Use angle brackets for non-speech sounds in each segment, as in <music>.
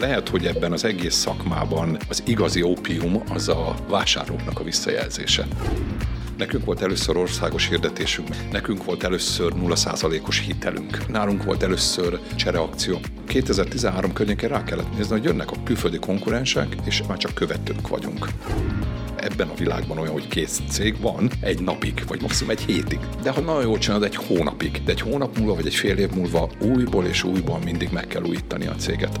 Lehet, hogy ebben az egész szakmában az igazi ópium az a vásárlóknak a visszajelzése. Nekünk volt először országos hirdetésünk, nekünk volt először 0%-os hitelünk, nálunk volt először csereakció. 2013 környékén rá kellett nézni, hogy jönnek a külföldi konkurensek, és már csak követők vagyunk ebben a világban olyan, hogy kész cég van egy napig, vagy maximum egy hétig. De ha nagyon jól csinálod, egy hónapig. De egy hónap múlva, vagy egy fél év múlva újból és újból mindig meg kell újítani a céget.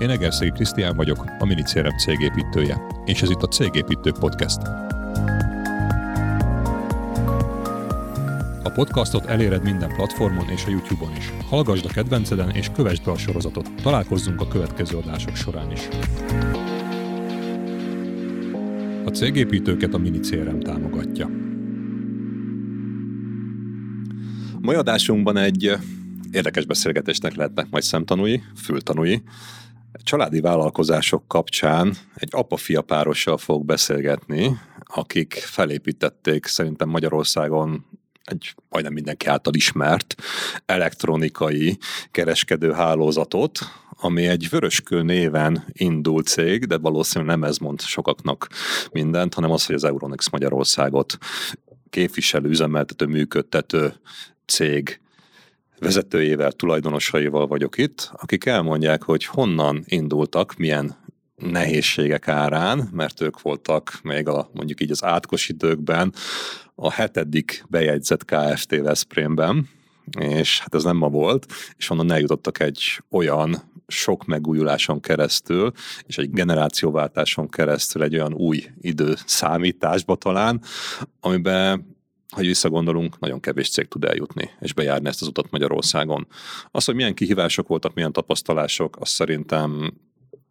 Én Egerszegi Krisztián vagyok, a Minicérem cégépítője, és ez itt a Cégépítő Podcast. A podcastot eléred minden platformon és a YouTube-on is. Hallgasd a kedvenceden és kövessd be a sorozatot. Találkozzunk a következő adások során is. A cégépítőket a Minicérem támogatja. Mai adásunkban egy érdekes beszélgetésnek lehetnek majd szemtanúi, fültanúi. Családi vállalkozások kapcsán egy apa-fia párossal fog beszélgetni, akik felépítették szerintem Magyarországon egy majdnem mindenki által ismert elektronikai kereskedő hálózatot, ami egy vöröskő néven indult cég, de valószínűleg nem ez mond sokaknak mindent, hanem az, hogy az Euronix Magyarországot képviselő, üzemeltető, működtető cég vezetőjével, tulajdonosaival vagyok itt, akik elmondják, hogy honnan indultak, milyen nehézségek árán, mert ők voltak még a, mondjuk így az átkos időkben a hetedik bejegyzett KFT Veszprémben, és hát ez nem ma volt, és onnan eljutottak egy olyan sok megújuláson keresztül, és egy generációváltáson keresztül egy olyan új idő számításba talán, amiben ha visszagondolunk, nagyon kevés cég tud eljutni, és bejárni ezt az utat Magyarországon. Az, hogy milyen kihívások voltak, milyen tapasztalások, az szerintem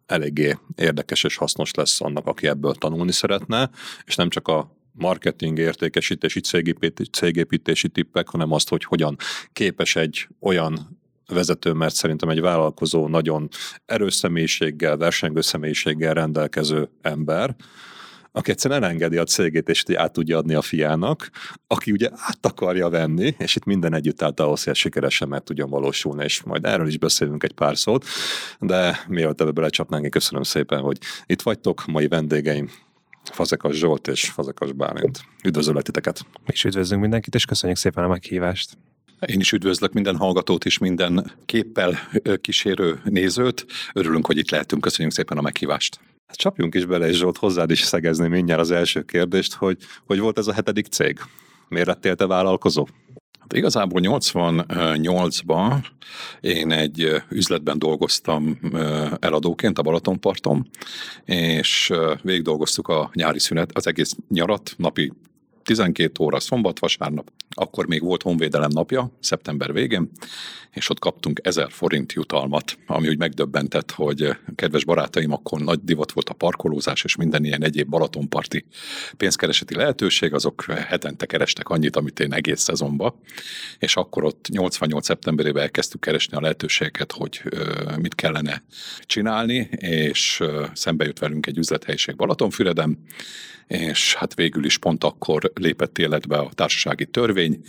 eléggé érdekes és hasznos lesz annak, aki ebből tanulni szeretne, és nem csak a marketing, értékesítési, cégépítési tippek, hanem azt, hogy hogyan képes egy olyan vezető, mert szerintem egy vállalkozó nagyon erős személyiséggel, versengő személyiséggel rendelkező ember, aki egyszerűen elengedi a cégét, és át tudja adni a fiának, aki ugye át akarja venni, és itt minden együtt állt ahhoz, hogy sikeresen meg tudjon valósulni, és majd erről is beszélünk egy pár szót, de mielőtt ebbe belecsapnánk, én köszönöm szépen, hogy itt vagytok, mai vendégeim, Fazekas Zsolt és Fazekas Bálint. Üdvözöllek titeket! Is üdvözlünk mindenkit, és köszönjük szépen a meghívást! Én is üdvözlök minden hallgatót és minden képpel kísérő nézőt. Örülünk, hogy itt lehetünk. Köszönjük szépen a meghívást. Hát csapjunk is bele, és Zsolt hozzád is szegezni mindjárt az első kérdést, hogy hogy volt ez a hetedik cég? Miért lettél te vállalkozó? Hát igazából 88-ban én egy üzletben dolgoztam eladóként a Balatonparton, és végig dolgoztuk a nyári szünet, az egész nyarat, napi 12 óra szombat, vasárnap, akkor még volt honvédelem napja, szeptember végén, és ott kaptunk 1000 forint jutalmat, ami úgy megdöbbentett, hogy kedves barátaim, akkor nagy divat volt a parkolózás, és minden ilyen egyéb Balatonparti pénzkereseti lehetőség, azok hetente kerestek annyit, amit én egész szezonba, és akkor ott 88. szeptemberében elkezdtük keresni a lehetőségeket, hogy mit kellene csinálni, és szembe jött velünk egy üzlethelyiség Balatonfüreden, és hát végül is pont akkor lépett életbe a társasági törvény,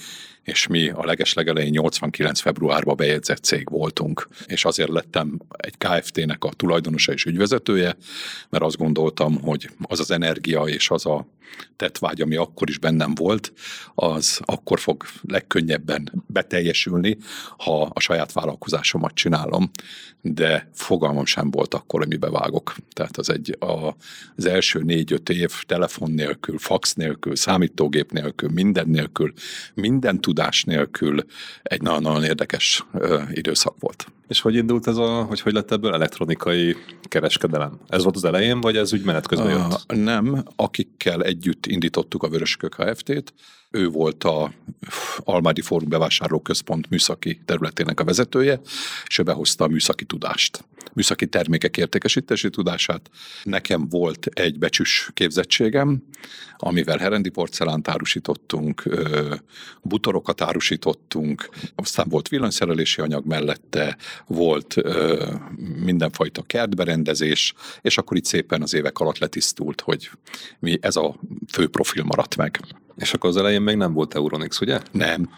és mi a legeslegelején 89. februárban bejegyzett cég voltunk. És azért lettem egy KFT-nek a tulajdonosa és ügyvezetője, mert azt gondoltam, hogy az az energia és az a tettvágy, ami akkor is bennem volt, az akkor fog legkönnyebben beteljesülni, ha a saját vállalkozásomat csinálom, de fogalmam sem volt akkor, hogy mibe vágok. Tehát az egy a, az első négy-öt év telefon nélkül, fax nélkül, számítógép nélkül, minden nélkül, minden tudás nélkül egy nagyon-nagyon érdekes időszak volt. És hogy indult ez a, hogy hogy lett ebből elektronikai kereskedelem? Ez volt az elején, vagy ez úgy menet közben jött? Uh, nem, akikkel együtt indítottuk a Vöröskök Kft-t, ő volt a Almádi Fórum Bevásárló Központ műszaki területének a vezetője, és ő behozta a műszaki tudást, műszaki termékek értékesítési tudását. Nekem volt egy becsüs képzettségem, amivel herendi porcelánt árusítottunk, butorokat árusítottunk, aztán volt villanyszerelési anyag mellette, volt mindenfajta kertberendezés, és akkor itt szépen az évek alatt letisztult, hogy mi ez a fő profil maradt meg. És akkor az elején még nem volt Euronix, ugye? Nem.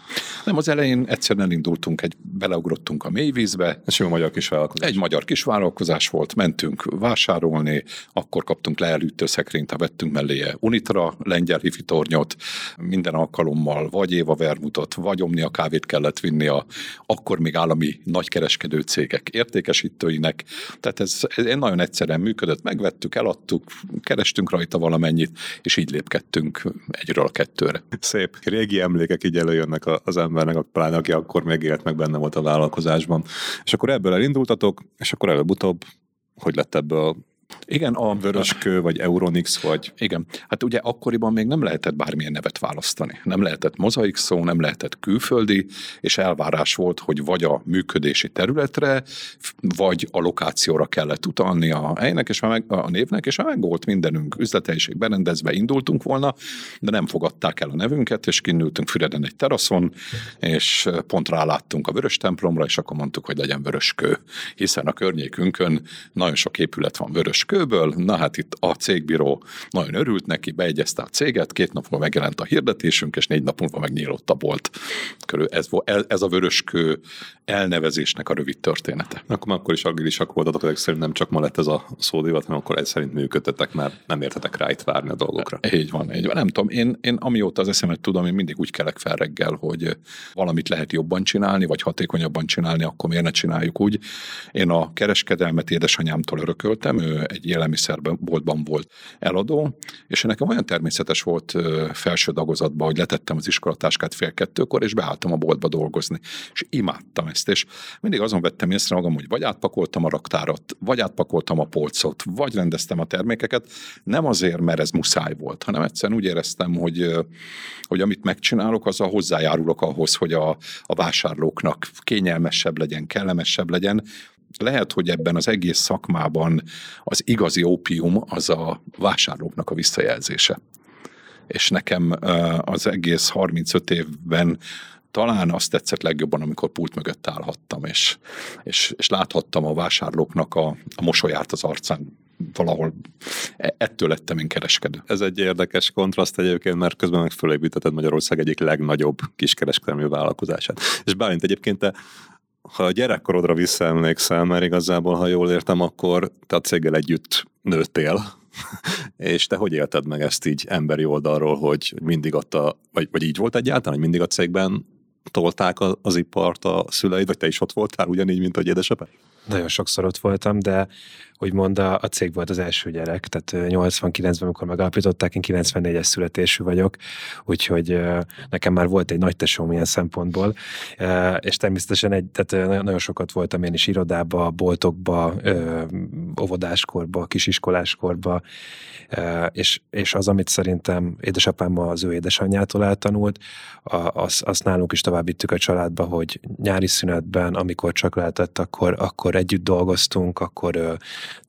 Nem, az elején egyszerűen indultunk, egy, beleugrottunk a mélyvízbe. Ez egy magyar kisvállalkozás. Egy magyar kisvállalkozás volt, mentünk vásárolni, akkor kaptunk leelűtőszekrényt, ha vettünk mellé Unitra, lengyel hifi tornyot, minden alkalommal vagy Éva Vermutot, vagy a kávét kellett vinni a akkor még állami nagykereskedő cégek értékesítőinek. Tehát ez, ez nagyon egyszerűen működött, megvettük, eladtuk, kerestünk rajta valamennyit, és így lépkedtünk egyről a kettőre. Szép. Régi emlékek így előjönnek az embernek, pláne aki akkor még élt meg benne volt a vállalkozásban. És akkor ebből elindultatok, és akkor előbb-utóbb hogy lett ebből igen, a vöröskő, vagy Euronix, vagy... Igen, hát ugye akkoriban még nem lehetett bármilyen nevet választani. Nem lehetett mozaik szó, nem lehetett külföldi, és elvárás volt, hogy vagy a működési területre, vagy a lokációra kellett utalni a helynek és meg, a névnek, és meg volt mindenünk üzlethelység berendezve, indultunk volna, de nem fogadták el a nevünket, és kinültünk Füreden egy teraszon, és pont ráláttunk a vörös templomra, és akkor mondtuk, hogy legyen vöröskő, hiszen a környékünkön nagyon sok épület van vörös kőből, na hát itt a cégbíró nagyon örült neki, beegyezte a céget, két nap múlva megjelent a hirdetésünk, és négy nap múlva megnyílott a bolt. Körül ez, ez a vöröskő elnevezésnek a rövid története. Akkor már akkor is agilisak voltatok, ezek szerint nem csak ma lett ez a szódivat, hanem akkor ez szerint működtetek, mert nem értetek rá itt várni a dolgokra. Így van, így van. Nem tudom, én, én amióta az eszemet tudom, én mindig úgy kelek fel reggel, hogy valamit lehet jobban csinálni, vagy hatékonyabban csinálni, akkor miért ne csináljuk úgy. Én a kereskedelmet édesanyámtól örököltem, ő egy élelmiszerboltban volt eladó, és nekem olyan természetes volt felső dagozatban, hogy letettem az iskolatáskát fél kettőkor, és beálltam a boltba dolgozni. És imádtam ezt, és mindig azon vettem észre magam, hogy vagy átpakoltam a raktárat, vagy átpakoltam a polcot, vagy rendeztem a termékeket, nem azért, mert ez muszáj volt, hanem egyszerűen úgy éreztem, hogy, hogy amit megcsinálok, azzal hozzájárulok ahhoz, hogy a, a vásárlóknak kényelmesebb legyen, kellemesebb legyen, lehet, hogy ebben az egész szakmában az igazi ópium az a vásárlóknak a visszajelzése. És nekem az egész 35 évben talán azt tetszett legjobban, amikor pult mögött állhattam, és, és, és láthattam a vásárlóknak a, a mosolyát az arcán valahol e, ettől lettem én kereskedő. Ez egy érdekes kontraszt egyébként, mert közben meg fölépítetted Magyarország egyik legnagyobb kiskereskedelmi vállalkozását. És Bálint egyébként te ha a gyerekkorodra visszaemlékszel, mert igazából, ha jól értem, akkor te a céggel együtt nőttél, <laughs> és te hogy élted meg ezt így emberi oldalról, hogy mindig ott a, vagy, vagy így volt egyáltalán, hogy mindig a cégben tolták az ipart a szüleid, vagy te is ott voltál ugyanígy, mint a édesapád? Nagyon sokszor ott voltam, de úgymond a, a cég volt az első gyerek, tehát 89-ben, amikor megalapították, én 94-es születésű vagyok, úgyhogy nekem már volt egy nagy tesóm ilyen szempontból, és természetesen egy, tehát nagyon sokat voltam én is irodába, boltokba, óvodáskorba, kisiskoláskorba, és, és az, amit szerintem édesapám az ő édesanyjától eltanult, azt az nálunk is továbbíttük a családba, hogy nyári szünetben, amikor csak lehetett, akkor, akkor együtt dolgoztunk, akkor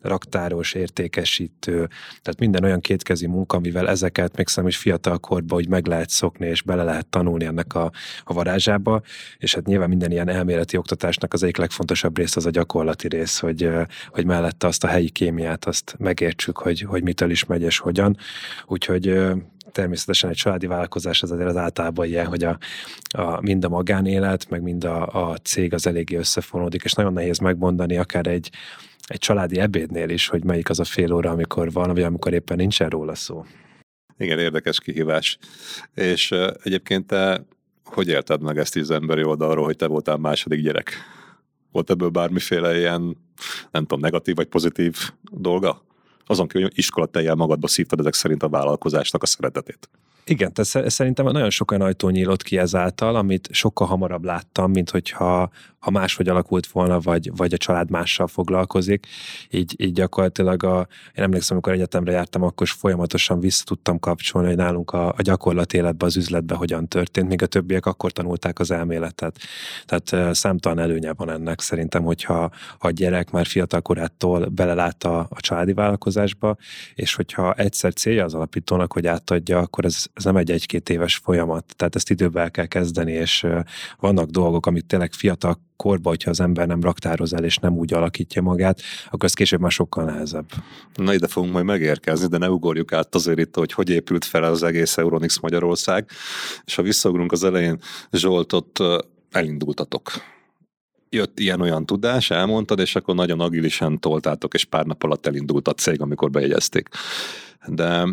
raktáros, értékesítő, tehát minden olyan kétkezi munka, amivel ezeket még szerintem is fiatal korban, hogy meg lehet szokni, és bele lehet tanulni ennek a, a varázsába, és hát nyilván minden ilyen elméleti oktatásnak az egyik legfontosabb rész az a gyakorlati rész, hogy, hogy mellette azt a helyi kémiát azt megértsük, hogy, hogy mitől is megy és hogyan. Úgyhogy természetesen egy családi vállalkozás az azért az általában ilyen, hogy a, a, mind a magánélet, meg mind a, a cég az eléggé összefonódik, és nagyon nehéz megmondani akár egy, egy családi ebédnél is, hogy melyik az a fél óra, amikor van, vagy amikor éppen nincsen róla szó. Igen, érdekes kihívás. És uh, egyébként te hogy élted meg ezt az emberi oldalról, hogy te voltál második gyerek? Volt ebből bármiféle ilyen, nem tudom, negatív vagy pozitív dolga? Azon kívül, hogy iskolatejjel magadba szívtad ezek szerint a vállalkozásnak a szeretetét. Igen, tehát szerintem nagyon sok olyan ajtó nyílott ki ezáltal, amit sokkal hamarabb láttam, mint hogyha ha máshogy alakult volna, vagy, vagy a család mással foglalkozik. Így, így gyakorlatilag a, én emlékszem, amikor egyetemre jártam, akkor is folyamatosan vissza tudtam kapcsolni, hogy nálunk a, a gyakorlat életben, az üzletben hogyan történt, míg a többiek akkor tanulták az elméletet. Tehát számtalan előnye van ennek szerintem, hogyha ha a gyerek már fiatal korától belelát a, a családi vállalkozásba, és hogyha egyszer célja az alapítónak, hogy átadja, akkor ez, ez nem egy egy-két éves folyamat. Tehát ezt időben el kell kezdeni, és vannak dolgok, amit tényleg fiatal korba, hogyha az ember nem raktároz el és nem úgy alakítja magát, akkor ez később már sokkal nehezebb. Na ide fogunk majd megérkezni, de ne ugorjuk át azért itt, hogy hogy épült fel az egész Euronix Magyarország. És ha visszaugrunk az elején, Zsolt, ott elindultatok jött ilyen-olyan tudás, elmondtad, és akkor nagyon agilisen toltátok, és pár nap alatt elindult a cég, amikor bejegyezték. De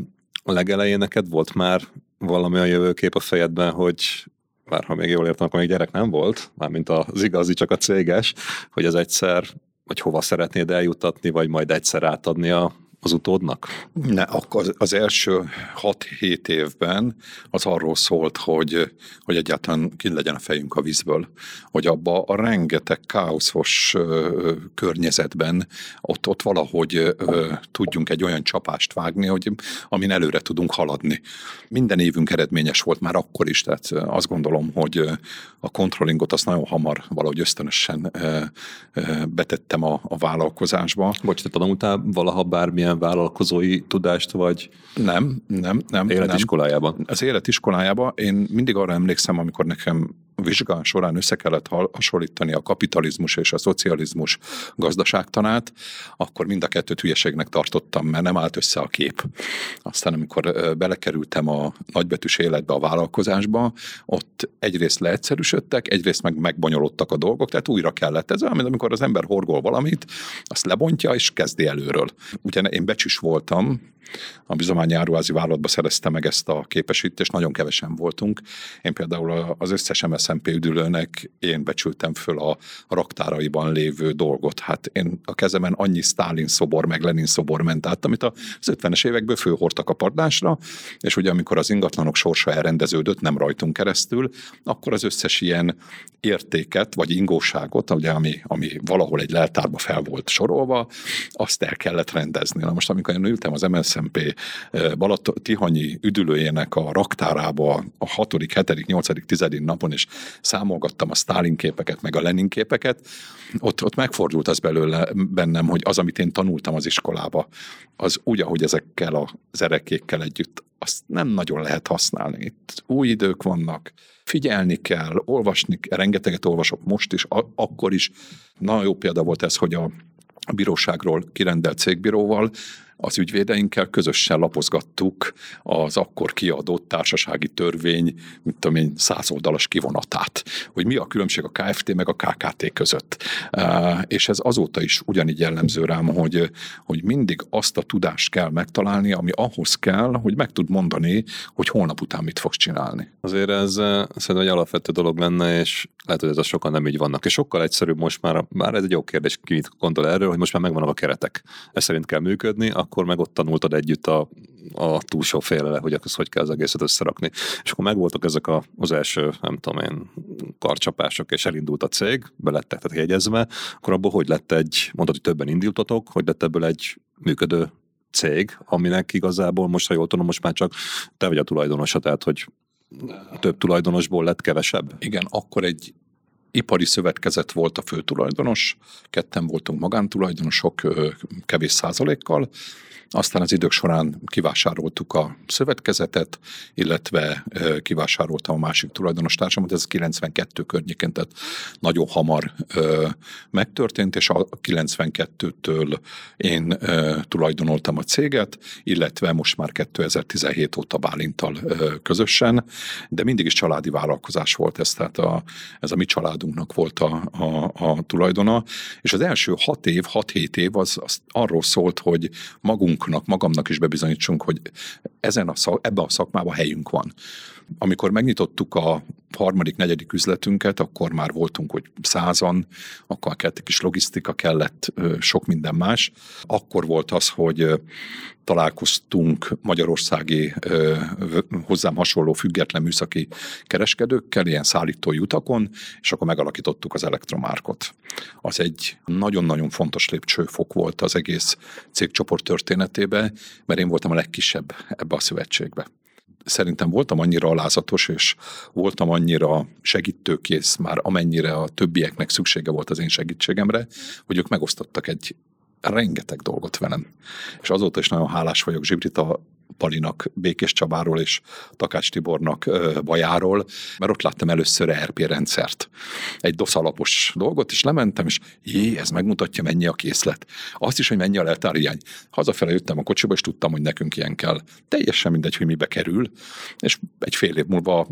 a legelején neked volt már valami a jövőkép a fejedben, hogy bár ha még jól értem, akkor még gyerek nem volt, mármint az igazi, csak a céges, hogy ez egyszer, vagy hova szeretnéd eljutatni, vagy majd egyszer átadni a az utódnak? Ne, akkor az első 6-7 évben az arról szólt, hogy, hogy egyáltalán ki legyen a fejünk a vízből. Hogy abba a rengeteg káoszos ö, környezetben ott, ott valahogy ö, tudjunk egy olyan csapást vágni, hogy amin előre tudunk haladni. Minden évünk eredményes volt már akkor is, tehát azt gondolom, hogy a controllingot azt nagyon hamar valahogy ösztönösen ö, ö, betettem a, a vállalkozásba. Bocs, te tanultál valaha bármilyen bármilyen vállalkozói tudást, vagy nem, nem, nem. Életiskolájában? Nem. Az életiskolájában én mindig arra emlékszem, amikor nekem vizsgán során össze kellett hasonlítani a kapitalizmus és a szocializmus gazdaságtanát, akkor mind a kettőt hülyeségnek tartottam, mert nem állt össze a kép. Aztán amikor belekerültem a nagybetűs életbe, a vállalkozásba, ott egyrészt leegyszerűsödtek, egyrészt meg megbonyolódtak a dolgok, tehát újra kellett ez olyan, mint amikor az ember horgol valamit, azt lebontja és kezdi előről. Ugye én becsüs voltam, a bizományáruházi vállalatba szerezte meg ezt a képesítést, nagyon kevesen voltunk. Én például az összes MSZMP üdülőnek én becsültem föl a raktáraiban lévő dolgot. Hát én a kezemen annyi Stalin szobor, meg Lenin szobor ment át, amit az 50-es évekből főhordtak a padlásra, és ugye amikor az ingatlanok sorsa elrendeződött, nem rajtunk keresztül, akkor az összes ilyen értéket, vagy ingóságot, ugye, ami, ami valahol egy leltárba fel volt sorolva, azt el kellett rendezni. Na most, amikor én ültem az MSZMP Balat Tihanyi üdülőjének a raktárába a 6., 7., 8., 10. napon, és számolgattam a Stalin képeket, meg a Lenin képeket, ott, ott megfordult az belőle bennem, hogy az, amit én tanultam az iskolába, az úgy, ahogy ezekkel az erekékkel együtt, azt nem nagyon lehet használni. Itt új idők vannak, figyelni kell, olvasni, rengeteget olvasok most is, a- akkor is. Na jó példa volt ez, hogy a bíróságról kirendelt cégbíróval az ügyvédeinkkel közösen lapozgattuk az akkor kiadott társasági törvény, mint tudom én, száz oldalas kivonatát, hogy mi a különbség a KFT meg a KKT között. És ez azóta is ugyanígy jellemző rám, hogy, hogy mindig azt a tudást kell megtalálni, ami ahhoz kell, hogy meg tud mondani, hogy holnap után mit fogsz csinálni. Azért ez szerintem egy alapvető dolog lenne, és lehet, hogy ez a sokan nem így vannak. És sokkal egyszerűbb most már, már ez egy jó kérdés, ki mit gondol erről, hogy most már megvannak a keretek. Ez szerint kell működni, akkor meg ott tanultad együtt a, a túlsó félele, hogy az hogy kell az egészet összerakni. És akkor megvoltak ezek a, az első, nem tudom én, karcsapások, és elindult a cég, belettek jegyezve, akkor abból hogy lett egy, mondod, hogy többen indultatok, hogy lett ebből egy működő cég, aminek igazából most, ha jól tudom, most már csak te vagy a tulajdonosa, tehát hogy több tulajdonosból lett kevesebb? Igen, akkor egy ipari szövetkezet volt a főtulajdonos, ketten voltunk magántulajdonosok, kevés százalékkal, aztán az idők során kivásároltuk a szövetkezetet, illetve kivásároltam a másik tulajdonos társamat, ez 92 környéken, tehát nagyon hamar megtörtént, és a 92-től én tulajdonoltam a céget, illetve most már 2017 óta Bálintal közösen, de mindig is családi vállalkozás volt ez, tehát a, ez a mi családunknak volt a, a, a tulajdona, és az első hat év, hat-hét év az, az arról szólt, hogy magunk magunknak, magamnak is bebizonyítsunk, hogy ezen a szak, a szakmában helyünk van. Amikor megnyitottuk a harmadik, negyedik üzletünket, akkor már voltunk, hogy százan, akkor kellett egy kis logisztika, kellett sok minden más. Akkor volt az, hogy találkoztunk magyarországi hozzám hasonló független műszaki kereskedőkkel, ilyen szállítói utakon, és akkor megalakítottuk az elektromárkot. Az egy nagyon-nagyon fontos lépcsőfok volt az egész cégcsoport történetébe, mert én voltam a legkisebb ebbe a szövetségbe szerintem voltam annyira alázatos, és voltam annyira segítőkész már, amennyire a többieknek szüksége volt az én segítségemre, hogy ők megosztottak egy rengeteg dolgot velem. És azóta is nagyon hálás vagyok Zsibrita Palinak, Békés Csabáról és Takács Tibornak bajáról, mert ott láttam először ERP rendszert. Egy DOS alapos dolgot, és lementem, és jé, ez megmutatja, mennyi a készlet. Azt is, hogy mennyi a leltárhiány. Hazafele jöttem a kocsiba, és tudtam, hogy nekünk ilyen kell. Teljesen mindegy, hogy mibe kerül, és egy fél év múlva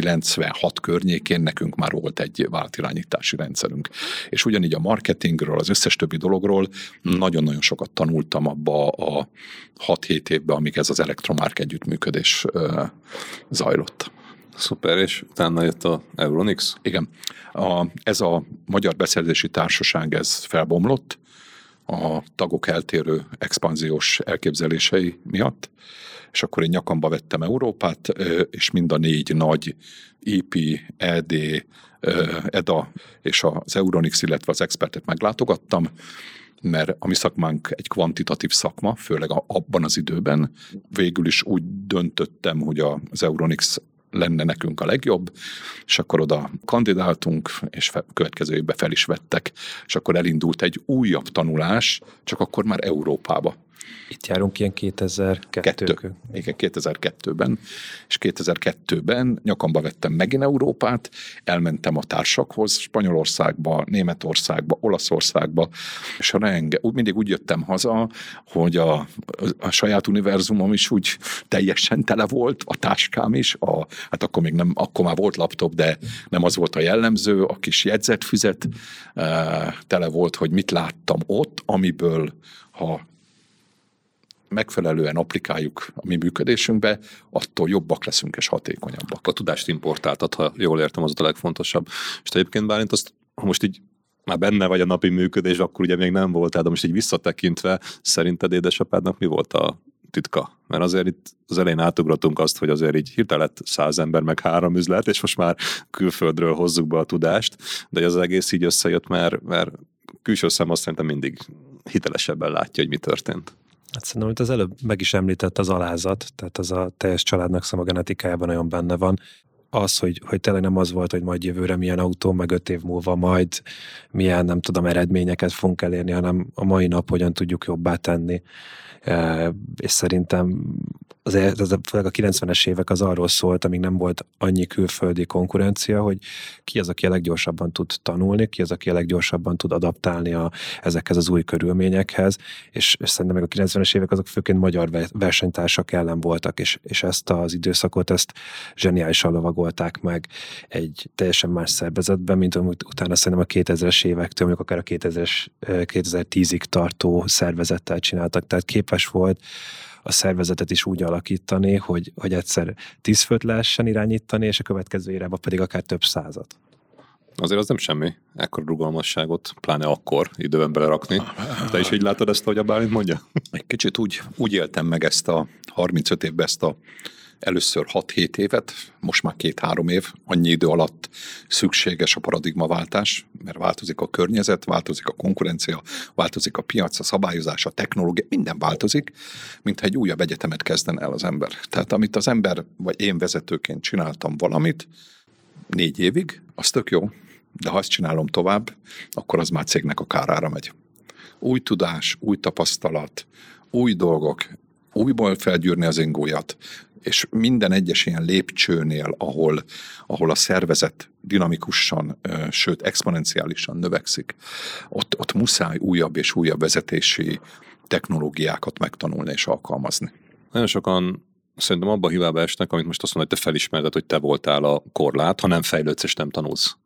96 környékén nekünk már volt egy váltirányítási rendszerünk. És ugyanígy a marketingről, az összes többi dologról nagyon-nagyon sokat tanultam abba a 6-7 évben, amíg ez az elektromárk együttműködés zajlott. Szuper, és utána jött a Euronix? Igen. A, ez a Magyar Beszerzési Társaság, ez felbomlott a tagok eltérő expanziós elképzelései miatt, és akkor én nyakamba vettem Európát, és mind a négy nagy EP, ED, EDA és az Euronix, illetve az Expertet meglátogattam, mert a mi szakmánk egy kvantitatív szakma, főleg abban az időben. Végül is úgy döntöttem, hogy az Euronix lenne nekünk a legjobb, és akkor oda kandidáltunk, és következő évben fel is vettek, és akkor elindult egy újabb tanulás, csak akkor már Európába. Itt járunk ilyen 2002 Kettő. Igen, 2002-ben. És 2002-ben nyakamba vettem megint Európát, elmentem a társakhoz, Spanyolországba, Németországba, Olaszországba, és a renge, úgy, mindig úgy jöttem haza, hogy a, a saját univerzumom is úgy teljesen tele volt, a táskám is, a, hát akkor még nem, akkor már volt laptop, de nem az volt a jellemző, a kis jegyzetfüzet eh, tele volt, hogy mit láttam ott, amiből ha megfelelően applikáljuk a mi működésünkbe, attól jobbak leszünk és hatékonyabbak. A tudást importáltat, ha jól értem, az a legfontosabb. És egyébként Bálint azt, ha most így már benne vagy a napi működés, akkor ugye még nem voltál, de most így visszatekintve, szerinted édesapádnak mi volt a titka? Mert azért itt az elején átugratunk azt, hogy azért így hirtelen lett száz ember, meg három üzlet, és most már külföldről hozzuk be a tudást, de az egész így összejött, mert, mert külső szem azt szerintem mindig hitelesebben látja, hogy mi történt. Hát szerintem, amit az előbb meg is említett, az alázat, tehát az a teljes családnak a genetikájában olyan benne van. Az, hogy, hogy tényleg nem az volt, hogy majd jövőre milyen autó, meg öt év múlva majd milyen, nem tudom, eredményeket fogunk elérni, hanem a mai nap hogyan tudjuk jobbá tenni. És szerintem az, az, főleg a 90-es évek az arról szólt, amíg nem volt annyi külföldi konkurencia, hogy ki az, aki a leggyorsabban tud tanulni, ki az, aki a leggyorsabban tud adaptálni a, ezekhez az új körülményekhez, és, és szerintem meg a 90-es évek azok főként magyar versenytársak ellen voltak, és, és ezt az időszakot, ezt zseniálisan lovagolták meg egy teljesen más szervezetben, mint amit utána szerintem a 2000-es évektől, mondjuk akár a 2000-es, 2010-ig tartó szervezettel csináltak, tehát képes volt a szervezetet is úgy alakítani, hogy, hogy egyszer tíz főt lehessen irányítani, és a következő irányba pedig akár több százat. Azért az nem semmi, ekkor rugalmasságot, pláne akkor időben belerakni. Te is így látod ezt, ahogy a Bálint mondja? Egy kicsit úgy, úgy éltem meg ezt a 35 évben ezt a először 6-7 évet, most már két-három év, annyi idő alatt szükséges a paradigmaváltás, mert változik a környezet, változik a konkurencia, változik a piac, a szabályozás, a technológia, minden változik, mintha egy újabb egyetemet kezden el az ember. Tehát amit az ember, vagy én vezetőként csináltam valamit, négy évig, az tök jó, De ha ezt csinálom tovább, akkor az már cégnek a kárára megy. Új tudás, új tapasztalat, új dolgok, újból felgyűrni az ingójat, és minden egyes ilyen lépcsőnél, ahol, ahol a szervezet dinamikusan, sőt exponenciálisan növekszik, ott, ott muszáj újabb és újabb vezetési technológiákat megtanulni és alkalmazni. Nagyon sokan szerintem abba a hibába esnek, amit most azt mondod, hogy te felismered, hogy te voltál a korlát, ha nem fejlődsz és nem tanulsz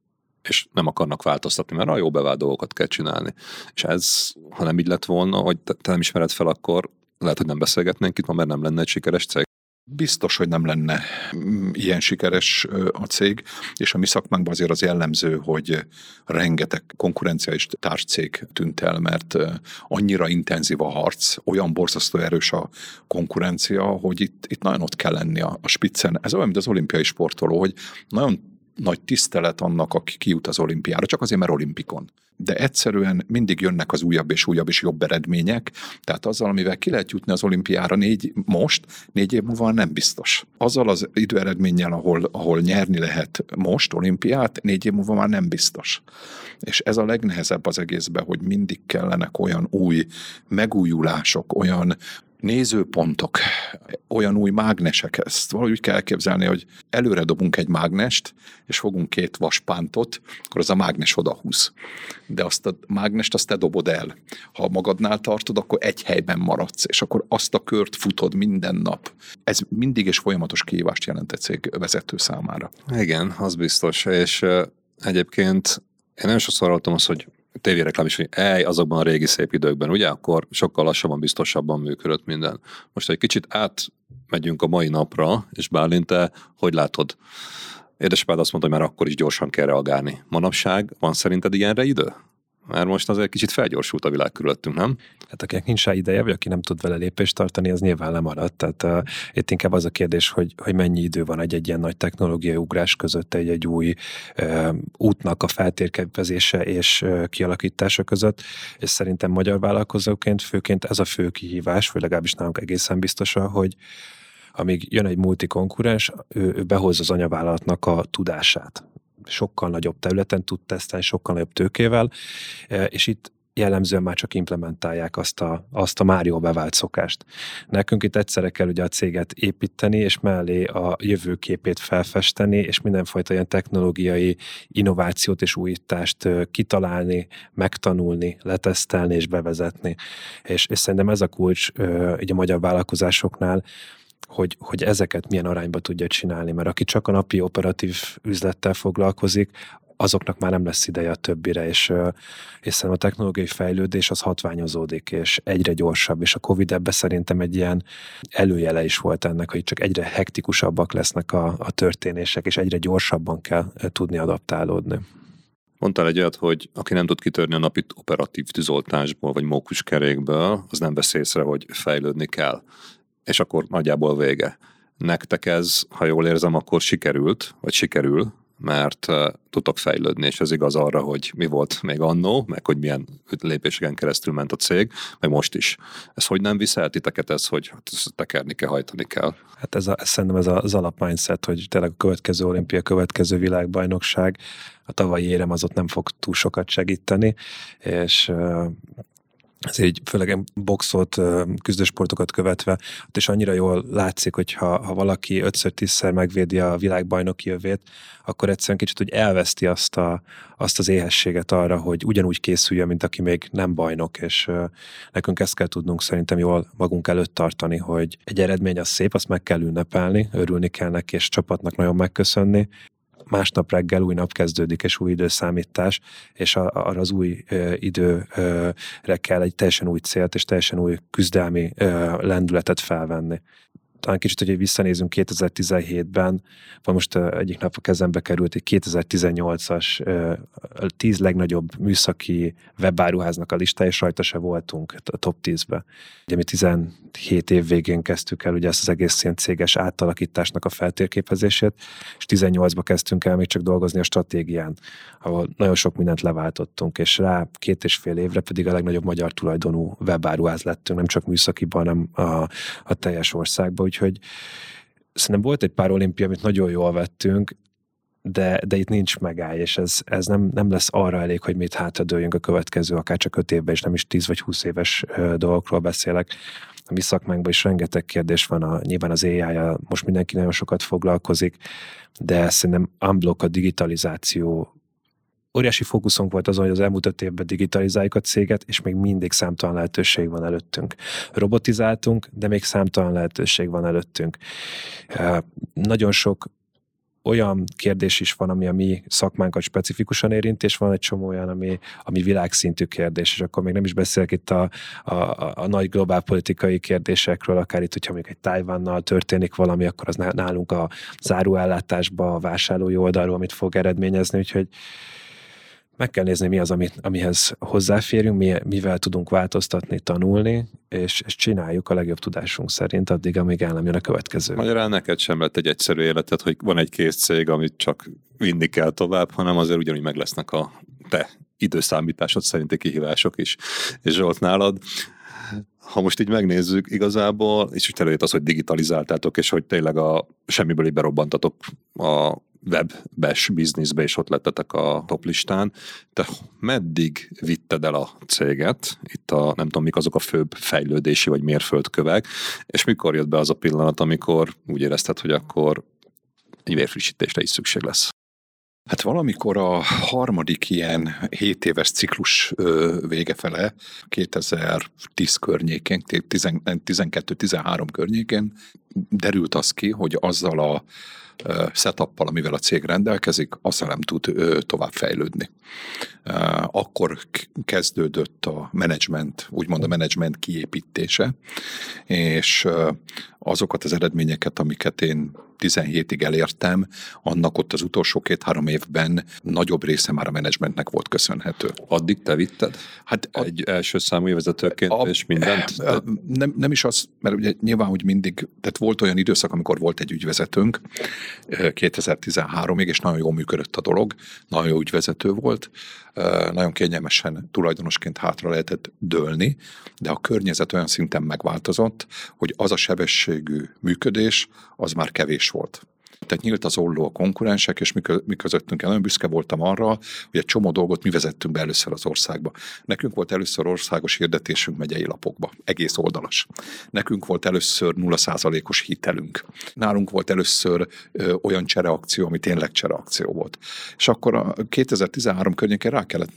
és nem akarnak változtatni, mert a jó bevált dolgokat kell csinálni. És ez, ha nem így lett volna, hogy te nem ismered fel, akkor lehet, hogy nem beszélgetnénk itt ma, mert nem lenne egy sikeres cég. Biztos, hogy nem lenne mm, ilyen sikeres a cég, és a mi szakmánkban azért az jellemző, hogy rengeteg konkurenciális társcég tűnt el, mert annyira intenzív a harc, olyan borzasztó erős a konkurencia, hogy itt, itt nagyon ott kell lenni a, a spiccen. Ez olyan, mint az olimpiai sportoló, hogy nagyon nagy tisztelet annak, aki kijut az olimpiára, csak azért, mert olimpikon. De egyszerűen mindig jönnek az újabb és újabb és jobb eredmények, tehát azzal, amivel ki lehet jutni az olimpiára négy, most, négy év múlva nem biztos. Azzal az időeredménnyel, ahol, ahol nyerni lehet most olimpiát, négy év múlva már nem biztos. És ez a legnehezebb az egészben, hogy mindig kellenek olyan új megújulások, olyan nézőpontok, olyan új mágnesek, ezt valahogy úgy kell elképzelni, hogy előre dobunk egy mágnest, és fogunk két vaspántot, akkor az a mágnes odahúz. De azt a mágnest azt te dobod el. Ha magadnál tartod, akkor egy helyben maradsz, és akkor azt a kört futod minden nap. Ez mindig és folyamatos kihívást jelent egy cég vezető számára. Igen, az biztos, és egyébként én nagyon sokszor hallottam azt, hogy tévéreklám is, hogy ej, azokban a régi szép időkben, ugye, akkor sokkal lassabban, biztosabban működött minden. Most egy kicsit átmegyünk a mai napra, és Bálint, te hogy látod? Édesapád azt mondta, hogy már akkor is gyorsan kell reagálni. Manapság van szerinted ilyenre idő? Mert most azért kicsit felgyorsult a világ körülöttünk, nem? Hát akinek nincs rá ideje, vagy aki nem tud vele lépést tartani, az nyilván lemaradt. Tehát uh, itt inkább az a kérdés, hogy, hogy mennyi idő van egy, egy ilyen nagy technológiai ugrás között, egy, egy új uh, útnak a feltérképezése és uh, kialakítása között, és szerintem magyar vállalkozóként főként ez a fő kihívás, vagy legalábbis nálunk egészen biztosan, hogy amíg jön egy multikonkurens, ő, ő behozza az anyavállalatnak a tudását sokkal nagyobb területen tud tesztelni, sokkal nagyobb tőkével, e, és itt jellemzően már csak implementálják azt a, azt a már jól bevált szokást. Nekünk itt egyszerre kell ugye a céget építeni, és mellé a jövőképét felfesteni, és mindenfajta ilyen technológiai innovációt és újítást kitalálni, megtanulni, letesztelni és bevezetni. És, és szerintem ez a kulcs így a magyar vállalkozásoknál, hogy, hogy ezeket milyen arányba tudja csinálni, mert aki csak a napi operatív üzlettel foglalkozik, azoknak már nem lesz ideje a többire, és, és a technológiai fejlődés az hatványozódik, és egyre gyorsabb, és a Covid ebbe szerintem egy ilyen előjele is volt ennek, hogy csak egyre hektikusabbak lesznek a, a történések, és egyre gyorsabban kell tudni adaptálódni. Mondtál egy olyat, hogy aki nem tud kitörni a napi operatív tűzoltásból, vagy mókuskerékből, az nem vesz észre, hogy fejlődni kell és akkor nagyjából vége. Nektek ez, ha jól érzem, akkor sikerült, vagy sikerül, mert tudtok fejlődni, és ez igaz arra, hogy mi volt még annó, meg hogy milyen lépéseken keresztül ment a cég, meg most is. Ez hogy nem viszel titeket ez, hogy hát ezt tekerni kell, hajtani kell? Hát ez, a, ez szerintem ez az alap mindset, hogy tényleg a következő olimpia, következő világbajnokság, a tavalyi érem az ott nem fog túl sokat segíteni, és ez így főleg boxot, küzdősportokat követve, is annyira jól látszik, hogy ha, ha valaki ötször, tízszer megvédi a világbajnoki jövét, akkor egyszerűen kicsit úgy elveszti azt, a, azt az éhességet arra, hogy ugyanúgy készüljön, mint aki még nem bajnok, és nekünk ezt kell tudnunk szerintem jól magunk előtt tartani, hogy egy eredmény az szép, azt meg kell ünnepelni, örülni kell neki, és csapatnak nagyon megköszönni, másnap reggel új nap kezdődik, és új időszámítás, és arra az új időre kell egy teljesen új célt, és teljesen új küzdelmi lendületet felvenni talán kicsit, hogy visszanézünk 2017-ben, van most egyik nap a kezembe került egy 2018-as tíz legnagyobb műszaki webáruháznak a listája, és rajta se voltunk a top 10-be. Ugye mi 17 év végén kezdtük el ugye ezt az egész ilyen céges átalakításnak a feltérképezését, és 18-ba kezdtünk el még csak dolgozni a stratégián, ahol nagyon sok mindent leváltottunk, és rá két és fél évre pedig a legnagyobb magyar tulajdonú webáruház lettünk, nem csak műszakiban, hanem a, a teljes országban úgyhogy szerintem volt egy pár olimpia, amit nagyon jól vettünk, de, de itt nincs megáll, és ez, ez nem, nem lesz arra elég, hogy mit hátradőljünk a következő, akár csak öt évben, és nem is 10 vagy 20 éves dolgokról beszélek. A mi szakmánkban is rengeteg kérdés van, a, nyilván az ai most mindenki nagyon sokat foglalkozik, de szerintem unblock a digitalizáció óriási fókuszunk volt azon, hogy az elmúlt öt évben digitalizáljuk a céget, és még mindig számtalan lehetőség van előttünk. Robotizáltunk, de még számtalan lehetőség van előttünk. Nagyon sok olyan kérdés is van, ami a mi szakmánkat specifikusan érint, és van egy csomó olyan, ami, ami világszintű kérdés, és akkor még nem is beszélek itt a, a, a, nagy globálpolitikai kérdésekről, akár itt, hogyha még egy Tájvánnal történik valami, akkor az nálunk a záróellátásba, a vásárlói oldalról, amit fog eredményezni, úgyhogy meg kell nézni, mi az, amit, amihez hozzáférünk, mi, mivel tudunk változtatni, tanulni, és, és csináljuk a legjobb tudásunk szerint addig, amíg el nem jön a következő. Magyarán neked sem lett egy egyszerű életed, hogy van egy kész cég, amit csak vinni kell tovább, hanem azért ugyanúgy meg lesznek a te időszámításod szerinti kihívások is. És Zsolt, nálad ha most így megnézzük igazából, és úgy előjött az, hogy digitalizáltátok, és hogy tényleg a semmiből így berobbantatok a webes bizniszbe, és ott lettetek a top listán. Te meddig vitted el a céget? Itt a, nem tudom, mik azok a főbb fejlődési vagy mérföldkövek, és mikor jött be az a pillanat, amikor úgy érezted, hogy akkor egy vérfrissítésre is szükség lesz? Hát valamikor a harmadik ilyen 7 éves ciklus vége fele, 2010 környékén, 12-13 környékén derült az ki, hogy azzal a setuppal, amivel a cég rendelkezik, azzal nem tud tovább fejlődni. Akkor kezdődött a menedzsment, úgymond a menedzsment kiépítése, és azokat az eredményeket, amiket én 17-ig elértem, annak ott az utolsó két-három évben nagyobb része már a menedzsmentnek volt köszönhető. Addig te vitted? Hát a, egy első számú vezetőként a, és mindent? A, nem, nem is az, mert ugye nyilván, hogy mindig, tehát volt olyan időszak, amikor volt egy ügyvezetőnk 2013-ig, és nagyon jól működött a dolog, nagyon jó ügyvezető volt, nagyon kényelmesen tulajdonosként hátra lehetett dőlni, de a környezet olyan szinten megváltozott, hogy az a sebességű működés, az már kevés volt. Tehát nyílt az olló a konkurensek, és mi közöttünk el. Nagyon büszke voltam arra, hogy egy csomó dolgot mi vezettünk be először az országba. Nekünk volt először országos hirdetésünk megyei lapokba, egész oldalas. Nekünk volt először 0%-os hitelünk. Nálunk volt először ö, olyan csereakció, ami tényleg csereakció volt. És akkor a 2013 környékén rá kellett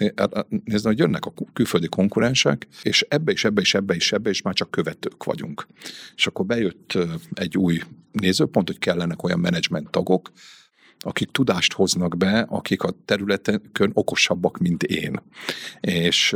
nézni, hogy jönnek a külföldi konkurensek, és ebbe is, ebbe is, ebbe is, ebbe is már csak követők vagyunk. És akkor bejött egy új nézőpont, hogy kellenek olyan menedzsment tagok, akik tudást hoznak be, akik a területekön okosabbak, mint én. És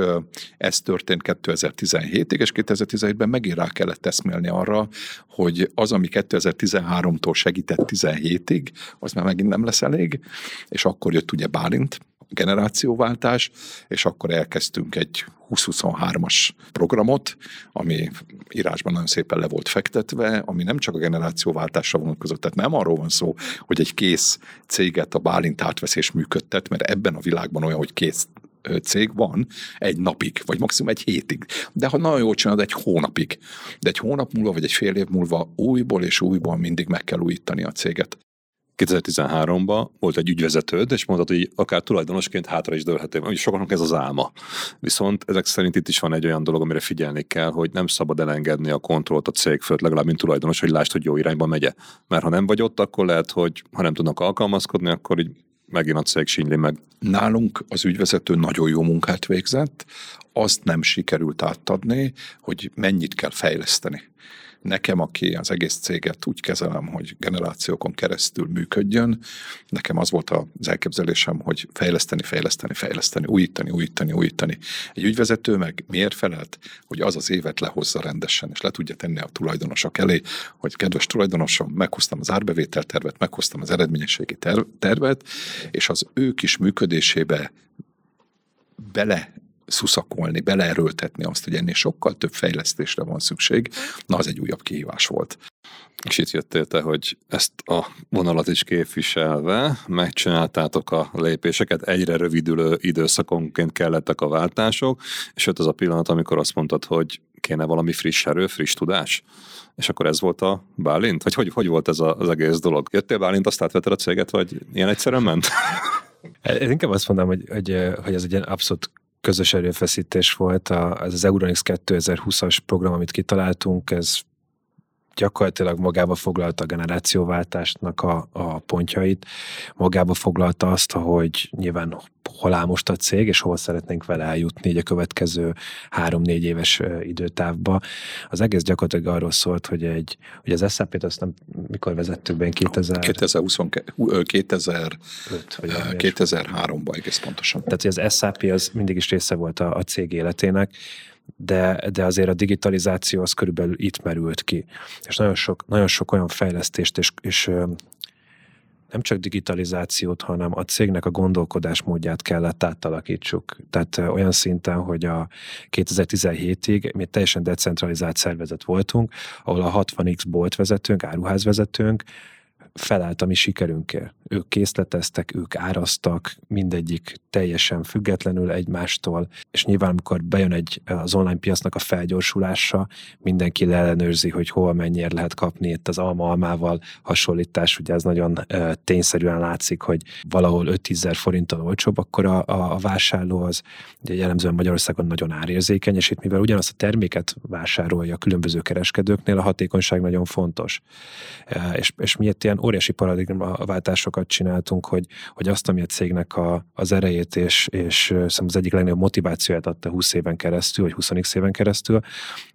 ez történt 2017-ig, és 2017-ben megint rá kellett eszmélni arra, hogy az, ami 2013-tól segített 17-ig, az már megint nem lesz elég, és akkor jött ugye Bálint, generációváltás, és akkor elkezdtünk egy 2023-as programot, ami írásban nagyon szépen le volt fektetve, ami nem csak a generációváltásra vonatkozott, tehát nem arról van szó, hogy egy kész céget a Bálint átvesz és működtet, mert ebben a világban olyan, hogy kész cég van egy napig, vagy maximum egy hétig. De ha nagyon jól csinálod, egy hónapig. De egy hónap múlva, vagy egy fél év múlva újból és újból mindig meg kell újítani a céget. 2013-ban volt egy ügyvezetőd, és mondtad, hogy akár tulajdonosként hátra is dőlhető. Hogy sokaknak ez az álma. Viszont ezek szerint itt is van egy olyan dolog, amire figyelni kell, hogy nem szabad elengedni a kontrollt a cég fölött, legalább mint tulajdonos, hogy lásd, hogy jó irányba megye. Mert ha nem vagy ott, akkor lehet, hogy ha nem tudnak alkalmazkodni, akkor így megint a cég sínyli meg. Nálunk az ügyvezető nagyon jó munkát végzett, azt nem sikerült átadni, hogy mennyit kell fejleszteni nekem, aki az egész céget úgy kezelem, hogy generációkon keresztül működjön, nekem az volt az elképzelésem, hogy fejleszteni, fejleszteni, fejleszteni, újítani, újítani, újítani. Egy ügyvezető meg miért felelt, hogy az az évet lehozza rendesen, és le tudja tenni a tulajdonosok elé, hogy kedves tulajdonosom, meghoztam az árbevételtervet, meghoztam az eredményességi tervet, és az ő kis működésébe bele szuszakolni, beleerőltetni azt, hogy ennél sokkal több fejlesztésre van szükség, na az egy újabb kihívás volt. És itt jöttél te, hogy ezt a vonalat is képviselve megcsináltátok a lépéseket, egyre rövidülő időszakonként kellettek a váltások, és jött az a pillanat, amikor azt mondtad, hogy kéne valami friss erő, friss tudás. És akkor ez volt a Bálint? Vagy hogy, hogy volt ez a, az egész dolog? Jöttél Bálint, azt átvetted a céget, vagy ilyen egyszerűen ment? <laughs> Én inkább azt mondom, hogy, hogy, hogy ez egy ilyen abszolút közös erőfeszítés volt. A, ez az Euronix 2020-as program, amit kitaláltunk, ez gyakorlatilag magába foglalta a generációváltásnak a, a pontjait, magába foglalta azt, hogy nyilván hol áll most a cég, és hol szeretnénk vele eljutni így a következő három-négy éves időtávba. Az egész gyakorlatilag arról szólt, hogy egy, hogy az SAP-t azt nem mikor vezettük be, 2000... 2022, 2000, 2003-ban egész pontosan. Tehát, hogy az SAP az mindig is része volt a, a cég életének, de, de azért a digitalizáció az körülbelül itt merült ki. És nagyon sok, nagyon sok olyan fejlesztést és, és nem csak digitalizációt, hanem a cégnek a gondolkodásmódját kellett átalakítsuk. Tehát olyan szinten, hogy a 2017-ig mi teljesen decentralizált szervezet voltunk, ahol a 60x boltvezetőnk, áruházvezetőnk felállt a mi sikerünkért. Ők készleteztek, ők árasztak, mindegyik teljesen függetlenül egymástól, és nyilván amikor bejön egy az online piacnak a felgyorsulása, mindenki ellenőrzi, hogy hol mennyire lehet kapni itt az alma-almával hasonlítás, ugye ez nagyon uh, tényszerűen látszik, hogy valahol 5 ezer forinttal olcsóbb, akkor a, a, a vásárló az ugye jellemzően Magyarországon nagyon árérzékeny, és itt mivel ugyanazt a terméket vásárolja a különböző kereskedőknél, a hatékonyság nagyon fontos. Uh, és, és miért ilyen óriási paradigmaváltásokat csináltunk, hogy, hogy azt, ami a cégnek a, az erejét és, és szerintem az egyik legnagyobb motivációját adta 20 éven keresztül, vagy 20 éven keresztül,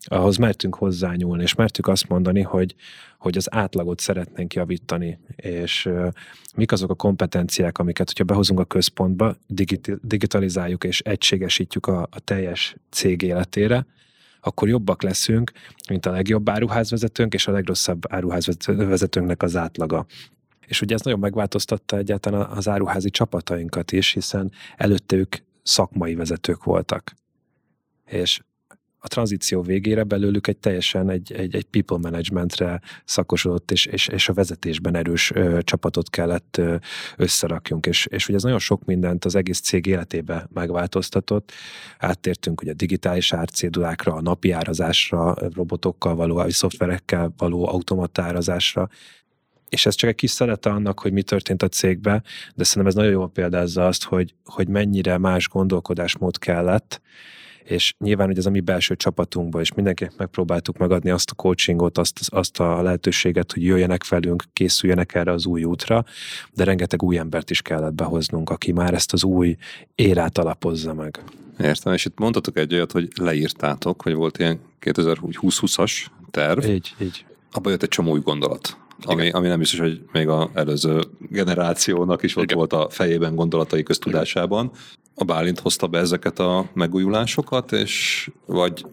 ahhoz mertünk hozzányúlni, és mertük azt mondani, hogy, hogy az átlagot szeretnénk javítani, és uh, mik azok a kompetenciák, amiket, hogyha behozunk a központba, digitalizáljuk és egységesítjük a, a teljes cég életére, akkor jobbak leszünk, mint a legjobb áruházvezetőnk és a legrosszabb áruházvezetőnknek az átlaga. És ugye ez nagyon megváltoztatta egyáltalán az áruházi csapatainkat is, hiszen előtte ők szakmai vezetők voltak. És a tranzíció végére belőlük egy teljesen egy, egy, egy people managementre szakosodott és, és, és a vezetésben erős ö, csapatot kellett ö, összerakjunk, és, és ugye ez nagyon sok mindent az egész cég életébe megváltoztatott. Áttértünk ugye a digitális árcédulákra, a napi árazásra, robotokkal való, vagy szoftverekkel való automatárazásra, és ez csak egy kis szelete annak, hogy mi történt a cégbe, de szerintem ez nagyon jól példázza azt, hogy, hogy mennyire más gondolkodásmód kellett, és nyilván hogy ez a mi belső csapatunkban, és mindenkinek megpróbáltuk megadni azt a coachingot, azt, azt a lehetőséget, hogy jöjjenek velünk, készüljenek erre az új útra, de rengeteg új embert is kellett behoznunk, aki már ezt az új érát alapozza meg. Értem, és itt mondtatok egy olyat, hogy leírtátok, hogy volt ilyen 2020-as terv. Így, így. Abba jött egy csomó új gondolat. Ami, ami nem biztos, hogy még az előző generációnak is ott Igen. volt a fejében gondolatai köztudásában. A Bálint hozta be ezeket a megújulásokat, és vagy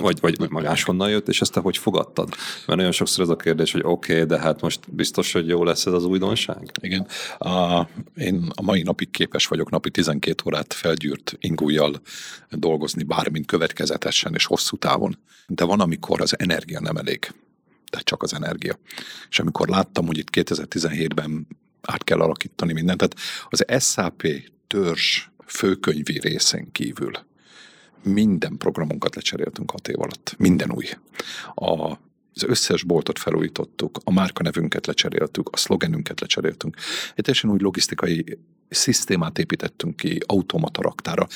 vagy, vagy magáshonnan jött, és ezt te hogy fogadtad? Mert nagyon sokszor ez a kérdés, hogy oké, okay, de hát most biztos, hogy jó lesz ez az újdonság? Igen. A, én a mai napig képes vagyok napi 12 órát felgyűrt ingújjal dolgozni, bármint következetesen és hosszú távon. De van, amikor az energia nem elég de csak az energia. És amikor láttam, hogy itt 2017-ben át kell alakítani mindent, tehát az SAP törzs főkönyvi részen kívül minden programunkat lecseréltünk hat év alatt. Minden új. A, az összes boltot felújítottuk, a márkanevünket lecseréltük, a szlogenünket lecseréltünk. Egy teljesen új logisztikai szisztémát építettünk ki, automata raktára.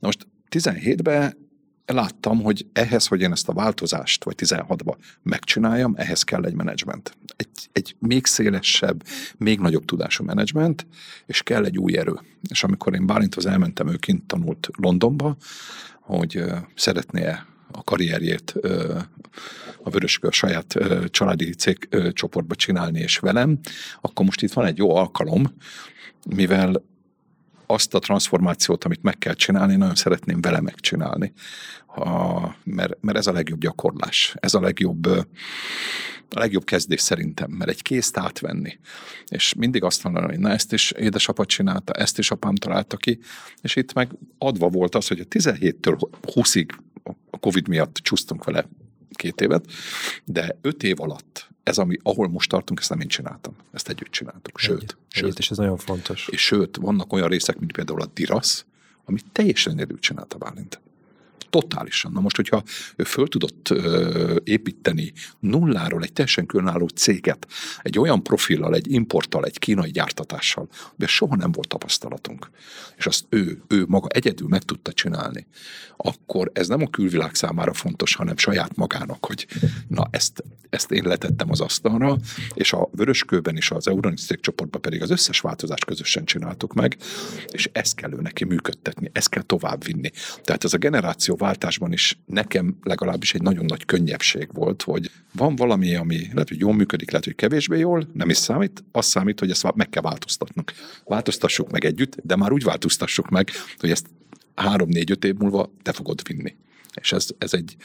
Na most 17-ben láttam, hogy ehhez, hogy én ezt a változást, vagy 16-ba megcsináljam, ehhez kell egy menedzsment. Egy, egy még szélesebb, még nagyobb tudású menedzsment, és kell egy új erő. És amikor én Bálinthoz elmentem, ő kint tanult Londonba, hogy szeretné a karrierjét a Vöröskör saját családi cégcsoportba csinálni, és velem, akkor most itt van egy jó alkalom, mivel azt a transformációt, amit meg kell csinálni, nagyon szeretném vele megcsinálni. Ha, mert, mert ez a legjobb gyakorlás, ez a legjobb, a legjobb kezdés szerintem, mert egy készt átvenni, és mindig azt mondani, hogy na ezt is édesapa csinálta, ezt is apám találta ki, és itt meg adva volt az, hogy a 17-től 20-ig a Covid miatt csúsztunk vele két évet, de öt év alatt ez, ami, ahol most tartunk, ezt nem én csináltam. Ezt együtt csináltuk. Sőt, Egy, sőt. és ez nagyon fontos. És sőt, vannak olyan részek, mint például a Dirasz, amit teljesen egyedül csinálta Bálint. Totálisan. Na most, hogyha ő föl tudott építeni nulláról egy teljesen különálló céget, egy olyan profillal, egy importtal, egy kínai gyártatással, de soha nem volt tapasztalatunk, és azt ő, ő maga egyedül meg tudta csinálni, akkor ez nem a külvilág számára fontos, hanem saját magának, hogy na ezt, ezt én letettem az asztalra, és a Vöröskőben és az Euronix cégcsoportban pedig az összes változást közösen csináltuk meg, és ezt kell ő neki működtetni, ezt kell továbbvinni. Tehát ez a generáció váltásban is nekem legalábbis egy nagyon nagy könnyebbség volt, hogy van valami, ami lehet, hogy jól működik, lehet, hogy kevésbé jól, nem is számít, az számít, hogy ezt meg kell változtatnunk. Változtassuk meg együtt, de már úgy változtassuk meg, hogy ezt három-négy-öt év múlva te fogod vinni. És ez, ez egy,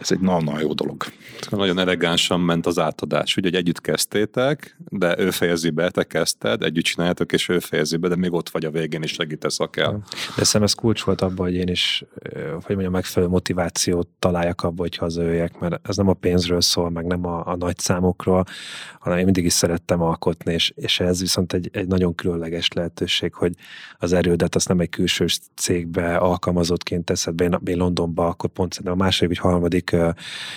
ez egy nagyon-nagyon jó dolog. Nagyon elegánsan ment az átadás. Ugye, hogy együtt kezdtétek, de ő fejezi be, te kezdted, együtt csináljátok, és ő fejezi be, de még ott vagy a végén, és segítesz, ha kell. De szerintem ez kulcs volt abban, hogy én is, hogy mondjam, megfelelő motivációt találjak abban, hogy hazajöjjek, mert ez nem a pénzről szól, meg nem a, a nagy számokról, hanem én mindig is szerettem alkotni, és, és ez viszont egy, egy nagyon különleges lehetőség, hogy az erődet azt nem egy külső cégbe alkalmazottként teszed be. Én, én Londonba akkor pont szerintem a második vagy harmadik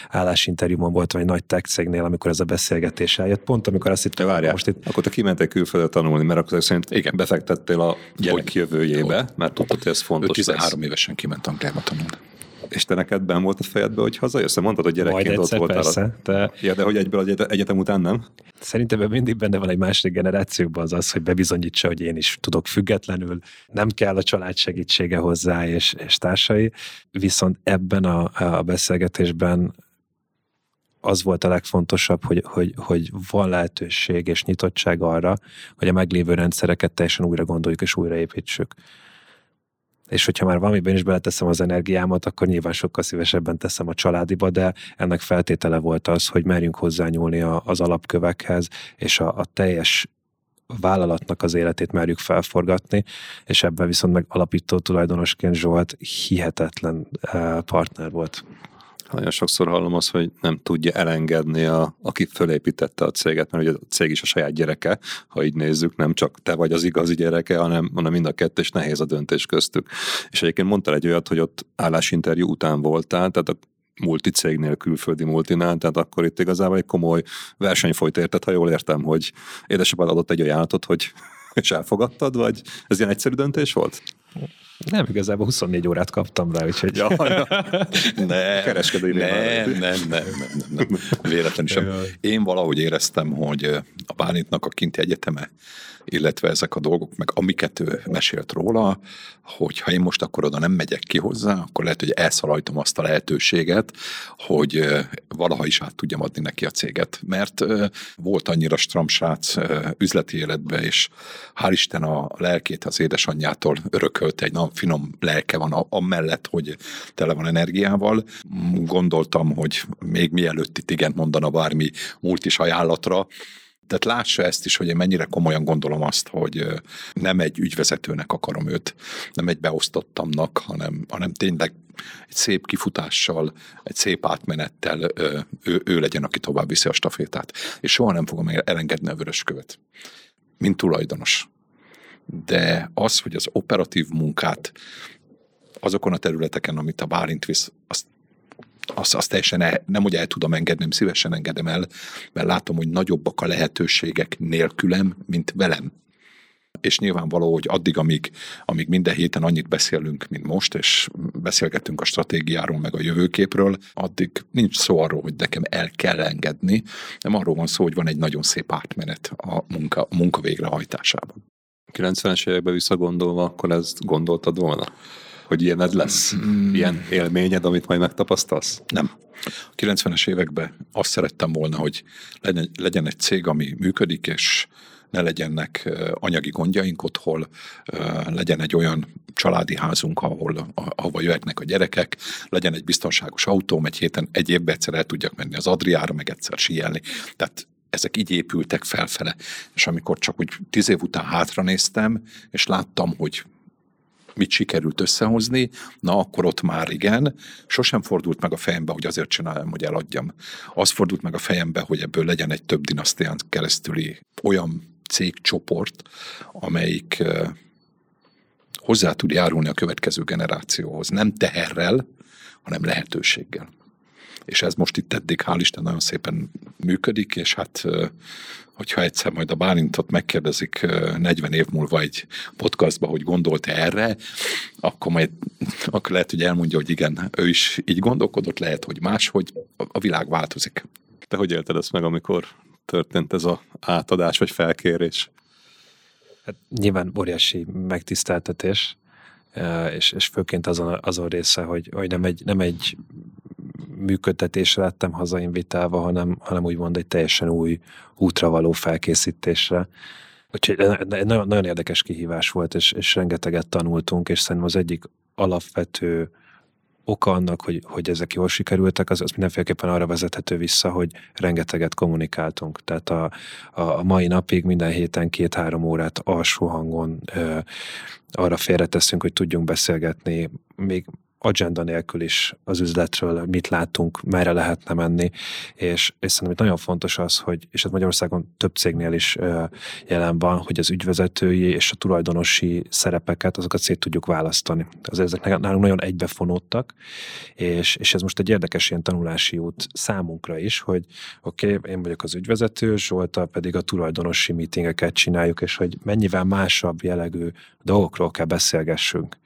állásinterjúmon voltam egy nagy tech cégnél, amikor ez a beszélgetés eljött. Pont amikor azt hittem, várjál, most itt... akkor te kimentek külföldre tanulni, mert akkor szerint igen, befektettél a gyerek jövőjébe, mert tudtad, hogy ez fontos. 13 lesz. évesen kiment Angliába tanulni. És te neked ben volt a fejedbe, hogy hazajössz? Mondtad, hogy gyerekként ott voltál. Persze, a... de... Ja, de hogy egyből egyetem után nem? Szerintem mindig benne van egy másik generációban az az, hogy bebizonyítsa, hogy én is tudok függetlenül, nem kell a család segítsége hozzá és, és társai, viszont ebben a, a beszélgetésben az volt a legfontosabb, hogy, hogy, hogy van lehetőség és nyitottság arra, hogy a meglévő rendszereket teljesen újra gondoljuk és újraépítsük és hogyha már valamiben is beleteszem az energiámat, akkor nyilván sokkal szívesebben teszem a családiba, de ennek feltétele volt az, hogy merjünk hozzányúlni a, az alapkövekhez, és a, a teljes vállalatnak az életét merjük felforgatni, és ebben viszont meg alapító tulajdonosként Zsolt hihetetlen eh, partner volt. Nagyon sokszor hallom azt, hogy nem tudja elengedni, a, aki fölépítette a céget, mert ugye a cég is a saját gyereke, ha így nézzük, nem csak te vagy az igazi gyereke, hanem, hanem mind a kettő, és nehéz a döntés köztük. És egyébként mondtál egy olyat, hogy ott állásinterjú után voltál, tehát a multicégnél, külföldi multinál, tehát akkor itt igazából egy komoly verseny folyt érted, ha jól értem, hogy édesapád adott egy ajánlatot, hogy <laughs> és elfogadtad, vagy ez ilyen egyszerű döntés volt? Nem, igazából 24 órát kaptam rá, úgyhogy... Ja, ja. <laughs> ne, Kereskedői nem, nem, nem, nem, nem, nem, véletlenül sem. Én valahogy éreztem, hogy a Bálintnak a kinti egyeteme illetve ezek a dolgok, meg amiket ő mesélt róla, hogy ha én most akkor oda nem megyek ki hozzá, akkor lehet, hogy elszalajtom azt a lehetőséget, hogy valaha is át tudjam adni neki a céget. Mert volt annyira stramsrác üzleti életbe, és hál' Isten a lelkét az édesanyjától örökölt egy finom lelke van amellett, hogy tele van energiával. Gondoltam, hogy még mielőtt itt igen mondana bármi múlt is ajánlatra, tehát lássa ezt is, hogy én mennyire komolyan gondolom azt, hogy nem egy ügyvezetőnek akarom őt, nem egy beosztottamnak, hanem, hanem tényleg egy szép kifutással, egy szép átmenettel ő, ő legyen, aki tovább viszi a stafétát. És soha nem fogom elengedni a vöröskövet, mint tulajdonos. De az, hogy az operatív munkát azokon a területeken, amit a Bálint visz, azt azt, azt teljesen el, nem, hogy el tudom engedni, nem szívesen engedem el, mert látom, hogy nagyobbak a lehetőségek nélkülem, mint velem. És nyilvánvaló, hogy addig, amíg, amíg minden héten annyit beszélünk, mint most, és beszélgetünk a stratégiáról, meg a jövőképről, addig nincs szó arról, hogy nekem el kell engedni, nem arról van szó, hogy van egy nagyon szép átmenet a munka, a munka végrehajtásában. 90-es években visszagondolva, akkor ezt gondoltad volna? hogy ilyened lesz? Mm. Ilyen élményed, amit majd megtapasztalsz? Nem. A 90-es években azt szerettem volna, hogy legyen, legyen egy cég, ami működik, és ne legyenek anyagi gondjaink otthon, legyen egy olyan családi házunk, ahol, ahova jöhetnek a gyerekek, legyen egy biztonságos autóm, egy héten egy évben egyszer el tudjak menni az Adriára, meg egyszer síelni. Tehát ezek így épültek felfele. És amikor csak úgy tíz év után hátra néztem, és láttam, hogy mit sikerült összehozni, na akkor ott már igen. Sosem fordult meg a fejembe, hogy azért csináljam, hogy eladjam. Az fordult meg a fejembe, hogy ebből legyen egy több dinasztián keresztüli olyan cégcsoport, amelyik hozzá tud járulni a következő generációhoz. Nem teherrel, hanem lehetőséggel és ez most itt eddig, hál' Isten, nagyon szépen működik, és hát hogyha egyszer majd a Bálintot megkérdezik 40 év múlva egy podcastba, hogy gondolt-e erre, akkor majd <laughs> akkor lehet, hogy elmondja, hogy igen, ő is így gondolkodott, lehet, hogy más, hogy a világ változik. Te hogy élted ezt meg, amikor történt ez a átadás vagy felkérés? Hát nyilván óriási megtiszteltetés, és, és főként azon, azon része, hogy, hogy nem, egy, nem egy működtetésre lettem hazainvitálva, hanem, hanem úgymond egy teljesen új útra való felkészítésre. Úgyhogy nagyon, nagyon érdekes kihívás volt, és, és rengeteget tanultunk, és szerintem az egyik alapvető oka annak, hogy, hogy ezek jól sikerültek, az, az mindenféleképpen arra vezethető vissza, hogy rengeteget kommunikáltunk. Tehát a, a mai napig minden héten két-három órát alsó hangon ö, arra félreteszünk, hogy tudjunk beszélgetni, még agenda nélkül is az üzletről, mit látunk, merre lehetne menni, és, és szerintem itt nagyon fontos az, hogy, és ez Magyarországon több cégnél is jelen van, hogy az ügyvezetői és a tulajdonosi szerepeket, azokat szét tudjuk választani. Az ezek nálunk nagyon egybefonódtak, és, és ez most egy érdekes ilyen tanulási út számunkra is, hogy oké, okay, én vagyok az ügyvezető, Zsoltal pedig a tulajdonosi meetingeket csináljuk, és hogy mennyivel másabb jellegű dolgokról kell beszélgessünk.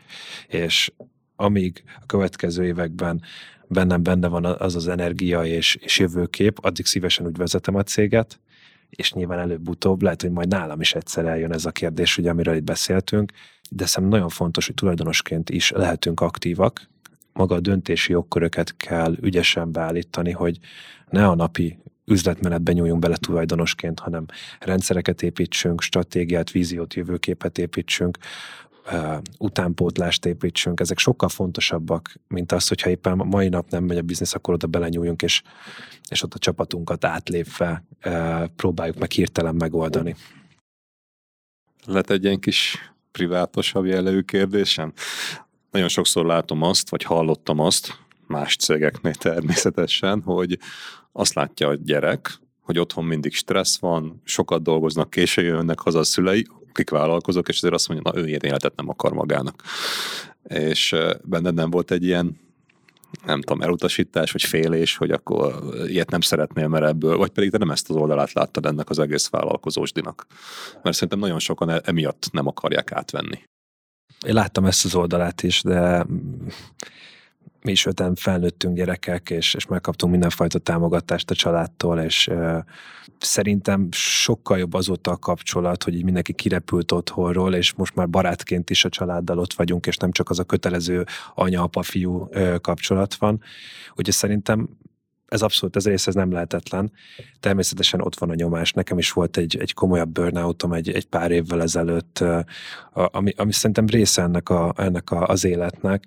És amíg a következő években bennem benne van az az energia és, és jövőkép, addig szívesen úgy vezetem a céget, és nyilván előbb-utóbb lehet, hogy majd nálam is egyszer eljön ez a kérdés, ugye, amiről itt beszéltünk, de szerintem nagyon fontos, hogy tulajdonosként is lehetünk aktívak, maga a döntési jogköröket kell ügyesen beállítani, hogy ne a napi üzletmenetben nyúljunk bele tulajdonosként, hanem rendszereket építsünk, stratégiát, víziót, jövőképet építsünk, utánpótlást építsünk, ezek sokkal fontosabbak, mint az, hogyha éppen mai nap nem megy a biznisz, akkor oda belenyúljunk, és, és ott a csapatunkat átlépve próbáljuk meg hirtelen megoldani. Lehet egy ilyen kis privátosabb jellegű kérdésem? Nagyon sokszor látom azt, vagy hallottam azt, más cégeknél természetesen, hogy azt látja a gyerek, hogy otthon mindig stressz van, sokat dolgoznak, későn jönnek haza a szülei, akik vállalkozók, és azért azt mondja, na ő ilyen életet nem akar magának. És benned nem volt egy ilyen nem tudom, elutasítás, vagy félés, hogy akkor ilyet nem szeretnél, mert ebből, vagy pedig te nem ezt az oldalát láttad ennek az egész vállalkozósdinak. Mert szerintem nagyon sokan e- emiatt nem akarják átvenni. Én láttam ezt az oldalát is, de mi is öten felnőttünk gyerekek, és, és megkaptunk mindenfajta támogatást a családtól, és uh, szerintem sokkal jobb azóta a kapcsolat, hogy így mindenki kirepült otthonról, és most már barátként is a családdal ott vagyunk, és nem csak az a kötelező anya-apa-fiú kapcsolat van. Ugye szerintem ez abszolút, ez rész, ez nem lehetetlen. Természetesen ott van a nyomás. Nekem is volt egy, egy komolyabb burnoutom egy, egy pár évvel ezelőtt, ami, ami szerintem része ennek, a, ennek a, az életnek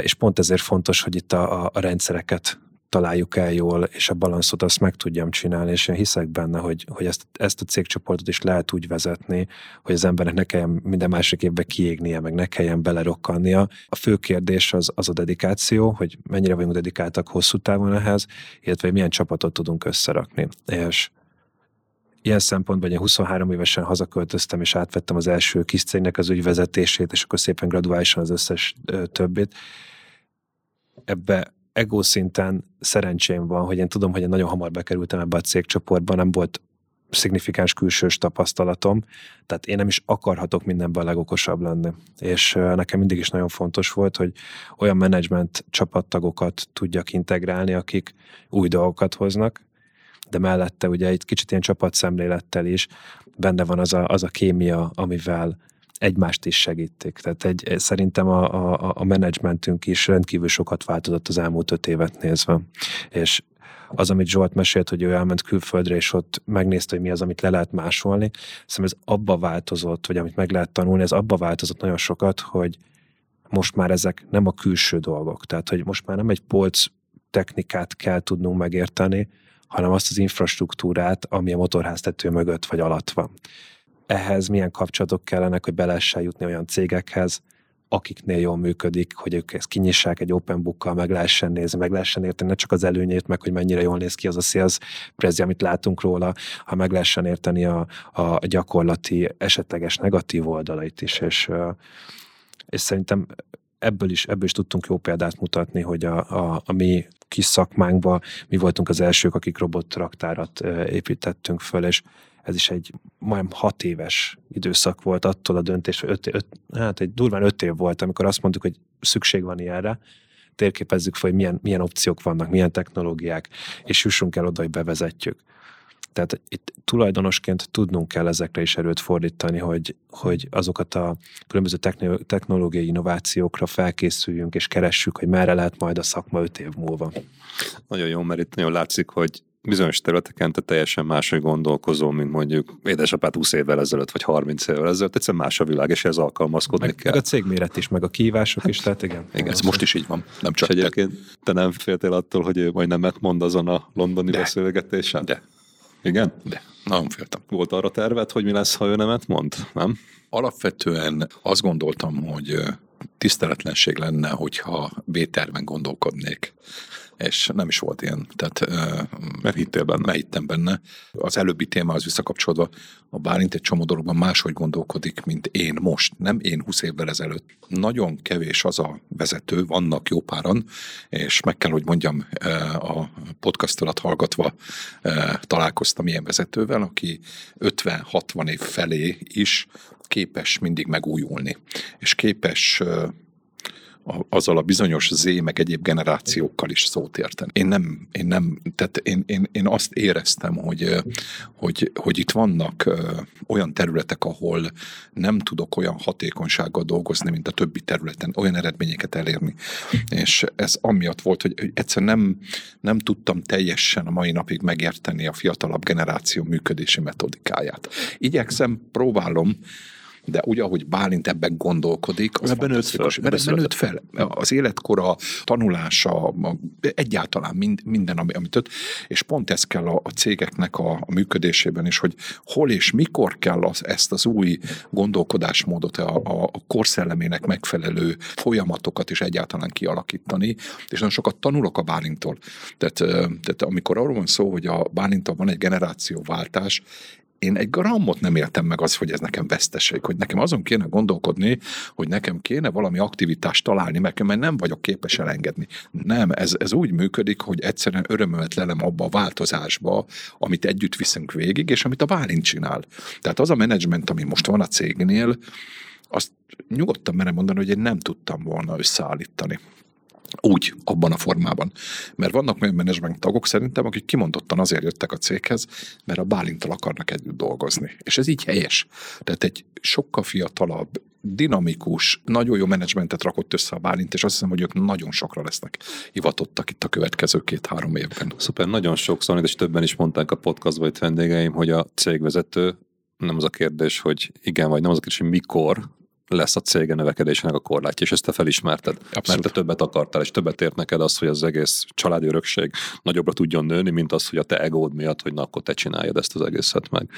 és pont ezért fontos, hogy itt a, a, a rendszereket találjuk el jól, és a balanszot azt meg tudjam csinálni, és én hiszek benne, hogy, hogy ezt, ezt a cégcsoportot is lehet úgy vezetni, hogy az embernek ne kelljen minden másik évben kiégnie, meg ne kelljen belerokkannia. A fő kérdés az, az a dedikáció, hogy mennyire vagyunk dedikáltak hosszú távon ehhez, illetve milyen csapatot tudunk összerakni. És ilyen szempontból, én 23 évesen hazaköltöztem, és átvettem az első kis cégnek az ügyvezetését, és akkor szépen graduálisan az összes többit. Ebbe ego szinten szerencsém van, hogy én tudom, hogy én nagyon hamar bekerültem ebbe a cégcsoportba, nem volt szignifikáns külsős tapasztalatom, tehát én nem is akarhatok mindenben a legokosabb lenni. És nekem mindig is nagyon fontos volt, hogy olyan menedzsment csapattagokat tudjak integrálni, akik új dolgokat hoznak, de mellette ugye egy kicsit ilyen csapatszemlélettel is benne van az a, az a kémia, amivel egymást is segítik. Tehát egy, szerintem a, a, a menedzsmentünk is rendkívül sokat változott az elmúlt öt évet nézve. És az, amit Zsolt mesélt, hogy ő elment külföldre, és ott megnézte, hogy mi az, amit le lehet másolni. Szerintem ez abba változott, vagy amit meg lehet tanulni, ez abba változott nagyon sokat, hogy most már ezek nem a külső dolgok. Tehát, hogy most már nem egy polc technikát kell tudnunk megérteni, hanem azt az infrastruktúrát, ami a motorháztető mögött vagy alatt van. Ehhez milyen kapcsolatok kellenek, hogy be lehessen jutni olyan cégekhez, akiknél jól működik, hogy ők ezt kinyissák egy open bookkal, meg lehessen nézni, meg lehessen érteni ne csak az előnyét, meg hogy mennyire jól néz ki az a sales prezi, amit látunk róla, ha meg lehessen érteni a, a gyakorlati, esetleges negatív oldalait is, és, és szerintem ebből is, ebből is tudtunk jó példát mutatni, hogy a, a, a mi kis szakmánkban mi voltunk az elsők, akik robottraktárat építettünk föl, és ez is egy majdnem hat éves időszak volt attól a döntés, öt, öt, hát egy durván öt év volt, amikor azt mondtuk, hogy szükség van ilyenre, térképezzük fel, hogy milyen, milyen opciók vannak, milyen technológiák, és jussunk el oda, hogy bevezetjük. Tehát itt tulajdonosként tudnunk kell ezekre is erőt fordítani, hogy, hogy azokat a különböző technológiai innovációkra felkészüljünk, és keressük, hogy merre lehet majd a szakma öt év múlva. Nagyon jó, mert itt nagyon látszik, hogy bizonyos területeken te teljesen máshogy gondolkozol, mint mondjuk édesapád 20 évvel ezelőtt, vagy 30 évvel ezelőtt, egyszerűen más a világ, és ez alkalmazkodni meg, kell. Meg a cégméret is, meg a kihívások hát, is, tehát igen. Igen, ez most is így van, nem csak és egyébként te nem féltél attól, hogy ő majd nemet mond azon a londoni De. beszélgetésen? De. Igen? De. Nagyon féltem. Volt arra tervet, hogy mi lesz, ha ő nemet mond, nem? Alapvetően azt gondoltam, hogy tiszteletlenség lenne, hogyha B-terven gondolkodnék és nem is volt ilyen. Tehát, mert hittél benne. Mert hittem benne. Az előbbi témához visszakapcsolódva, a Bálint egy csomó dologban máshogy gondolkodik, mint én most, nem én 20 évvel ezelőtt. Nagyon kevés az a vezető, vannak jó páran, és meg kell, hogy mondjam, a podcast alatt hallgatva találkoztam ilyen vezetővel, aki 50-60 év felé is képes mindig megújulni, és képes azzal a bizonyos Z meg egyéb generációkkal is szót érteni. Én nem, én nem, tehát én, én, én azt éreztem, hogy, hogy, hogy itt vannak olyan területek, ahol nem tudok olyan hatékonysággal dolgozni, mint a többi területen, olyan eredményeket elérni. És ez amiatt volt, hogy, hogy egyszer nem, nem tudtam teljesen a mai napig megérteni a fiatalabb generáció működési metodikáját. Igyekszem, próbálom, de úgy, ahogy Bálint ebben gondolkodik, az ebben nőtt fel. Ebben nőtt fel. Az életkora, tanulása, egyáltalán mind, minden, ami, amit ott, és pont ez kell a, a cégeknek a, a működésében is, hogy hol és mikor kell az, ezt az új gondolkodásmódot, a, a, a korszellemének megfelelő folyamatokat is egyáltalán kialakítani, és nagyon sokat tanulok a Bálintól. Tehát, tehát amikor arról van szó, hogy a Bálintal van egy generációváltás, én egy grammot nem éltem meg az, hogy ez nekem veszteség, hogy nekem azon kéne gondolkodni, hogy nekem kéne valami aktivitást találni, mert nem vagyok képes elengedni. Nem, ez, ez úgy működik, hogy egyszerűen örömömet lelem abba a változásba, amit együtt viszünk végig, és amit a Bálint csinál. Tehát az a menedzsment, ami most van a cégnél, azt nyugodtan merem mondani, hogy én nem tudtam volna összeállítani úgy, abban a formában. Mert vannak olyan menedzsment tagok szerintem, akik kimondottan azért jöttek a céghez, mert a Bálintal akarnak együtt dolgozni. És ez így helyes. Tehát egy sokkal fiatalabb, dinamikus, nagyon jó menedzsmentet rakott össze a Bálint, és azt hiszem, hogy ők nagyon sokra lesznek hivatottak itt a következő két-három évben. Szuper, nagyon sokszor, és többen is mondták a podcastban itt vendégeim, hogy a cégvezető nem az a kérdés, hogy igen vagy nem az a kérdés, hogy mikor, lesz a cége növekedésének a korlátja, és ezt te felismerted. Abszolút. Mert te többet akartál, és többet ért neked az, hogy az egész családi örökség nagyobbra tudjon nőni, mint az, hogy a te egód miatt, hogy na akkor te csináljad ezt az egészet meg.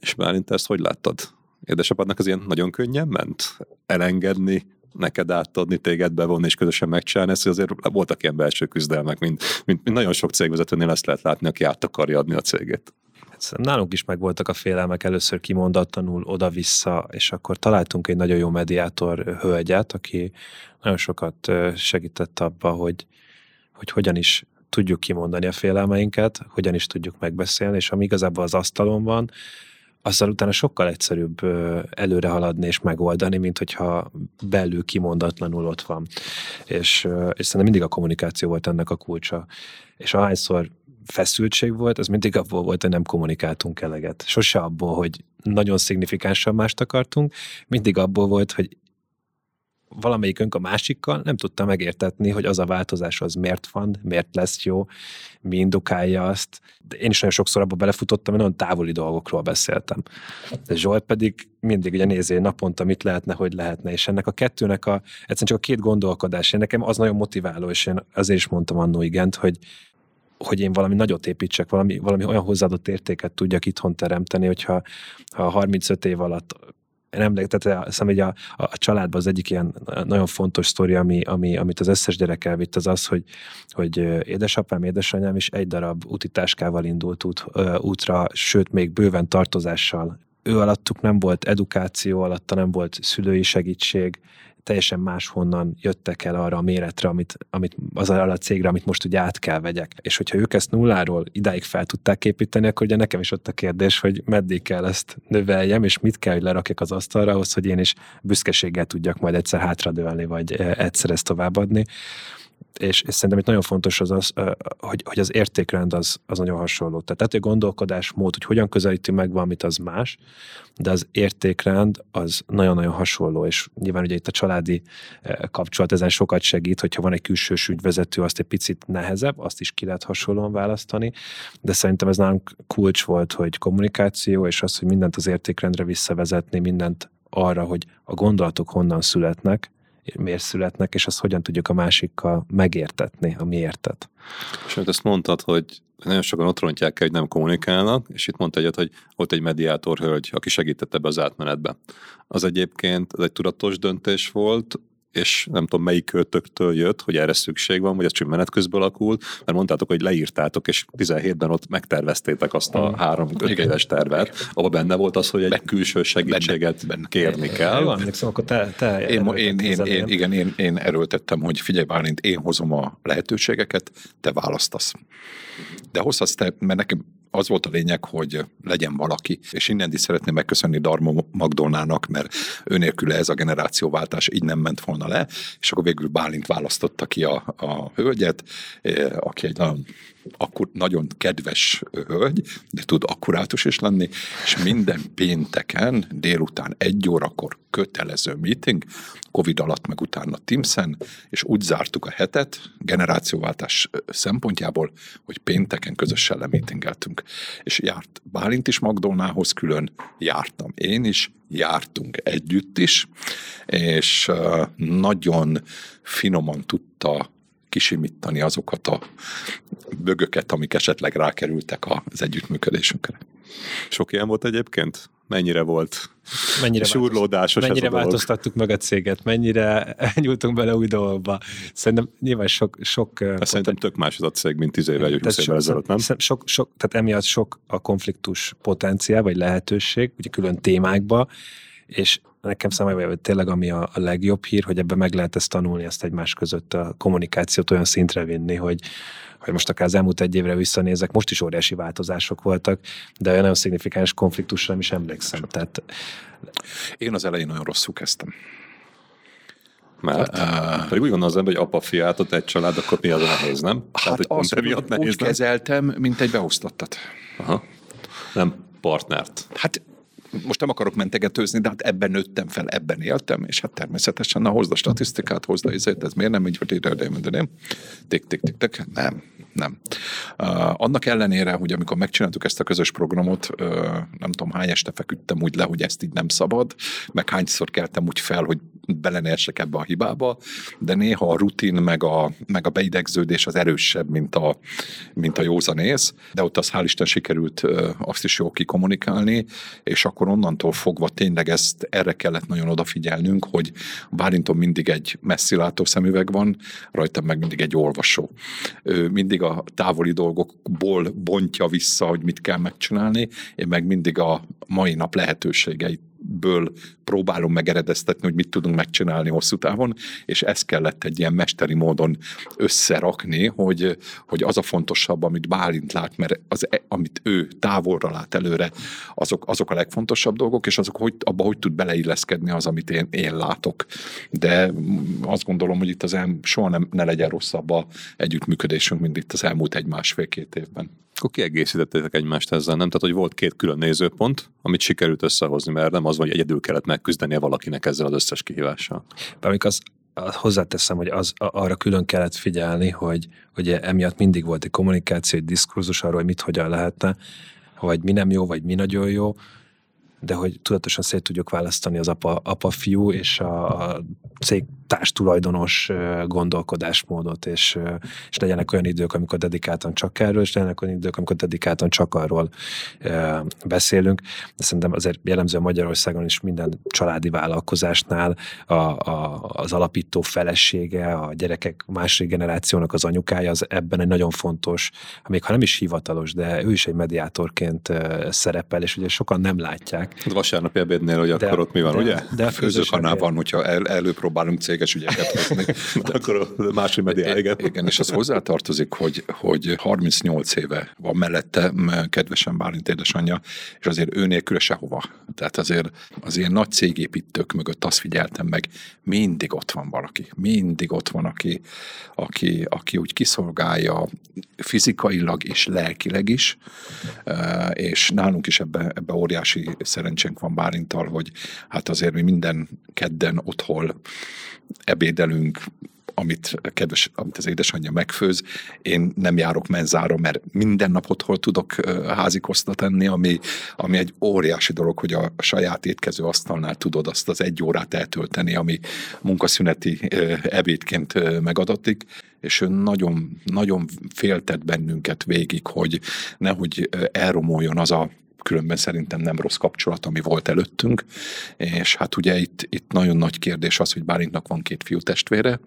És Bálint, ezt hogy láttad? Édesapádnak az ilyen nagyon könnyen ment elengedni, neked átadni, téged bevonni és közösen megcsinálni, ezt azért voltak ilyen belső küzdelmek, mint, mint, mint nagyon sok cégvezetőnél ezt lehet látni, aki át akarja adni a cégét. Szerintem nálunk is megvoltak a félelmek először kimondatlanul oda-vissza, és akkor találtunk egy nagyon jó mediátor hölgyet, aki nagyon sokat segített abba, hogy, hogy hogyan is tudjuk kimondani a félelmeinket, hogyan is tudjuk megbeszélni, és ami igazából az asztalon van, azzal utána sokkal egyszerűbb előre haladni és megoldani, mint hogyha belül kimondatlanul ott van. És, és szerintem mindig a kommunikáció volt ennek a kulcsa. És ahányszor feszültség volt, az mindig abból volt, hogy nem kommunikáltunk eleget. Sose abból, hogy nagyon szignifikánsan mást akartunk, mindig abból volt, hogy valamelyikünk a másikkal nem tudta megértetni, hogy az a változás az miért van, miért lesz jó, mi indukálja azt. De én is nagyon sokszor abba belefutottam, hogy nagyon távoli dolgokról beszéltem. De Zsolt pedig mindig ugye nézi naponta, mit lehetne, hogy lehetne, és ennek a kettőnek a, egyszerűen csak a két gondolkodás, én nekem az nagyon motiváló, és én azért is mondtam annó igent, hogy hogy én valami nagyot építsek, valami, valami olyan hozzáadott értéket tudjak itthon teremteni, hogyha ha 35 év alatt én emlékszem, azt hiszem, hogy a, a, családban az egyik ilyen nagyon fontos sztori, ami, ami, amit az összes gyerek elvitt, az az, hogy, hogy édesapám, édesanyám is egy darab utitáskával indult út, útra, sőt, még bőven tartozással. Ő alattuk nem volt edukáció, alatta nem volt szülői segítség, teljesen máshonnan jöttek el arra a méretre, amit, amit az a cégre, amit most ugye át kell vegyek. És hogyha ők ezt nulláról idáig fel tudták építeni, akkor ugye nekem is ott a kérdés, hogy meddig kell ezt növeljem, és mit kell, hogy lerakjak az asztalra ahhoz, hogy én is büszkeséggel tudjak majd egyszer hátradőlni, vagy eh, egyszer ezt továbbadni és, és szerintem itt nagyon fontos az, az hogy, hogy az értékrend az, az nagyon hasonló. Tehát, hogy a gondolkodásmód, hogy hogyan közelítünk meg valamit, az más, de az értékrend az nagyon-nagyon hasonló, és nyilván ugye itt a családi kapcsolat ezen sokat segít, hogyha van egy külsős ügyvezető, azt egy picit nehezebb, azt is ki lehet hasonlóan választani, de szerintem ez nálunk kulcs volt, hogy kommunikáció, és az, hogy mindent az értékrendre visszavezetni, mindent arra, hogy a gondolatok honnan születnek, miért születnek, és azt hogyan tudjuk a másikkal megértetni, a miértet. Amit ezt mondtad, hogy nagyon sokan ott rontják el, hogy nem kommunikálnak, és itt mondta egyet, hogy ott egy mediátor hölgy, aki segítette be az átmenetbe. Az egyébként ez egy tudatos döntés volt, és nem tudom melyik költöktől jött, hogy erre szükség van, vagy ez csak menet közben alakult, mert mondtátok, hogy leírtátok, és 17-ben ott megterveztétek azt a három-öt éves tervet, ahol benne volt az, hogy egy ben, külső segítséget benne, kérni kell. Jó, emlékszem, akkor te, te én, én, én, én, igen, én, én erőltettem, hogy figyelj Bálint, én hozom a lehetőségeket, te választasz. De hozhatsz te, mert nekem az volt a lényeg, hogy legyen valaki, és innen is szeretném megköszönni Darmo Magdolnának, mert őnélküle ez a generációváltás így nem ment volna le, és akkor végül Bálint választotta ki a, a hölgyet, eh, aki egy nagyon akkor nagyon kedves hölgy, de tud akkurátus is lenni, és minden pénteken délután egy órakor kötelező meeting, Covid alatt meg utána Teamsen, és úgy zártuk a hetet generációváltás szempontjából, hogy pénteken közösen lemeetingeltünk. És járt Bálint is Magdolnához külön, jártam én is, jártunk együtt is, és nagyon finoman tudta kisimítani azokat a bögöket, amik esetleg rákerültek az együttműködésünkre. Sok ilyen volt egyébként? Mennyire volt mennyire surlódásos mennyire ez a változtattuk meg a céget, mennyire <laughs> nyúltunk bele új dolgokba. Szerintem nyilván sok... sok Ezt szerintem tök más az a cég, mint 10 évvel, 20 évvel ezelőtt, nem? Sok, sok, tehát emiatt sok a konfliktus potenciál, vagy lehetőség, ugye külön témákba, és nekem számomra hogy tényleg ami a, a legjobb hír, hogy ebben meg lehet ezt tanulni, ezt egymás között a kommunikációt olyan szintre vinni, hogy, hogy most akár az elmúlt egy évre visszanézek, most is óriási változások voltak, de olyan nagyon szignifikáns konfliktusra nem is emlékszem. Tehát... Én az elején nagyon rosszul kezdtem. Mert uh, pedig úgy gondolom az ember, hogy apa fiát, ott egy család, akkor mi az a nehéz, nem? Hát Tehát, azt úgy, nehéz, úgy nem? kezeltem, mint egy beosztottat. Aha. Nem partnert. Hát most nem akarok mentegetőzni, de hát ebben nőttem fel, ebben éltem, és hát természetesen, na hozd a statisztikát, hozd a izét, ez miért nem így, hogy ide, de nem. Tik, tik, tik, tik, nem, nem. Uh, annak ellenére, hogy amikor megcsináltuk ezt a közös programot, uh, nem tudom, hány este feküdtem úgy le, hogy ezt így nem szabad, meg hányszor keltem úgy fel, hogy bele ne ebbe a hibába, de néha a rutin meg a, meg a beidegződés az erősebb, mint a, mint a józanész, de ott az hál' Isten sikerült uh, azt is jól kikommunikálni, és akkor onnantól fogva tényleg ezt erre kellett nagyon odafigyelnünk, hogy Bálinton mindig egy messzilátó szemüveg van, rajtam meg mindig egy olvasó. Ő mindig a távoli dolgokból bontja vissza, hogy mit kell megcsinálni, én meg mindig a mai nap lehetőségeit ből próbálom megeredeztetni, hogy mit tudunk megcsinálni hosszú távon, és ezt kellett egy ilyen mesteri módon összerakni, hogy, hogy az a fontosabb, amit Bálint lát, mert az, e, amit ő távolra lát előre, azok, azok a legfontosabb dolgok, és azok hogy, abba hogy tud beleilleszkedni az, amit én, én látok. De azt gondolom, hogy itt az el, soha nem, ne legyen rosszabb a együttműködésünk, mint itt az elmúlt egy másfél-két évben. Akkor kiegészítettétek egymást ezzel, nem? Tehát, hogy volt két külön nézőpont, amit sikerült összehozni, mert nem az, hogy egyedül kellett megküzdenie valakinek ezzel az összes kihívással. Amikor az, hozzáteszem, hogy az, arra külön kellett figyelni, hogy hogy emiatt mindig volt egy kommunikáció, egy diskurzus arról, hogy mit hogyan lehetne, vagy mi nem jó, vagy mi nagyon jó, de hogy tudatosan szét tudjuk választani az apa, apa-fiú és a, a cég társtulajdonos gondolkodásmódot, és, és legyenek olyan idők, amikor dedikáltan csak erről, és legyenek olyan idők, amikor dedikáltan csak arról beszélünk. De szerintem azért jellemző Magyarországon is minden családi vállalkozásnál a, a, az alapító felesége, a gyerekek másik generációnak az anyukája, az ebben egy nagyon fontos, még ha nem is hivatalos, de ő is egy mediátorként szerepel, és ugye sokan nem látják. A vasárnapi ebédnél, hogy de, akkor ott mi van, de, ugye? De a főzőkanálban, hogyha el, előpróbálunk céges ügyeket hozni. <laughs> akkor másik mediá, igen. Igen, és az hozzátartozik, hogy, hogy 38 éve van mellette kedvesen Bálint édesanyja, és azért ő nélkül sehova. Tehát azért az ilyen nagy cégépítők mögött azt figyeltem meg, mindig ott van valaki, mindig ott van, aki, aki, aki úgy kiszolgálja fizikailag és lelkileg is, és nálunk is ebbe, ebbe óriási szerencsénk van Bálintal, hogy hát azért mi minden kedden otthon ebédelünk, amit, kedves, amit az édesanyja megfőz. Én nem járok menzára, mert minden nap otthon tudok házikosztat tenni, ami, ami egy óriási dolog, hogy a saját étkező asztalnál tudod azt az egy órát eltölteni, ami munkaszüneti ebédként megadatik és ő nagyon, nagyon féltett bennünket végig, hogy nehogy elromoljon az a különben szerintem nem rossz kapcsolat, ami volt előttünk, és hát ugye itt, itt nagyon nagy kérdés az, hogy Bálintnak van két fiú testvére,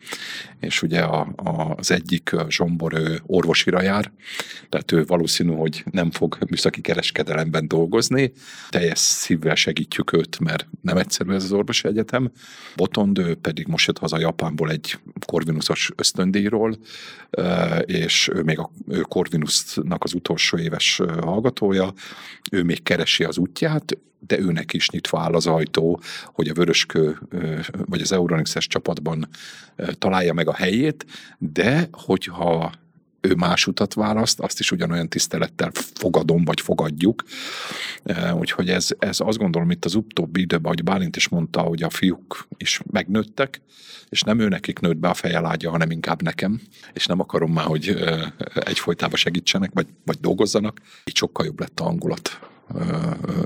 és ugye a, a, az egyik Zsombor ő orvosira jár, tehát ő valószínű, hogy nem fog műszaki kereskedelemben dolgozni, teljes szívvel segítjük őt, mert nem egyszerű ez az orvosi egyetem. Botond, ő pedig most jött haza Japánból egy Corvinusos ösztöndíjról, és ő még a Corvinusnak az utolsó éves hallgatója, ő még keresi az útját, de őnek is nyitva áll az ajtó, hogy a Vöröskő vagy az Euronixes csapatban találja meg a helyét, de hogyha ő más utat választ, azt is ugyanolyan tisztelettel fogadom, vagy fogadjuk. Úgyhogy ez, ez azt gondolom itt az utóbbi időben, ahogy Bálint is mondta, hogy a fiúk is megnőttek, és nem ő nekik nőtt be a fejelágya, hanem inkább nekem, és nem akarom már, hogy egyfolytában segítsenek, vagy, vagy dolgozzanak. Így sokkal jobb lett a hangulat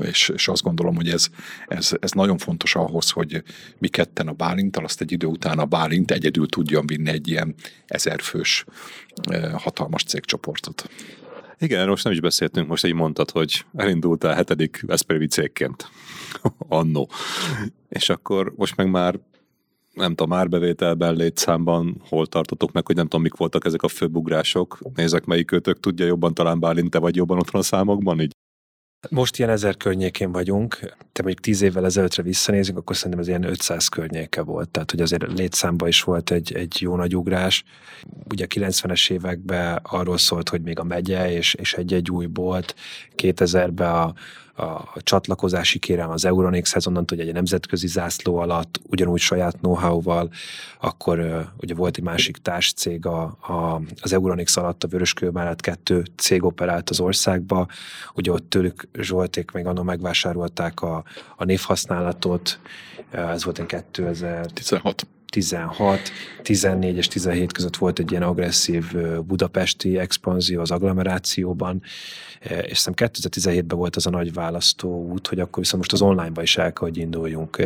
és, és azt gondolom, hogy ez, ez, ez nagyon fontos ahhoz, hogy mi ketten a Bálinttal, azt egy idő után a Bálint egyedül tudjon vinni egy ilyen ezerfős hatalmas cégcsoportot. Igen, most nem is beszéltünk, most így mondtad, hogy elindultál hetedik Veszprémi cégként. <laughs> Annó. És akkor most meg már nem tudom, árbevételben, létszámban hol tartotok meg, hogy nem tudom, mik voltak ezek a főbugrások. Nézek, melyik őtök tudja jobban, talán Bálint, te vagy jobban otthon a számokban, így? Most ilyen ezer környékén vagyunk, te mondjuk tíz évvel ezelőttre visszanézünk, akkor szerintem ez ilyen 500 környéke volt, tehát hogy azért létszámba is volt egy, egy jó nagy ugrás. Ugye a 90-es években arról szólt, hogy még a megye és, és egy-egy új bolt, 2000-ben a, a csatlakozási kérem az Euronixhez, onnantól, hogy egy nemzetközi zászló alatt, ugyanúgy saját know-how-val, akkor ugye volt egy másik társcég a, a, az Euronix alatt, a Vöröskő mellett kettő cég operált az országba, ugye ott tőlük Zsolték még annak megvásárolták a, a névhasználatot, ez volt egy 2016 16, 14 és 17 között volt egy ilyen agresszív budapesti expanzió az agglomerációban, és hiszem 2017-ben volt az a nagy választó út, hogy akkor viszont most az online-ba is el kell, hogy induljunk.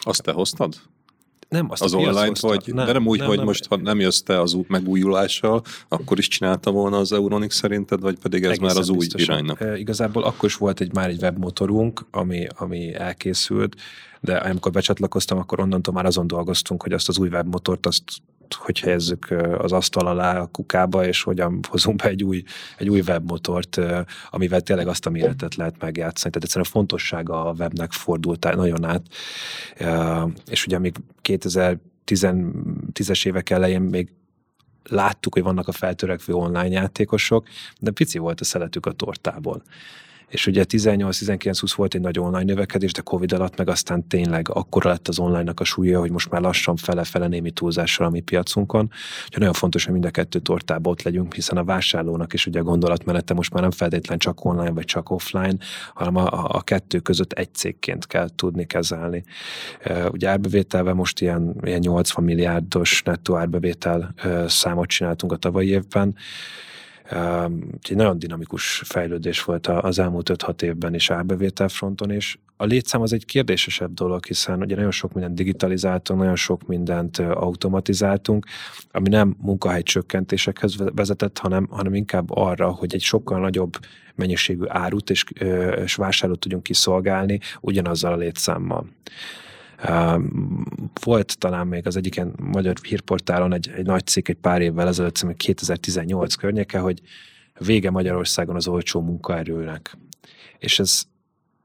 Azt te hoztad? Nem, azt az online vagy, nem, de nem úgy, nem, hogy nem, most ha nem jössz te az út megújulással, akkor is csinálta volna az Euronix szerinted, vagy pedig ez már az új biztosan. iránynak? E, igazából akkor is volt egy már egy webmotorunk, ami, ami elkészült, de amikor becsatlakoztam, akkor onnantól már azon dolgoztunk, hogy azt az új webmotort, azt hogy helyezzük az asztal alá a kukába, és hogyan hozunk be egy új, egy új webmotort, amivel tényleg azt a méretet lehet megjátszani. Tehát egyszerűen a fontossága a webnek fordult nagyon át. És ugye még 2010-es évek elején még láttuk, hogy vannak a feltörekvő online játékosok, de pici volt a szeletük a tortából és ugye 18-19-20 volt egy nagy online növekedés, de Covid alatt meg aztán tényleg akkora lett az online-nak a súlya, hogy most már lassan fele-fele némi túlzással a mi piacunkon. Úgyhogy nagyon fontos, hogy mind a kettő tortába ott legyünk, hiszen a vásárlónak is ugye a gondolatmenete most már nem feltétlen csak online vagy csak offline, hanem a, a kettő között egy cégként kell tudni kezelni. Ugye árbevételben most ilyen, ilyen 80 milliárdos nettó árbevétel számot csináltunk a tavalyi évben, egy nagyon dinamikus fejlődés volt az elmúlt 5-6 évben is árbevétel fronton, és a létszám az egy kérdésesebb dolog, hiszen ugye nagyon sok mindent digitalizáltunk, nagyon sok mindent automatizáltunk, ami nem munkahely csökkentésekhez vezetett, hanem, hanem inkább arra, hogy egy sokkal nagyobb mennyiségű árut és, és vásárlót tudjunk kiszolgálni ugyanazzal a létszámmal. Volt talán még az egyik ilyen magyar hírportálon egy, egy nagy cikk egy pár évvel ezelőtt, 2018 környéke, hogy vége Magyarországon az olcsó munkaerőnek. És ez,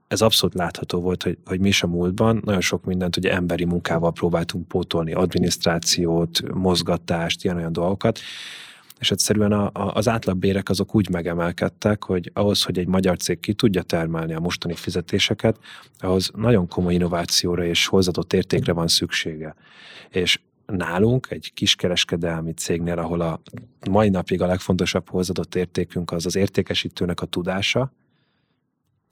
ez abszolút látható volt, hogy, hogy mi is a múltban nagyon sok mindent ugye emberi munkával próbáltunk pótolni, adminisztrációt, mozgatást, ilyen-olyan dolgokat, és egyszerűen a, a, az átlagbérek azok úgy megemelkedtek, hogy ahhoz, hogy egy magyar cég ki tudja termelni a mostani fizetéseket, ahhoz nagyon komoly innovációra és hozzáadott értékre van szüksége. És nálunk, egy kiskereskedelmi cégnél, ahol a mai napig a legfontosabb hozzáadott értékünk az az értékesítőnek a tudása,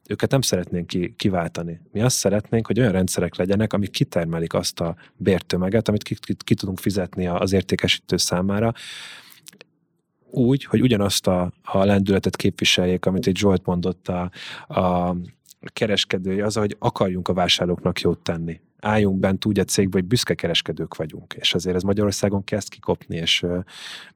őket nem szeretnénk ki, kiváltani. Mi azt szeretnénk, hogy olyan rendszerek legyenek, amik kitermelik azt a bértömeget, amit ki, ki, ki tudunk fizetni az értékesítő számára, úgy, hogy ugyanazt a, a lendületet képviseljék, amit egy Zsolt mondott a, a kereskedője, az, hogy akarjunk a vásárlóknak jót tenni. Álljunk bent úgy a cégbe, hogy büszke kereskedők vagyunk, és azért ez Magyarországon kezd kikopni, és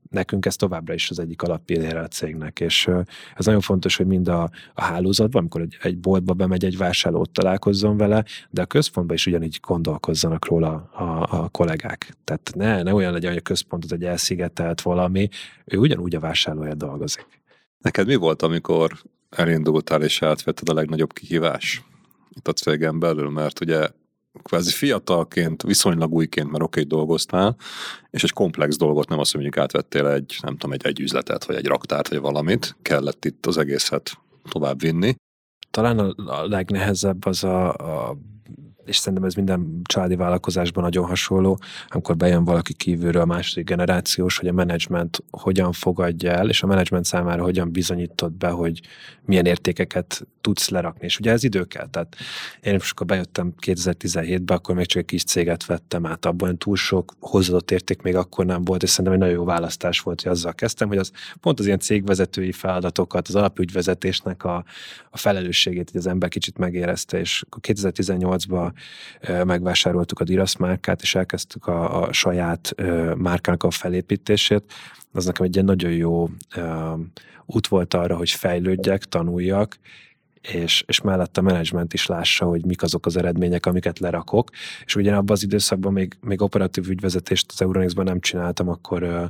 nekünk ez továbbra is az egyik alappillére a cégnek, és ez nagyon fontos, hogy mind a, a hálózatban, amikor egy, egy boltba bemegy egy vásárló, ott találkozzon vele, de a központban is ugyanígy gondolkozzanak róla a, a kollégák. Tehát ne, ne olyan legyen, hogy a központ az egy elszigetelt valami, ő ugyanúgy a vásárlója dolgozik. Neked mi volt, amikor elindultál és átvetted a legnagyobb kihívás itt a cégen belül, mert ugye kvázi fiatalként, viszonylag újként, mert oké, okay, dolgoztál, és egy komplex dolgot, nem azt, mondjuk átvettél egy, nem tudom, egy, egy üzletet, vagy egy raktárt, vagy valamit, kellett itt az egészet tovább vinni. Talán a legnehezebb az a, a és szerintem ez minden családi vállalkozásban nagyon hasonló, amikor bejön valaki kívülről a második generációs, hogy a menedzsment hogyan fogadja el, és a menedzsment számára hogyan bizonyított be, hogy milyen értékeket tudsz lerakni. És ugye ez idő kell. Tehát én most akkor bejöttem 2017-ben, akkor még csak egy kis céget vettem át, abban túl sok hozzáadott érték még akkor nem volt, és szerintem egy nagyon jó választás volt, hogy azzal kezdtem, hogy az pont az ilyen cégvezetői feladatokat, az alapügyvezetésnek a, a felelősségét, hogy az ember kicsit megérezte, és 2018-ban megvásároltuk a Dirasz márkát, és elkezdtük a, a saját márkának a felépítését. Az nekem egy ilyen nagyon jó út volt arra, hogy fejlődjek, tanuljak, és, és mellett a menedzsment is lássa, hogy mik azok az eredmények, amiket lerakok. És ugye abban az időszakban még, még operatív ügyvezetést az Euronixban nem csináltam, akkor, ö,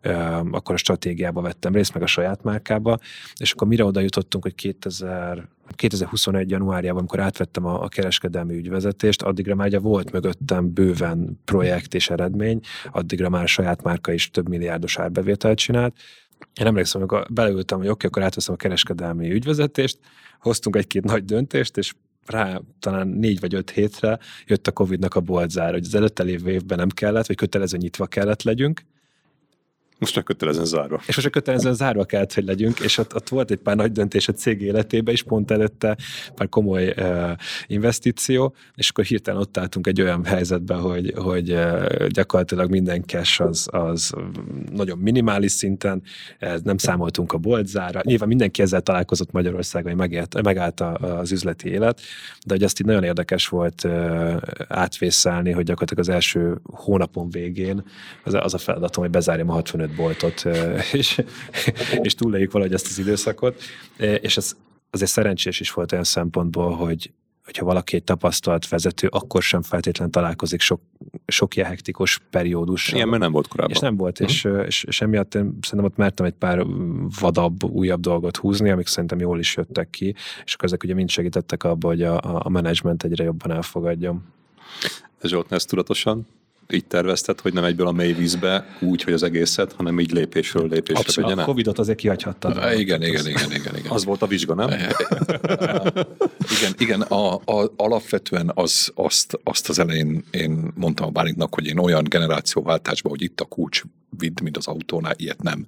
ö, akkor a stratégiába vettem részt, meg a saját márkába, és akkor mire oda jutottunk, hogy 2000, 2021. januárjában, amikor átvettem a, a kereskedelmi ügyvezetést, addigra már ugye volt mögöttem bőven projekt és eredmény, addigra már a saját márka is több milliárdos árbevételt csinált, én emlékszem, amikor beleültem, hogy oké, okay, akkor átveszem a kereskedelmi ügyvezetést, hoztunk egy-két nagy döntést, és rá talán négy vagy öt hétre jött a Covid-nak a boltzár, hogy az előtte lévő évben nem kellett, vagy kötelező nyitva kellett legyünk, most csak kötelezően zárva. És most csak kötelezően zárva kellett, hogy legyünk, és ott, ott volt egy pár nagy döntés a cég életében is, pont előtte pár komoly uh, investíció, és akkor hirtelen ott álltunk egy olyan helyzetben, hogy, hogy uh, gyakorlatilag minden cash az, az nagyon minimális szinten, nem számoltunk a boltzára. Nyilván mindenki ezzel találkozott Magyarországon, hogy megélt, megállt az üzleti élet, de hogy azt így nagyon érdekes volt uh, átvészelni, hogy gyakorlatilag az első hónapon végén az, az a feladatom, hogy bezárjam a 65 15 boltot, <laughs> és, és túléljük valahogy ezt az időszakot. És ez azért szerencsés is volt olyan szempontból, hogy, hogyha valaki egy tapasztalt vezető, akkor sem feltétlenül találkozik sok, sok ilyen hektikus periódus. Ilyen, mert nem volt korábban. És nem volt, és, és, és emiatt én szerintem ott mertem egy pár vadabb, újabb dolgot húzni, amik szerintem jól is jöttek ki, és akkor ezek ugye mind segítettek abba, hogy a, a menedzsment egyre jobban elfogadjam. Zsolt, ezt tudatosan így tervezted, hogy nem egyből a mély vízbe úgy, hogy az egészet, hanem így lépésről lépésre Abszolút. vegyen A Covid-ot azért kihagyhattad. Igen, igen, igen, igen, igen. Az volt a vizsga, nem? <laughs> Igen, igen a, a, alapvetően az, azt, azt az elején én mondtam a Bálintnak, hogy én olyan generációváltásban, hogy itt a kulcs vidd, mint az autónál, ilyet nem,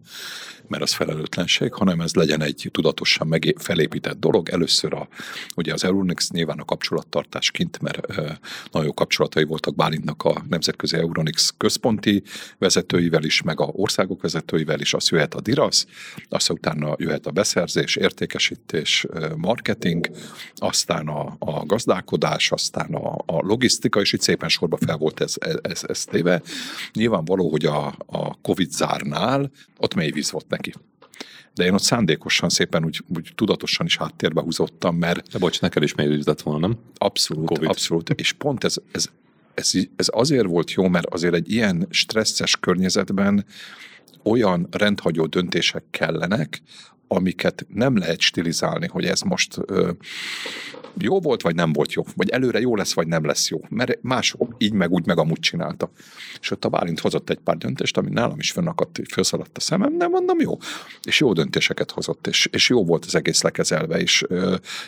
mert az felelőtlenség, hanem ez legyen egy tudatosan meg felépített dolog. Először a, ugye az Euronix nyilván a kapcsolattartás kint, mert ö, nagyon jó kapcsolatai voltak Bálintnak a Nemzetközi Euronix központi vezetőivel is, meg a országok vezetőivel is, az jöhet a DIRAS, aztán utána jöhet a beszerzés, értékesítés, marketing, aztán a, a gazdálkodás, aztán a, a logisztika, és itt szépen sorba fel volt ez, ez, ez téve. Nyilvánvaló, hogy a, a Covid zárnál ott mély víz volt neki. De én ott szándékosan szépen úgy, úgy tudatosan is háttérbe húzottam, mert... De bocs, neked is mély volna, nem? Abszolút, COVID. abszolút. És pont ez, ez, ez, ez azért volt jó, mert azért egy ilyen stresszes környezetben olyan rendhagyó döntések kellenek, amiket nem lehet stilizálni, hogy ez most ö, jó volt, vagy nem volt jó, vagy előre jó lesz, vagy nem lesz jó, mert más így meg úgy meg amúgy csinálta. És ott a Bálint hozott egy pár döntést, ami nálam is fönnakadt, felszaladt a szemem, nem mondom jó. És jó döntéseket hozott, és, és jó volt az egész lekezelve, és,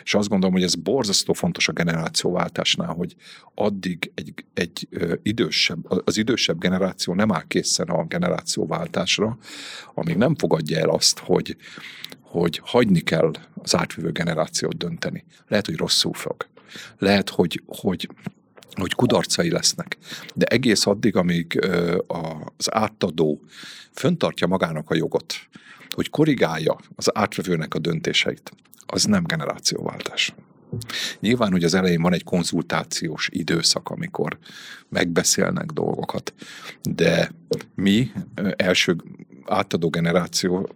és azt gondolom, hogy ez borzasztó fontos a generációváltásnál, hogy addig egy, egy idősebb, az idősebb generáció nem áll készen a generációváltásra, amíg nem fogadja el azt, hogy, hogy hagyni kell az átvívő generációt dönteni. Lehet, hogy rosszul fog. Lehet, hogy, hogy hogy kudarcai lesznek. De egész addig, amíg az átadó föntartja magának a jogot, hogy korrigálja az átvevőnek a döntéseit, az nem generációváltás. Nyilván, hogy az elején van egy konzultációs időszak, amikor megbeszélnek dolgokat, de mi első átadó generáció,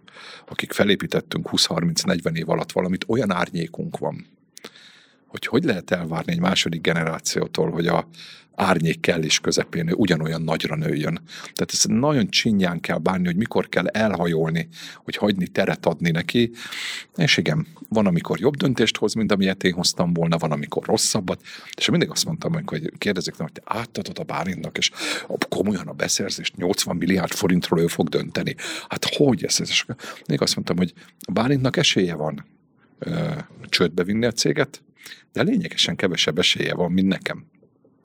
akik felépítettünk 20-30-40 év alatt valamit, olyan árnyékunk van, hogy hogy lehet elvárni egy második generációtól, hogy a árnyék kell közepén ugyanolyan nagyra nőjön. Tehát ezt nagyon csinyán kell bánni, hogy mikor kell elhajolni, hogy hagyni teret adni neki. És igen, van, amikor jobb döntést hoz, mint amilyet én hoztam volna, van, amikor rosszabbat. És mindig azt mondtam, hogy kérdezik, hogy te átadod a Bálintnak, és komolyan a beszerzést 80 milliárd forintról ő fog dönteni. Hát hogy ez? És még azt mondtam, hogy a Bálintnak esélye van ö, csődbe vinni a céget, de lényegesen kevesebb esélye van, mint nekem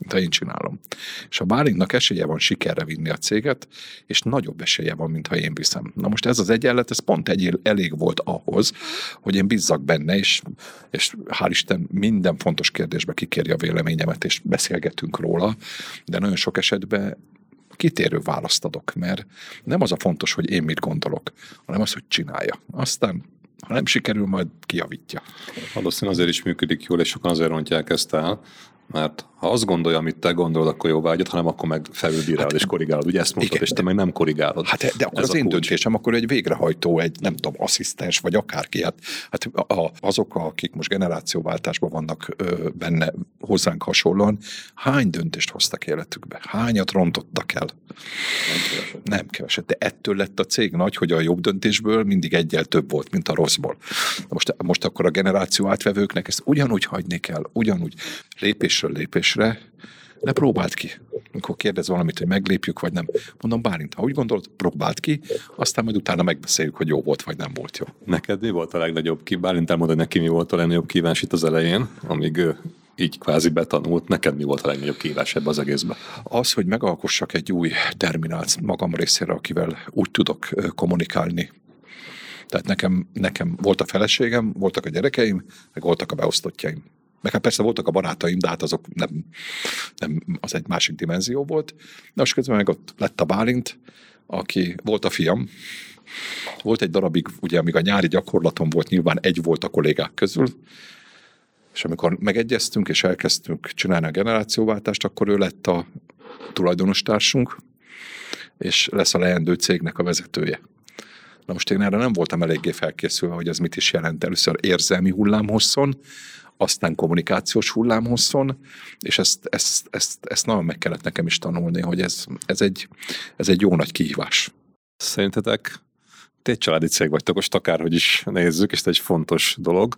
mint ha én csinálom. És a Bálintnak esélye van sikerre vinni a céget, és nagyobb esélye van, mint ha én viszem. Na most ez az egyenlet, ez pont egy elég volt ahhoz, hogy én bízzak benne, és, és hál' Isten minden fontos kérdésbe kikérje a véleményemet, és beszélgetünk róla, de nagyon sok esetben kitérő választ adok, mert nem az a fontos, hogy én mit gondolok, hanem az, hogy csinálja. Aztán ha nem sikerül, majd kijavítja. Valószínűleg azért is működik jól, és sokan azért rontják ezt el, mert ha azt gondolja, amit te gondolod, akkor jó vágyat, hanem akkor meg felülbírálod hát, és korrigálod. Ugye ezt mondtad, igen, és te meg nem korrigálod. Hát de akkor Ez az én kulcs. döntésem, akkor egy végrehajtó, egy nem tudom, asszisztens, vagy akárki. Hát, hát a, azok, akik most generációváltásban vannak ö, benne hozzánk hasonlóan, hány döntést hoztak életükbe? Hányat rontottak el? Nem keveset. Nem keveset. De ettől lett a cég nagy, hogy a jobb döntésből mindig egyel több volt, mint a rosszból. Most, most akkor a generáció átvevőknek ezt ugyanúgy hagyni kell, ugyanúgy lépésről lépés lépésre, ne próbáld ki. Amikor kérdez valamit, hogy meglépjük, vagy nem. Mondom, Bálint, ha úgy gondolod, próbáld ki, aztán majd utána megbeszéljük, hogy jó volt, vagy nem volt jó. Neked mi volt a legnagyobb ki? Bálint elmondod, neki mi volt a legnagyobb kívás itt az elején, amíg ő így kvázi betanult. Neked mi volt a legnagyobb kívás ebbe az egészbe? Az, hogy megalkossak egy új terminált magam részére, akivel úgy tudok kommunikálni, tehát nekem, nekem volt a feleségem, voltak a gyerekeim, meg voltak a beosztottjaim. Meg hát persze voltak a barátaim, de hát azok nem, nem az egy másik dimenzió volt. De most közben meg ott lett a Bálint, aki volt a fiam, volt egy darabig, ugye amíg a nyári gyakorlatom volt, nyilván egy volt a kollégák közül, és amikor megegyeztünk és elkezdtünk csinálni a generációváltást, akkor ő lett a tulajdonostársunk, és lesz a leendő cégnek a vezetője. Na most én erre nem voltam eléggé felkészülve, hogy ez mit is jelent. Először érzelmi hullámhosszon, aztán kommunikációs hullámhosszon, és ezt, ezt, ezt, ezt nagyon meg kellett nekem is tanulni, hogy ez, ez, egy, ez egy jó nagy kihívás. Szerintetek ti egy családi cég vagytok, most akárhogy is nézzük, és ez egy fontos dolog.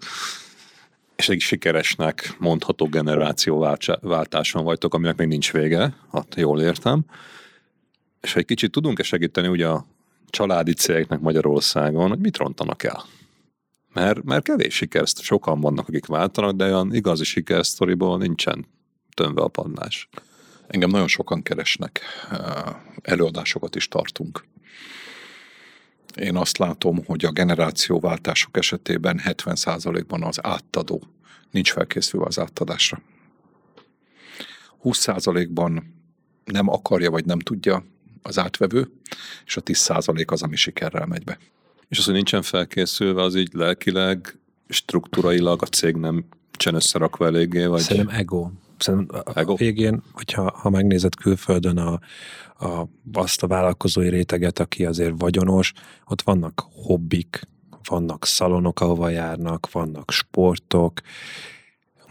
és egy sikeresnek mondható generációváltáson vagytok, aminek még nincs vége, hát jól értem. És ha egy kicsit tudunk-e segíteni ugye a családi cégeknek Magyarországon, hogy mit rontanak el? Mert, mert kevés sikerzt, sokan vannak, akik váltanak, de olyan igazi sikersztoriból nincsen tömve a padlás. Engem nagyon sokan keresnek, előadásokat is tartunk. Én azt látom, hogy a generációváltások esetében 70%-ban az átadó nincs felkészülve az átadásra. 20%-ban nem akarja vagy nem tudja az átvevő, és a 10% az, ami sikerrel megy be. És az, hogy nincsen felkészülve, az így lelkileg, strukturailag a cég nem csen összerakva eléggé? Vagy... Szerintem ego. Szerintem a ego? végén, hogyha ha megnézed külföldön a, a, azt a vállalkozói réteget, aki azért vagyonos, ott vannak hobbik, vannak szalonok, ahova járnak, vannak sportok.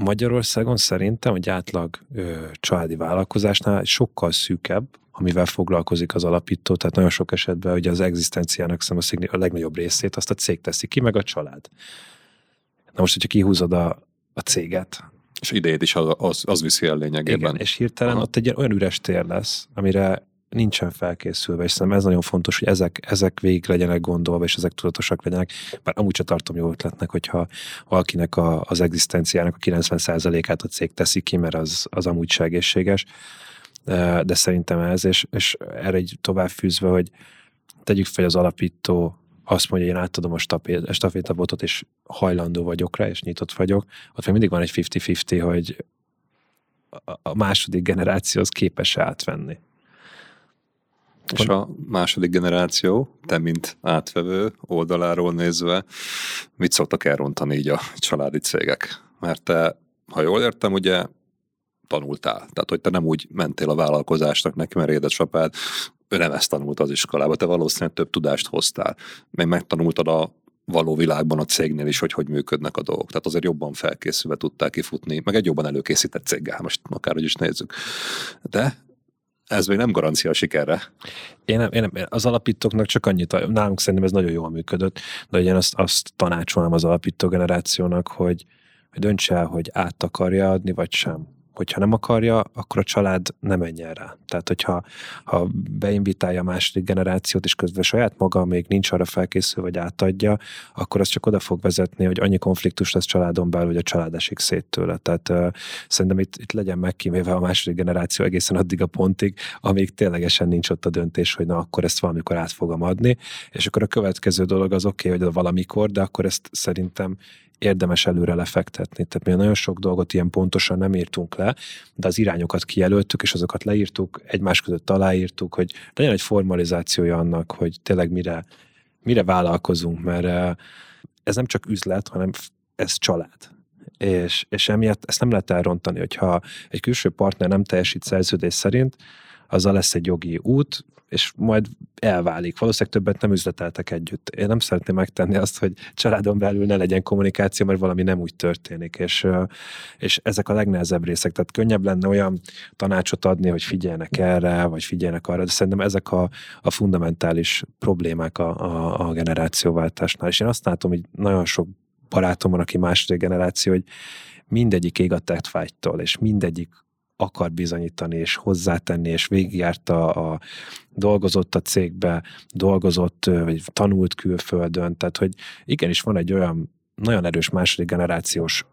Magyarországon szerintem egy átlag ö, családi vállalkozásnál sokkal szűkebb, amivel foglalkozik az alapító, tehát nagyon sok esetben ugye az egzisztenciának a legnagyobb részét azt a cég teszi ki, meg a család. Na most, hogyha kihúzod a, a céget, és idejét is az, az, az viszi el lényegében. Igen, és hirtelen Aha. ott egy olyan üres tér lesz, amire nincsen felkészülve, és szerintem ez nagyon fontos, hogy ezek, ezek végig legyenek gondolva, és ezek tudatosak legyenek, bár amúgy sem tartom jó ötletnek, hogyha valakinek a, az egzisztenciának a 90%-át a cég teszi ki, mert az, az amúgy se egészséges, de szerintem ez, és, és erre egy tovább fűzve, hogy tegyük fel, az alapító azt mondja, hogy én átadom a stafétabotot, és hajlandó vagyok rá, és nyitott vagyok, ott még mindig van egy 50-50, hogy a második generáció az képes átvenni. És a második generáció, te mint átvevő oldaláról nézve, mit szoktak elrontani így a családi cégek? Mert te, ha jól értem, ugye tanultál. Tehát, hogy te nem úgy mentél a vállalkozásnak neki, mert édesapád, ő nem ezt tanult az iskolába, te valószínűleg több tudást hoztál. Még megtanultad a való világban a cégnél is, hogy hogy működnek a dolgok. Tehát azért jobban felkészülve tudták kifutni, meg egy jobban előkészített céggel, most akárhogy is nézzük. De ez még nem garancia a sikerre. Én nem, én nem, az alapítóknak csak annyit, nálunk szerintem ez nagyon jól működött, de én azt, azt tanácsolnám az alapító generációnak, hogy, hogy dönts el, hogy át akarja adni, vagy sem hogyha nem akarja, akkor a család nem menjen rá. Tehát, hogyha ha beinvitálja a második generációt, és közben saját maga még nincs arra felkészül, vagy átadja, akkor az csak oda fog vezetni, hogy annyi konfliktus lesz családon belül, hogy a család esik szét tőle. Tehát uh, szerintem itt, itt legyen megkíméve a második generáció egészen addig a pontig, amíg ténylegesen nincs ott a döntés, hogy na akkor ezt valamikor át fogom adni, és akkor a következő dolog az oké, okay, hogy valamikor, de akkor ezt szerintem érdemes előre lefektetni. Tehát mi nagyon sok dolgot ilyen pontosan nem írtunk le, de az irányokat kijelöltük, és azokat leírtuk, egymás között aláírtuk, hogy legyen egy formalizációja annak, hogy tényleg mire, mire vállalkozunk, mert eh, ez nem csak üzlet, hanem ez család. És, és emiatt ezt nem lehet elrontani, hogyha egy külső partner nem teljesít szerződés szerint, azzal lesz egy jogi út, és majd elválik. Valószínűleg többet nem üzleteltek együtt. Én nem szeretném megtenni azt, hogy családon belül ne legyen kommunikáció, mert valami nem úgy történik, és, és ezek a legnehezebb részek. Tehát könnyebb lenne olyan tanácsot adni, hogy figyeljenek erre, vagy figyeljenek arra, de szerintem ezek a, a fundamentális problémák a, a, a generációváltásnál. És én azt látom, hogy nagyon sok barátom van, aki második generáció, hogy mindegyik ég a és mindegyik akar bizonyítani, és hozzátenni, és végigjárta a, dolgozott a cégbe, dolgozott, vagy tanult külföldön, tehát hogy igenis van egy olyan nagyon erős második generációs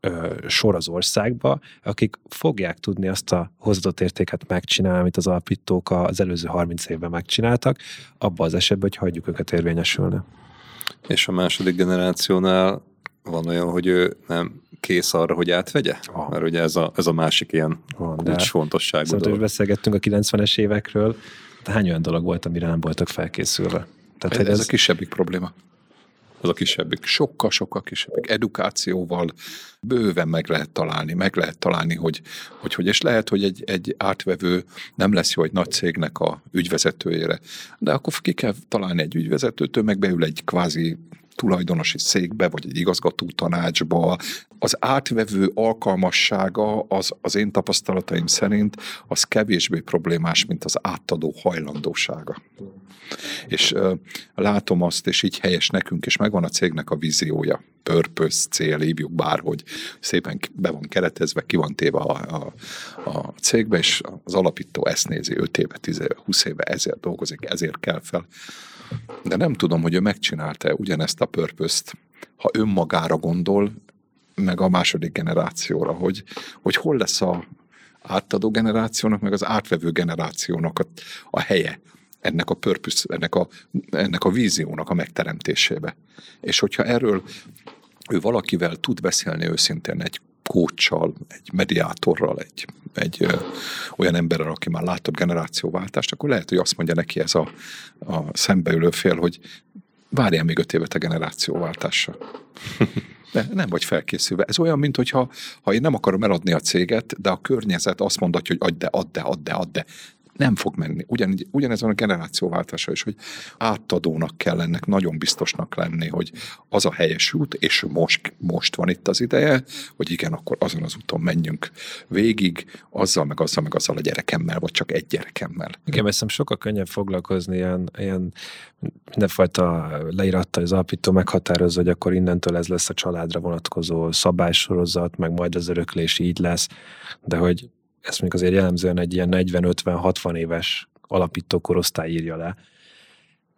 ö, sor az országba, akik fogják tudni azt a hozzáadott értéket megcsinálni, amit az alapítók az előző 30 évben megcsináltak, abba az esetben, hogy hagyjuk őket érvényesülni. És a második generációnál van olyan, hogy ő nem kész arra, hogy átvegye? Ah. Mert ugye ez a, ez a másik ilyen van, kulcsfontosságú Szóval dolog. beszélgettünk a 90-es évekről, de hány olyan dolog volt, amire nem voltak felkészülve? Tehát, ez, ez, a kisebbik probléma. Ez a kisebbik. Sokkal-sokkal kisebbik. Edukációval bőven meg lehet találni, meg lehet találni, hogy hogy, hogy és lehet, hogy egy, egy átvevő nem lesz jó egy nagy cégnek a ügyvezetőjére, de akkor ki kell találni egy ügyvezetőt, ő meg beül egy kvázi tulajdonosi székbe, vagy egy igazgató tanácsba. Az átvevő alkalmassága az, az én tapasztalataim szerint az kevésbé problémás, mint az átadó hajlandósága. És uh, látom azt, és így helyes nekünk, és megvan a cégnek a víziója, purpose, cél, hívjuk bárhogy, szépen be van keretezve, ki van téve a, a, a cégbe, és az alapító ezt nézi 5 éve, 10 éve, 20 éve, ezért dolgozik, ezért kell fel. De nem tudom, hogy ő megcsinálta ugyanezt a purpose ha önmagára gondol, meg a második generációra, hogy, hogy hol lesz a átadó generációnak, meg az átvevő generációnak a, a helye ennek a purpose, ennek a, ennek a víziónak a megteremtésébe. És hogyha erről ő valakivel tud beszélni őszintén egy kócsal, egy mediátorral, egy, egy ö, olyan emberrel, aki már látott generációváltást, akkor lehet, hogy azt mondja neki ez a, a szembeülő fél, hogy várjál még öt évet a generációváltásra. De nem vagy felkészülve. Ez olyan, mint hogyha ha én nem akarom eladni a céget, de a környezet azt mondatja, hogy adj de, add de, add de, add de nem fog menni. Ugyan, ugyanez van a generációváltása is, hogy átadónak kell ennek nagyon biztosnak lenni, hogy az a helyes út, és most, most van itt az ideje, hogy igen, akkor azon az úton menjünk végig, azzal, meg azzal, meg azzal a gyerekemmel, vagy csak egy gyerekemmel. Igen, mert szerintem sokkal könnyebb foglalkozni ilyen, ilyen mindenfajta leíratta az alapító meghatározza, hogy akkor innentől ez lesz a családra vonatkozó szabálysorozat, meg majd az öröklés így lesz, de hogy ezt mondjuk azért jellemzően egy ilyen 40-50-60 éves alapító korosztály írja le.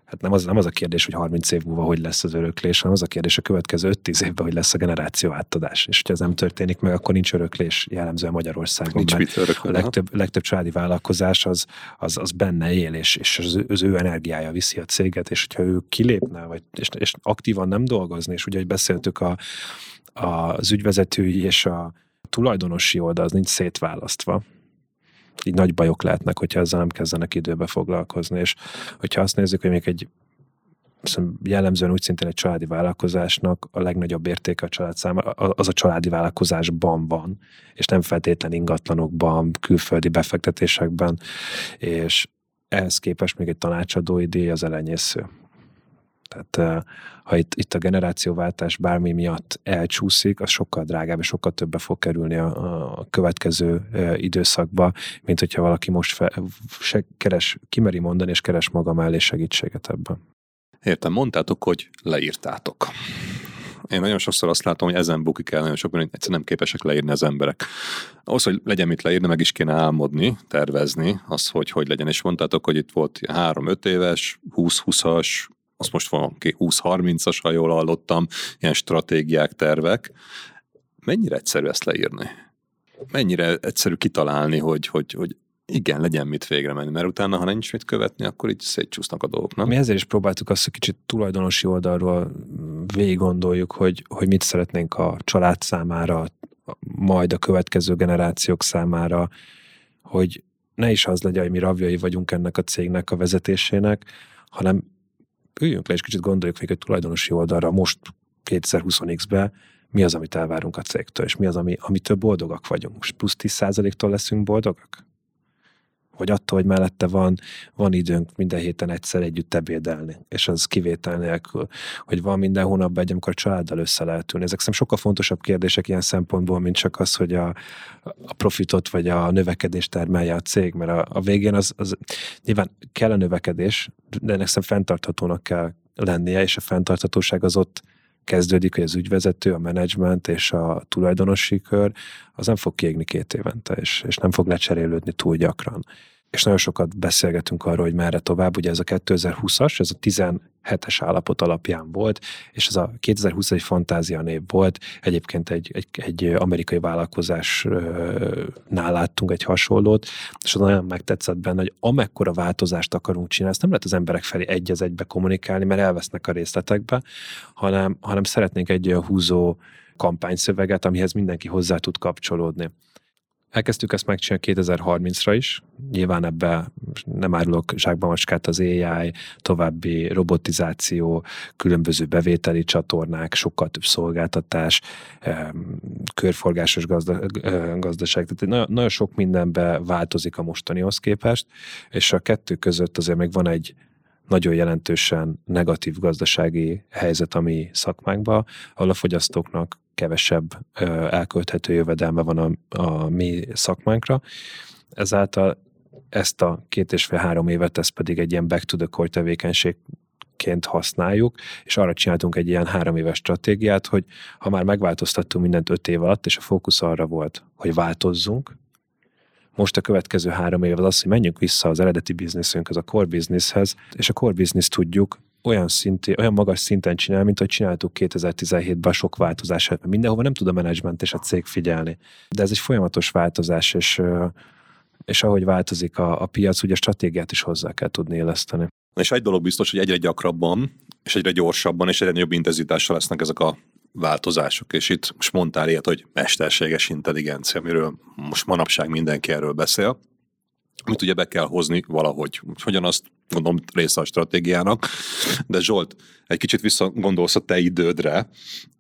Hát nem az, nem az a kérdés, hogy 30 év múlva hogy lesz az öröklés, hanem az a kérdés a következő 5-10 évben, hogy lesz a generáció átadás. És hogyha ez nem történik meg, akkor nincs öröklés jellemzően Magyarországon. Nincs mit a legtöbb, legtöbb családi vállalkozás az, az, az benne él, és, és az, az ő energiája viszi a céget, és hogyha ő kilépne, vagy, és, és aktívan nem dolgozni, és ugye, hogy beszéltük a, a, az ügyvezetői és a tulajdonosi oldal az nincs szétválasztva, így nagy bajok lehetnek, hogyha ezzel nem kezdenek időbe foglalkozni, és hogyha azt nézzük, hogy még egy jellemzően úgy szintén egy családi vállalkozásnak a legnagyobb értéke a család számára, az a családi vállalkozásban van, és nem feltétlen ingatlanokban, külföldi befektetésekben, és ehhez képest még egy tanácsadói díj az elenyésző. Tehát ha itt, itt a generációváltás bármi miatt elcsúszik, az sokkal drágább, és sokkal többe fog kerülni a, a következő időszakba, mint hogyha valaki most fe, se, keres, kimeri mondani, és keres maga mellé segítséget ebben. Értem, mondtátok, hogy leírtátok. Én nagyon sokszor azt látom, hogy ezen bukik el nagyon sok, hogy egyszerűen nem képesek leírni az emberek. Ahhoz, hogy legyen mit leírni, meg is kéne álmodni, tervezni, az, hogy hogy legyen. És mondtátok, hogy itt volt 3-5 éves, 20-20-as, azt most van 20-30-as, ha jól hallottam, ilyen stratégiák, tervek. Mennyire egyszerű ezt leírni? Mennyire egyszerű kitalálni, hogy, hogy, hogy igen, legyen mit végre menni, mert utána, ha nincs mit követni, akkor így szétcsúsznak a dolgok, nem? Mi ezért is próbáltuk azt, hogy kicsit tulajdonosi oldalról végig gondoljuk, hogy, hogy mit szeretnénk a család számára, majd a következő generációk számára, hogy ne is az legyen, hogy mi ravjai vagyunk ennek a cégnek a vezetésének, hanem üljünk le és kicsit gondoljuk még egy tulajdonosi oldalra most 2020-be, mi az, amit elvárunk a cégtől, és mi az, ami, amitől boldogak vagyunk. Most plusz 10%-tól leszünk boldogak? Vagy attól, hogy mellette van, van időnk minden héten egyszer együtt ebédelni, és az kivétel nélkül, hogy van minden hónapban egy, amikor a családdal össze lehet ülni. Ezek szerintem sokkal fontosabb kérdések ilyen szempontból, mint csak az, hogy a, a profitot vagy a növekedést termelje a cég, mert a, a végén az, az nyilván kell a növekedés, de ennek szerintem fenntarthatónak kell lennie, és a fenntarthatóság az ott kezdődik, hogy az ügyvezető, a menedzsment és a tulajdonosi kör, az nem fog kiégni két évente, és, és nem fog lecserélődni túl gyakran és nagyon sokat beszélgetünk arról, hogy merre tovább. Ugye ez a 2020-as, ez a 17-es állapot alapján volt, és ez a 2020 egy fantázia név volt. Egyébként egy, egy, egy amerikai vállalkozásnál láttunk egy hasonlót, és az nagyon megtetszett benne, hogy amekkora változást akarunk csinálni, ezt nem lehet az emberek felé egy az egybe kommunikálni, mert elvesznek a részletekbe, hanem, hanem szeretnénk egy olyan húzó kampányszöveget, amihez mindenki hozzá tud kapcsolódni. Elkezdtük ezt megcsinálni 2030-ra is. Nyilván ebbe nem árulok zsákba macskát az AI, további robotizáció, különböző bevételi csatornák, sokkal több szolgáltatás, körforgásos gazda, gazdaság. Tehát nagyon, nagyon sok mindenbe változik a mostanihoz képest, és a kettő között azért még van egy nagyon jelentősen negatív gazdasági helyzet a mi szakmánkban, ahol a fogyasztóknak kevesebb elkölthető jövedelme van a, a mi szakmánkra. Ezáltal ezt a két és fél három évet, ez pedig egy ilyen back to the core tevékenység ként használjuk, és arra csináltunk egy ilyen három éves stratégiát, hogy ha már megváltoztattunk mindent öt év alatt, és a fókusz arra volt, hogy változzunk, most a következő három év az az, hogy menjünk vissza az eredeti bizniszünk, az a core businesshez, és a core business tudjuk olyan, szinti, olyan magas szinten csinálni, mint hogy csináltuk 2017-ben sok változás. Mindenhova nem tud a menedzsment és a cég figyelni. De ez egy folyamatos változás, és, és ahogy változik a, a piac, ugye a stratégiát is hozzá kell tudni éleszteni. És egy dolog biztos, hogy egyre gyakrabban, és egyre gyorsabban, és egyre nagyobb intenzitással lesznek ezek a változások, és itt most mondtál ilyet, hogy mesterséges intelligencia, amiről most manapság mindenki erről beszél, amit ugye be kell hozni valahogy. Hogyan azt gondolom része a stratégiának. De Zsolt, egy kicsit visszagondolsz a te idődre,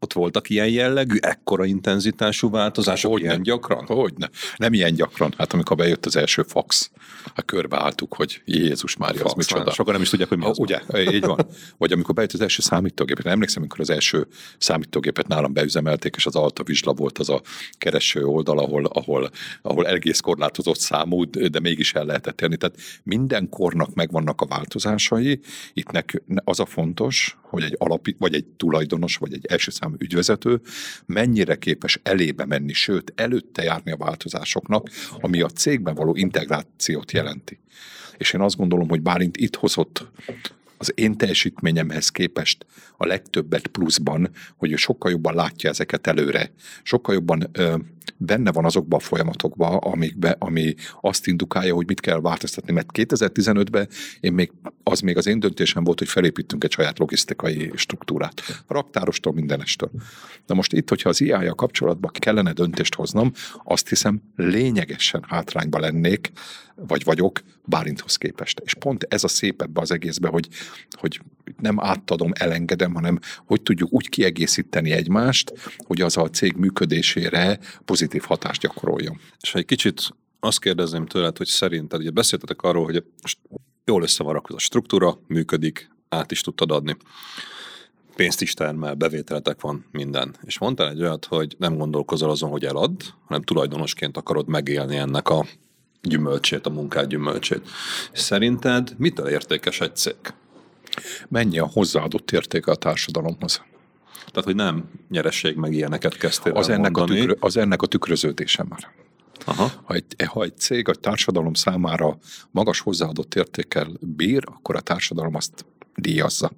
ott voltak ilyen jellegű, ekkora intenzitású változások, hogy ilyen nem. gyakran? Hogy ne. Nem ilyen gyakran. Hát amikor bejött az első fax, a körbeálltuk, hogy Jézus Mária, az micsoda. Sokan nem is tudják, hogy mi az. ugye, így van. Vagy amikor bejött az első számítógép, én emlékszem, amikor az első számítógépet nálam beüzemelték, és az Alta Vizsla volt az a kereső oldal, ahol, ahol, ahol egész korlátozott számú, de mégis el lehetett érni. Tehát minden kornak megvannak a változásai. Itt nek, az a fontos, hogy egy alapi, vagy egy tulajdonos, vagy egy első számú ügyvezető mennyire képes elébe menni, sőt, előtte járni a változásoknak, ami a cégben való integrációt jelenti. És én azt gondolom, hogy Bálint itt hozott az én teljesítményemhez képest a legtöbbet pluszban, hogy ő sokkal jobban látja ezeket előre, sokkal jobban benne van azokban a folyamatokban, amikbe, ami azt indukálja, hogy mit kell változtatni, mert 2015-ben én még, az még az én döntésem volt, hogy felépítünk egy saját logisztikai struktúrát. Raktárostól mindenestől. Na most itt, hogyha az IA-ja kapcsolatban kellene döntést hoznom, azt hiszem lényegesen hátrányba lennék, vagy vagyok Bálinthoz képest. És pont ez a szép ebbe az egészbe, hogy, hogy nem átadom, elengedem, hanem hogy tudjuk úgy kiegészíteni egymást, hogy az a cég működésére pozitív hatást gyakoroljon. És ha egy kicsit azt kérdezném tőled, hogy szerinted, ugye beszéltetek arról, hogy jól össze van rakva a struktúra, működik, át is tudtad adni. Pénzt is termel, bevételetek van, minden. És mondtál egy olyat, hogy nem gondolkozol azon, hogy elad, hanem tulajdonosként akarod megélni ennek a gyümölcsét, a munkád gyümölcsét. Szerinted mitől értékes egy cég? Mennyi a hozzáadott értéke a társadalomhoz? Tehát, hogy nem nyereség meg ilyeneket kezdtél Az ennek, a tükrö, az ennek a tükröződése már. Aha. Ha egy, ha egy cég a társadalom számára magas hozzáadott értékkel bír, akkor a társadalom azt díjazza.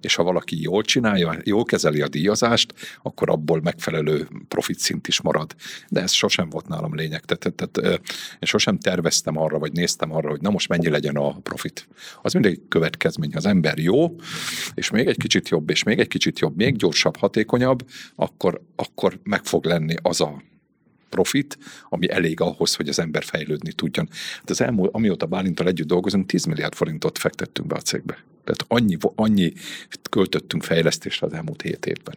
És ha valaki jól csinálja, jól kezeli a díjazást, akkor abból megfelelő profit szint is marad. De ez sosem volt nálam lényeg. Tehát, tehát én sosem terveztem arra, vagy néztem arra, hogy na most mennyi legyen a profit. Az mindig következmény. Ha az ember jó, és még egy kicsit jobb, és még egy kicsit jobb, még gyorsabb, hatékonyabb, akkor, akkor meg fog lenni az a profit, ami elég ahhoz, hogy az ember fejlődni tudjon. Hát az elmúlt, amióta Bálintal együtt dolgozunk, 10 milliárd forintot fektettünk be a cégbe. Tehát annyi, annyi költöttünk fejlesztésre az elmúlt 7 évben.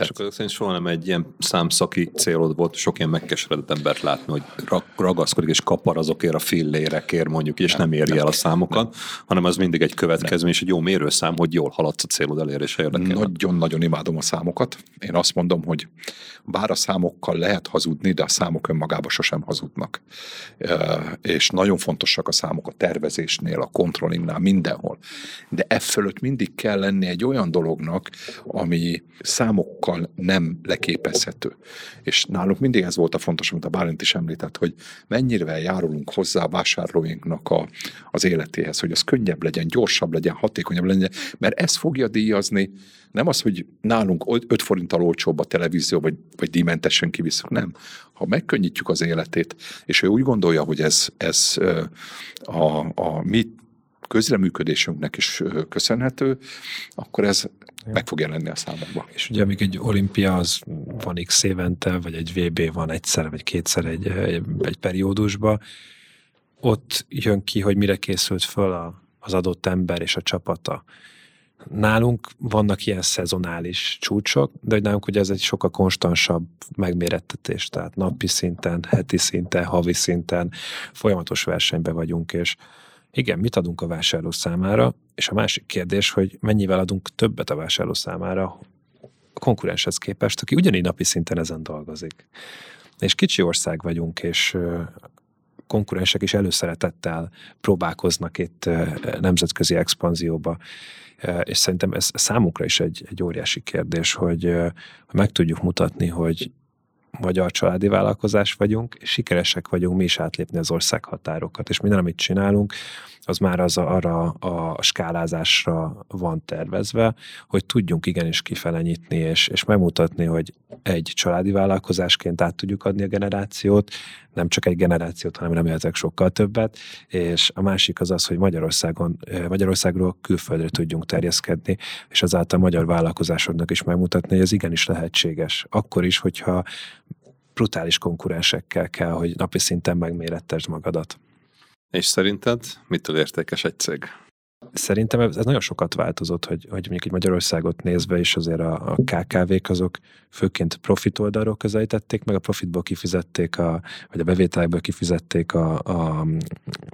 És akkor szerint soha nem egy ilyen számszaki célod volt, sok ilyen megkeseredett embert látni, hogy ra- ragaszkodik és kapar azokért a fillérekért mondjuk, és nem, nem éri el a számokat, hanem az mindig egy következmény, és egy jó mérőszám, hogy jól haladsz a célod elérése érdekében. Nagyon-nagyon imádom a számokat. Én azt mondom, hogy bár a számokkal lehet hazudni, de a számok önmagában sosem hazudnak. És nagyon fontosak a számok a tervezésnél, a kontrollingnál, mindenhol. De e fölött mindig kell lenni egy olyan dolognak, ami számokkal nem leképezhető. És nálunk mindig ez volt a fontos, amit a Bálint is említett, hogy mennyire járulunk hozzá a vásárlóinknak a, az életéhez, hogy az könnyebb legyen, gyorsabb legyen, hatékonyabb legyen, mert ez fogja díjazni, nem az, hogy nálunk 5 forinttal olcsóbb a televízió, vagy, vagy díjmentesen kivisszük, nem. Ha megkönnyítjük az életét, és ő úgy gondolja, hogy ez, ez a, a mi közreműködésünknek is köszönhető, akkor ez meg fog jelenni a számokban. És ugye még egy olimpia az van x évente, vagy egy VB van egyszer, vagy kétszer egy, egy periódusban, ott jön ki, hogy mire készült föl a, az adott ember és a csapata. Nálunk vannak ilyen szezonális csúcsok, de hogy nálunk ugye ez egy sokkal konstansabb megmérettetés, tehát napi szinten, heti szinten, havi szinten folyamatos versenyben vagyunk, és igen, mit adunk a vásárló számára? és a másik kérdés, hogy mennyivel adunk többet a vásárló számára a konkurenshez képest, aki ugyanígy napi szinten ezen dolgozik. És kicsi ország vagyunk, és konkurensek is előszeretettel próbálkoznak itt nemzetközi expanzióba. És szerintem ez számunkra is egy, egy óriási kérdés, hogy, meg tudjuk mutatni, hogy magyar családi vállalkozás vagyunk, sikeresek vagyunk mi is átlépni az ország határokat, és minden, amit csinálunk, az már az a, arra a skálázásra van tervezve, hogy tudjunk igenis kifele nyitni, és, és megmutatni, hogy egy családi vállalkozásként át tudjuk adni a generációt, nem csak egy generációt, hanem remélhetőleg sokkal többet, és a másik az az, hogy Magyarországon, Magyarországról külföldre tudjunk terjeszkedni, és azáltal magyar vállalkozásoknak is megmutatni, hogy ez igenis lehetséges. Akkor is, hogyha brutális konkurensekkel kell, hogy napi szinten megmérettesd magadat. És szerinted mitől értékes egy cég? Szerintem ez nagyon sokat változott, hogy, hogy mondjuk egy Magyarországot nézve is azért a, a KKV-k azok főként profit oldalról közelítették, meg a profitból kifizették, a, vagy a bevételekből kifizették a, a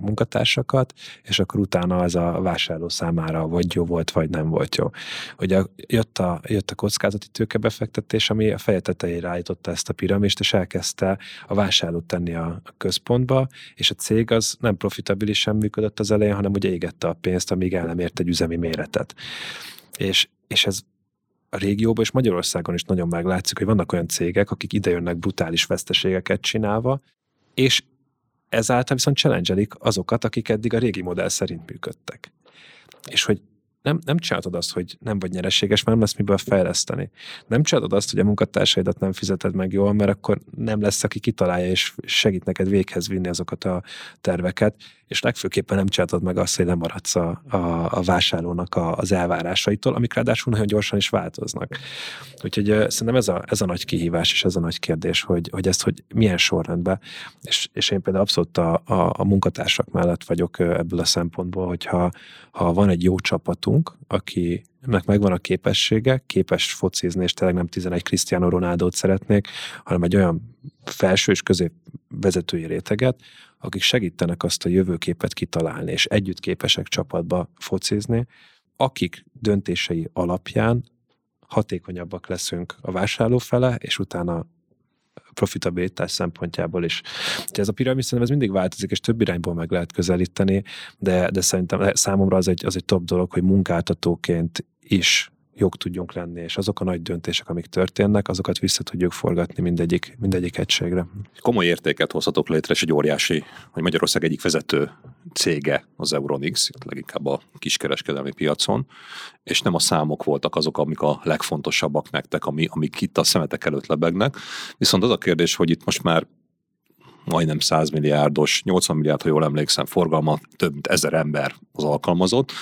munkatársakat, és akkor utána az a vásárló számára vagy jó volt, vagy nem volt jó. Ugye jött a, jött a kockázati tőkebefektetés, ami a feje tetejére állította ezt a piramist, és elkezdte a vásárlót tenni a, a központba, és a cég az nem profitabilisan működött az elején, hanem ugye égette a pénzt, amíg el nem ért egy üzemi méretet. És, és ez a régióban és Magyarországon is nagyon meglátszik, hogy vannak olyan cégek, akik idejönnek brutális veszteségeket csinálva, és ezáltal viszont challenge azokat, akik eddig a régi modell szerint működtek. És hogy nem, nem csinálod azt, hogy nem vagy nyereséges, mert nem lesz miből fejleszteni. Nem csinálod azt, hogy a munkatársaidat nem fizeted meg jól, mert akkor nem lesz, aki kitalálja és segít neked véghez vinni azokat a terveket, és legfőképpen nem csinálod meg azt, hogy lemaradsz a, a, a vásárlónak a, az elvárásaitól, amik ráadásul nagyon gyorsan is változnak. Úgyhogy uh, szerintem ez a, ez a nagy kihívás, és ez a nagy kérdés, hogy, hogy ezt hogy milyen sorrendben, és, és én például abszolút a, a, a munkatársak mellett vagyok ebből a szempontból, hogyha ha van egy jó csapatunk, aki meg megvan a képessége, képes focizni, és tényleg nem 11 Cristiano Ronaldo-t szeretnék, hanem egy olyan felső és közép vezetői réteget, akik segítenek azt a jövőképet kitalálni, és együtt képesek csapatba focizni, akik döntései alapján hatékonyabbak leszünk a vásárló fele, és utána profitabilitás szempontjából is. Úgyhogy ez a piramis szerintem ez mindig változik, és több irányból meg lehet közelíteni, de, de szerintem számomra az egy, az egy top dolog, hogy munkáltatóként is jók tudjunk lenni, és azok a nagy döntések, amik történnek, azokat vissza tudjuk forgatni mindegyik, mindegyik egységre. Komoly értéket hozhatok létre, és egy óriási, hogy Magyarország egyik vezető cége az Euronix, leginkább a kiskereskedelmi piacon, és nem a számok voltak azok, amik a legfontosabbak nektek, ami, amik itt a szemetek előtt lebegnek. Viszont az a kérdés, hogy itt most már majdnem 100 milliárdos, 80 milliárd, ha jól emlékszem, forgalma, több mint ezer ember az alkalmazott,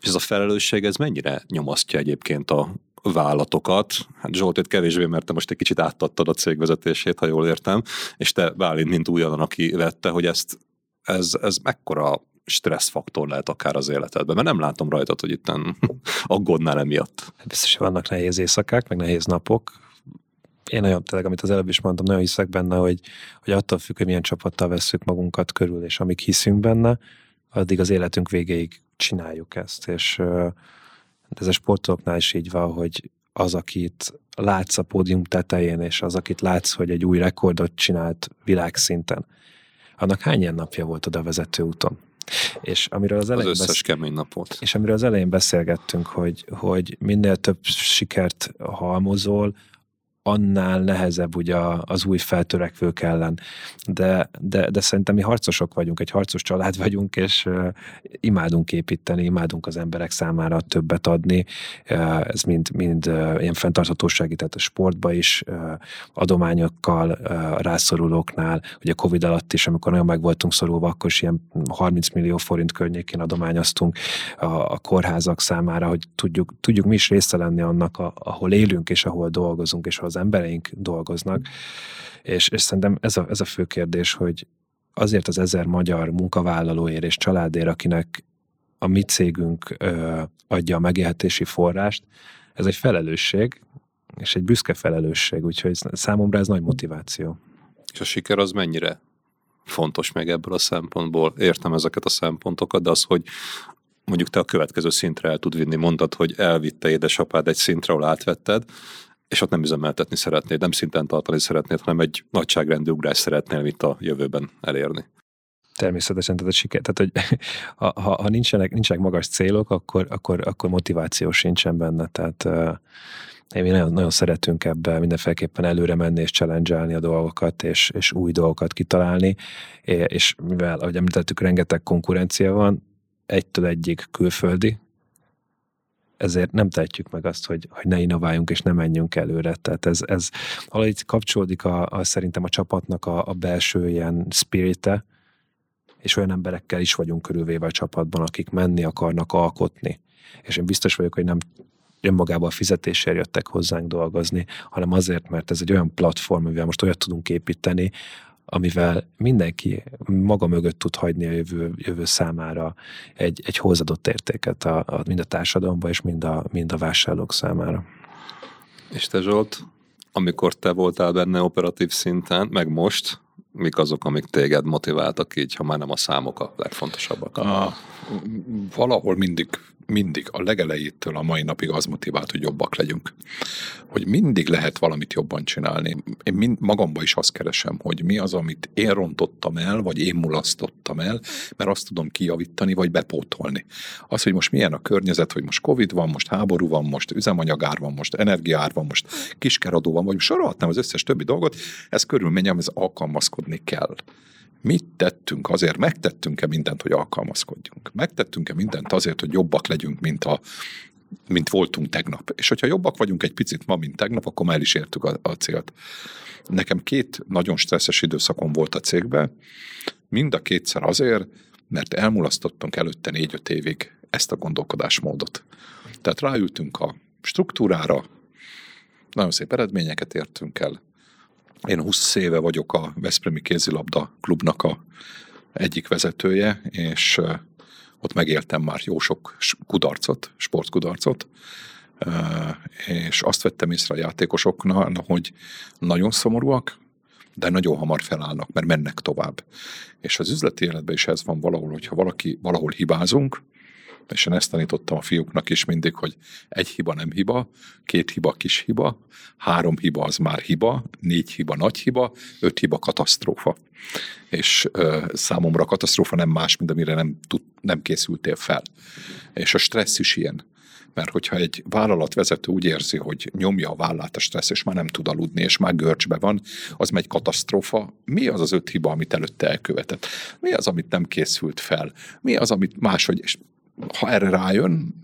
és ez a felelősség, ez mennyire nyomasztja egyébként a vállalatokat. Hát Zsolt, itt kevésbé, mert te most egy kicsit átadtad a cégvezetését, ha jól értem, és te Bálint, mint újonnan, aki vette, hogy ezt, ez, ez mekkora stresszfaktor lehet akár az életedben, mert nem látom rajtad, hogy itt <laughs> aggódnál emiatt. Biztos, hogy vannak nehéz éjszakák, meg nehéz napok, én nagyon tényleg, amit az előbb is mondtam, nagyon hiszek benne, hogy, hogy attól függ, hogy milyen csapattal veszük magunkat körül, és amíg hiszünk benne, addig az életünk végéig csináljuk ezt, és ez a sportolóknál is így van, hogy az, akit látsz a pódium tetején, és az, akit látsz, hogy egy új rekordot csinált világszinten, annak hány ilyen napja volt oda a vezető úton? És amiről az, elején az összes besz... kemény napot. És amiről az elején beszélgettünk, hogy, hogy minél több sikert halmozol, annál nehezebb ugye az új feltörekvők ellen. De, de, de szerintem mi harcosok vagyunk, egy harcos család vagyunk, és uh, imádunk építeni, imádunk az emberek számára többet adni. Uh, ez mind, mind uh, ilyen fenntarthatósági, tehát a sportba is adományokkal rászorulóknál, a Covid alatt is, amikor nagyon meg voltunk szorulva, akkor is ilyen 30 millió forint környékén adományoztunk a, a kórházak számára, hogy tudjuk, tudjuk mi is része lenni annak, a, ahol élünk és ahol dolgozunk, és ahol az embereink dolgoznak, és, és szerintem ez a, ez a fő kérdés, hogy azért az ezer magyar munkavállalóért és családért, akinek a mi cégünk ö, adja a megélhetési forrást, ez egy felelősség, és egy büszke felelősség, úgyhogy számomra ez nagy motiváció. És a siker az mennyire fontos meg ebből a szempontból? Értem ezeket a szempontokat, de az, hogy mondjuk te a következő szintre el tud vinni. Mondtad, hogy elvitte édesapád egy szintre, ahol átvetted, és ott nem üzemeltetni szeretnéd, nem szinten tartani szeretnéd, hanem egy nagyságrendű ugrás szeretnél itt a jövőben elérni. Természetesen, tehát, siker, tehát hogy <laughs> ha, ha, ha nincsenek, nincsenek magas célok, akkor, akkor, akkor motiváció sincsen benne. Tehát uh, mi nagyon, nagyon szeretünk ebbe mindenféleképpen előre menni és challenge a dolgokat, és, és új dolgokat kitalálni, és mivel, ahogy említettük, rengeteg konkurencia van, egytől egyik külföldi, ezért nem tehetjük meg azt, hogy, hogy ne innováljunk és ne menjünk előre. Tehát ez, ez valahogy kapcsolódik a, a, szerintem a csapatnak a, a belső ilyen spirite, és olyan emberekkel is vagyunk körülvéve a csapatban, akik menni akarnak alkotni. És én biztos vagyok, hogy nem önmagában a fizetésért jöttek hozzánk dolgozni, hanem azért, mert ez egy olyan platform, amivel most olyat tudunk építeni, amivel mindenki maga mögött tud hagyni a jövő, jövő számára egy, egy hozadott értéket a, a, mind a társadalomban, és mind a, mind a vásárlók számára. És te Zsolt, amikor te voltál benne operatív szinten, meg most, mik azok, amik téged motiváltak így, ha már nem a számok a legfontosabbak? A, valahol mindig mindig a legelejétől a mai napig az motivált, hogy jobbak legyünk. Hogy mindig lehet valamit jobban csinálni. Én mind, magamba is azt keresem, hogy mi az, amit én rontottam el, vagy én mulasztottam el, mert azt tudom kijavítani, vagy bepótolni. Az, hogy most milyen a környezet, hogy most Covid van, most háború van, most üzemanyagár van, most energiár van, most kiskeradó van, vagy sorolhatnám az összes többi dolgot, ez körülményem, ez alkalmazkodni kell mit tettünk azért, megtettünk-e mindent, hogy alkalmazkodjunk? Megtettünk-e mindent azért, hogy jobbak legyünk, mint a mint voltunk tegnap. És hogyha jobbak vagyunk egy picit ma, mint tegnap, akkor már is értük a, a célt. Nekem két nagyon stresszes időszakom volt a cégben, mind a kétszer azért, mert elmulasztottunk előtte négy-öt évig ezt a gondolkodásmódot. Tehát ráültünk a struktúrára, nagyon szép eredményeket értünk el, én 20 éve vagyok a Veszprémi kézilabda klubnak a egyik vezetője, és ott megéltem már jó sok kudarcot, sportkudarcot, és azt vettem észre a játékosoknál, hogy nagyon szomorúak, de nagyon hamar felállnak, mert mennek tovább. És az üzleti életben is ez van valahol, hogyha valaki, valahol hibázunk, és én ezt tanítottam a fiúknak is mindig, hogy egy hiba nem hiba, két hiba kis hiba, három hiba az már hiba, négy hiba nagy hiba, öt hiba katasztrófa. És ö, számomra katasztrófa nem más, mint amire nem, tud, nem készültél fel. És a stressz is ilyen. Mert hogyha egy vállalatvezető úgy érzi, hogy nyomja a vállát a stressz, és már nem tud aludni, és már görcsbe van, az megy katasztrófa. Mi az az öt hiba, amit előtte elkövetett? Mi az, amit nem készült fel? Mi az, amit máshogy, és ha erre rájön,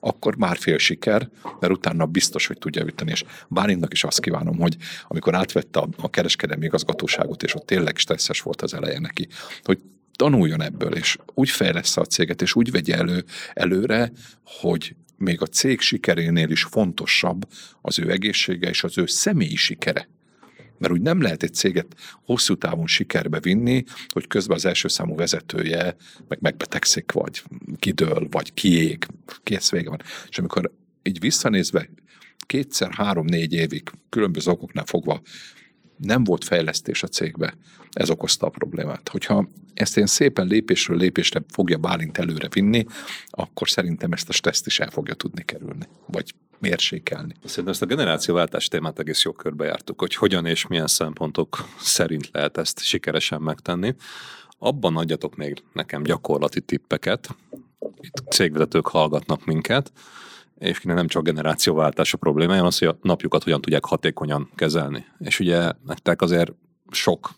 akkor már fél siker, mert utána biztos, hogy tudja javítani. És Bálintnak is azt kívánom, hogy amikor átvette a, a kereskedelmi igazgatóságot, és ott tényleg stresszes volt az eleje neki, hogy tanuljon ebből, és úgy fejlesz a céget, és úgy vegye elő, előre, hogy még a cég sikerénél is fontosabb az ő egészsége és az ő személyi sikere. Mert úgy nem lehet egy céget hosszú távon sikerbe vinni, hogy közben az első számú vezetője meg megbetegszik, vagy kidől, vagy kiég, kész vége van. És amikor így visszanézve kétszer, három, négy évig különböző okoknál fogva nem volt fejlesztés a cégbe, ez okozta a problémát. Hogyha ezt én szépen lépésről lépésre fogja Bálint előre vinni, akkor szerintem ezt a stresszt is el fogja tudni kerülni. Vagy mérsékelni. Szerintem ezt a generációváltás témát egész jó körbe jártuk, hogy hogyan és milyen szempontok szerint lehet ezt sikeresen megtenni. Abban adjatok még nekem gyakorlati tippeket, itt cégvezetők hallgatnak minket, és nem csak generációváltás a problémája, az, hogy a napjukat hogyan tudják hatékonyan kezelni. És ugye nektek azért sok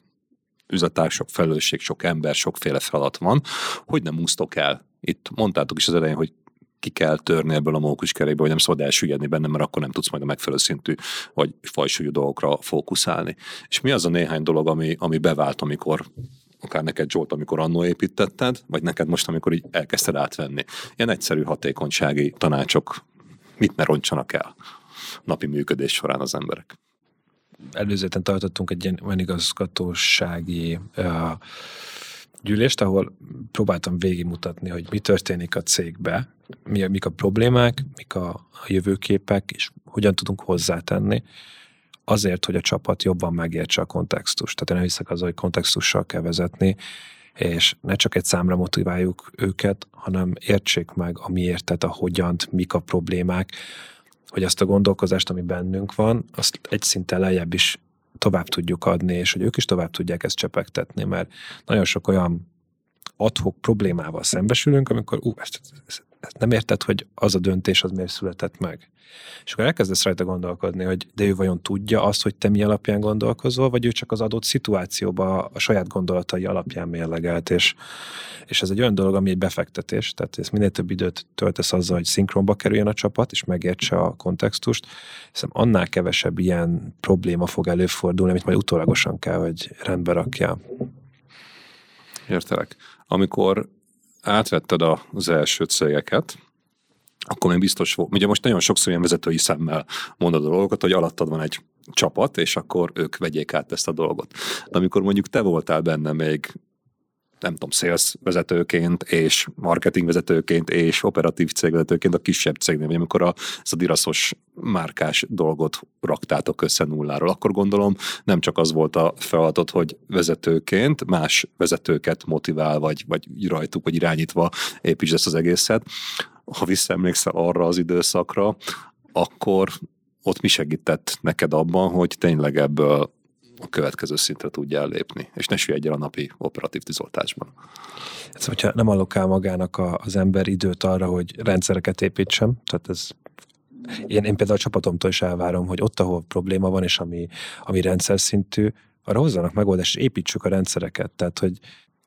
üzletág, sok felelősség, sok ember, sokféle feladat van, hogy nem úsztok el. Itt mondtátok is az elején, hogy ki kell törni ebből a mókuskerékből, hogy nem szabad elsüllyedni benne, mert akkor nem tudsz majd a megfelelő szintű vagy fajsúlyú dolgokra fókuszálni. És mi az a néhány dolog, ami, ami bevált, amikor akár neked Zsolt, amikor annó építetted, vagy neked most, amikor így elkezdted átvenni. Ilyen egyszerű hatékonysági tanácsok mit ne roncsanak el napi működés során az emberek. Előzőten tartottunk egy ilyen igazgatósági uh, gyűlést, ahol próbáltam végigmutatni, hogy mi történik a cégbe, mi, mik a problémák, mik a, a jövőképek, és hogyan tudunk hozzátenni azért, hogy a csapat jobban megértse a kontextust. Tehát én hiszek az, hogy kontextussal kell vezetni, és ne csak egy számra motiváljuk őket, hanem értsék meg a miértet, a hogyant, mik a problémák, hogy azt a gondolkozást, ami bennünk van, azt egy szinten lejjebb is tovább tudjuk adni, és hogy ők is tovább tudják ezt csepegtetni, mert nagyon sok olyan adhok problémával szembesülünk, amikor ú, ezt, ezt, nem érted, hogy az a döntés az miért született meg. És akkor elkezdesz rajta gondolkodni, hogy de ő vajon tudja azt, hogy te mi alapján gondolkozol, vagy ő csak az adott szituációba a saját gondolatai alapján mérlegelt, és, és ez egy olyan dolog, ami egy befektetés, tehát ez minél több időt töltesz azzal, hogy szinkronba kerüljön a csapat, és megértse a kontextust, hiszen annál kevesebb ilyen probléma fog előfordulni, amit majd utólagosan kell, hogy rendbe rakjál. Értelek. Amikor átvetted az első cégeket, akkor még biztos volt. Ugye most nagyon sokszor ilyen vezetői szemmel mondod a dolgokat, hogy alattad van egy csapat, és akkor ők vegyék át ezt a dolgot. De amikor mondjuk te voltál benne még nem tudom, sales vezetőként, és marketing vezetőként, és operatív cégvezetőként a kisebb cégnél, vagy amikor a, ez a diraszos márkás dolgot raktátok össze nulláról, akkor gondolom nem csak az volt a feladat, hogy vezetőként más vezetőket motivál, vagy, vagy rajtuk, vagy irányítva építsd ezt az egészet. Ha visszaemlékszel arra az időszakra, akkor ott mi segített neked abban, hogy tényleg ebből a következő szintre tudja lépni, és ne süllyedj el a napi operatív tűzoltásban. Ez, hogyha nem allokál magának az ember időt arra, hogy rendszereket építsem, tehát ez én, én például a csapatomtól is elvárom, hogy ott, ahol probléma van, és ami, ami rendszer szintű, arra hozzanak megoldást, és építsük a rendszereket. Tehát, hogy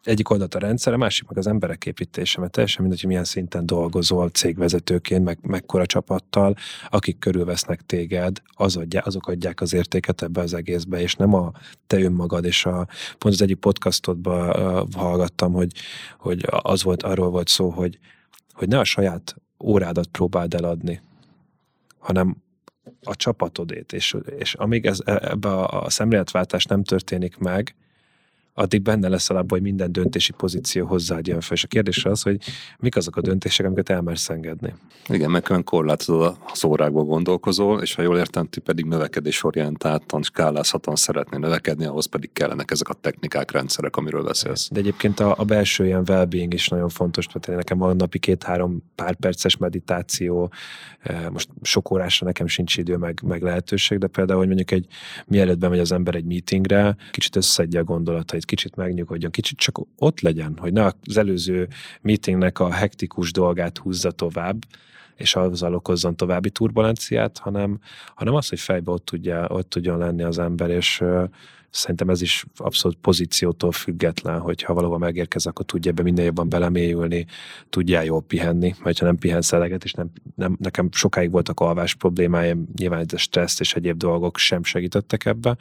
egyik oldalt a rendszer, a másik meg az emberek építése, mert teljesen mindegy, hogy milyen szinten dolgozol cégvezetőként, meg mekkora csapattal, akik körülvesznek téged, az adja, azok adják az értéket ebbe az egészbe, és nem a te önmagad, és a, pont az egyik podcastodban uh, hallgattam, hogy, hogy az volt, arról volt szó, hogy, hogy ne a saját órádat próbáld eladni, hanem a csapatodét, és, és amíg ez, e, ebbe a, a szemléletváltás nem történik meg, addig benne lesz alapban, hogy minden döntési pozíció hozzád jön fel. És a kérdés az, hogy mik azok a döntések, amiket elmersz engedni. Igen, meg olyan korlátozod a órákból gondolkozol, és ha jól értem, ti pedig növekedésorientáltan, skálázhatóan szeretnél növekedni, ahhoz pedig kellenek ezek a technikák, rendszerek, amiről beszélsz. De egyébként a, a belső ilyen well is nagyon fontos, tehát nekem van napi két-három pár perces meditáció, e, most sok órásra nekem sincs idő, meg, meg lehetőség, de például, hogy mondjuk egy mielőtt bemegy az ember egy meetingre, kicsit összedje a gondolatait, egy kicsit megnyugodjon, kicsit csak ott legyen, hogy ne az előző meetingnek a hektikus dolgát húzza tovább, és azzal okozzon további turbulenciát, hanem, hanem az, hogy fejbe ott, tudja, ott tudjon lenni az ember, és uh, szerintem ez is abszolút pozíciótól független, hogy ha valahol megérkez, akkor tudja ebbe minden jobban belemélyülni, tudja jól pihenni, vagy ha nem pihensz eleget, és nem, nem, nekem sokáig voltak alvás problémáim, nyilván a stressz és egyéb dolgok sem segítettek ebbe,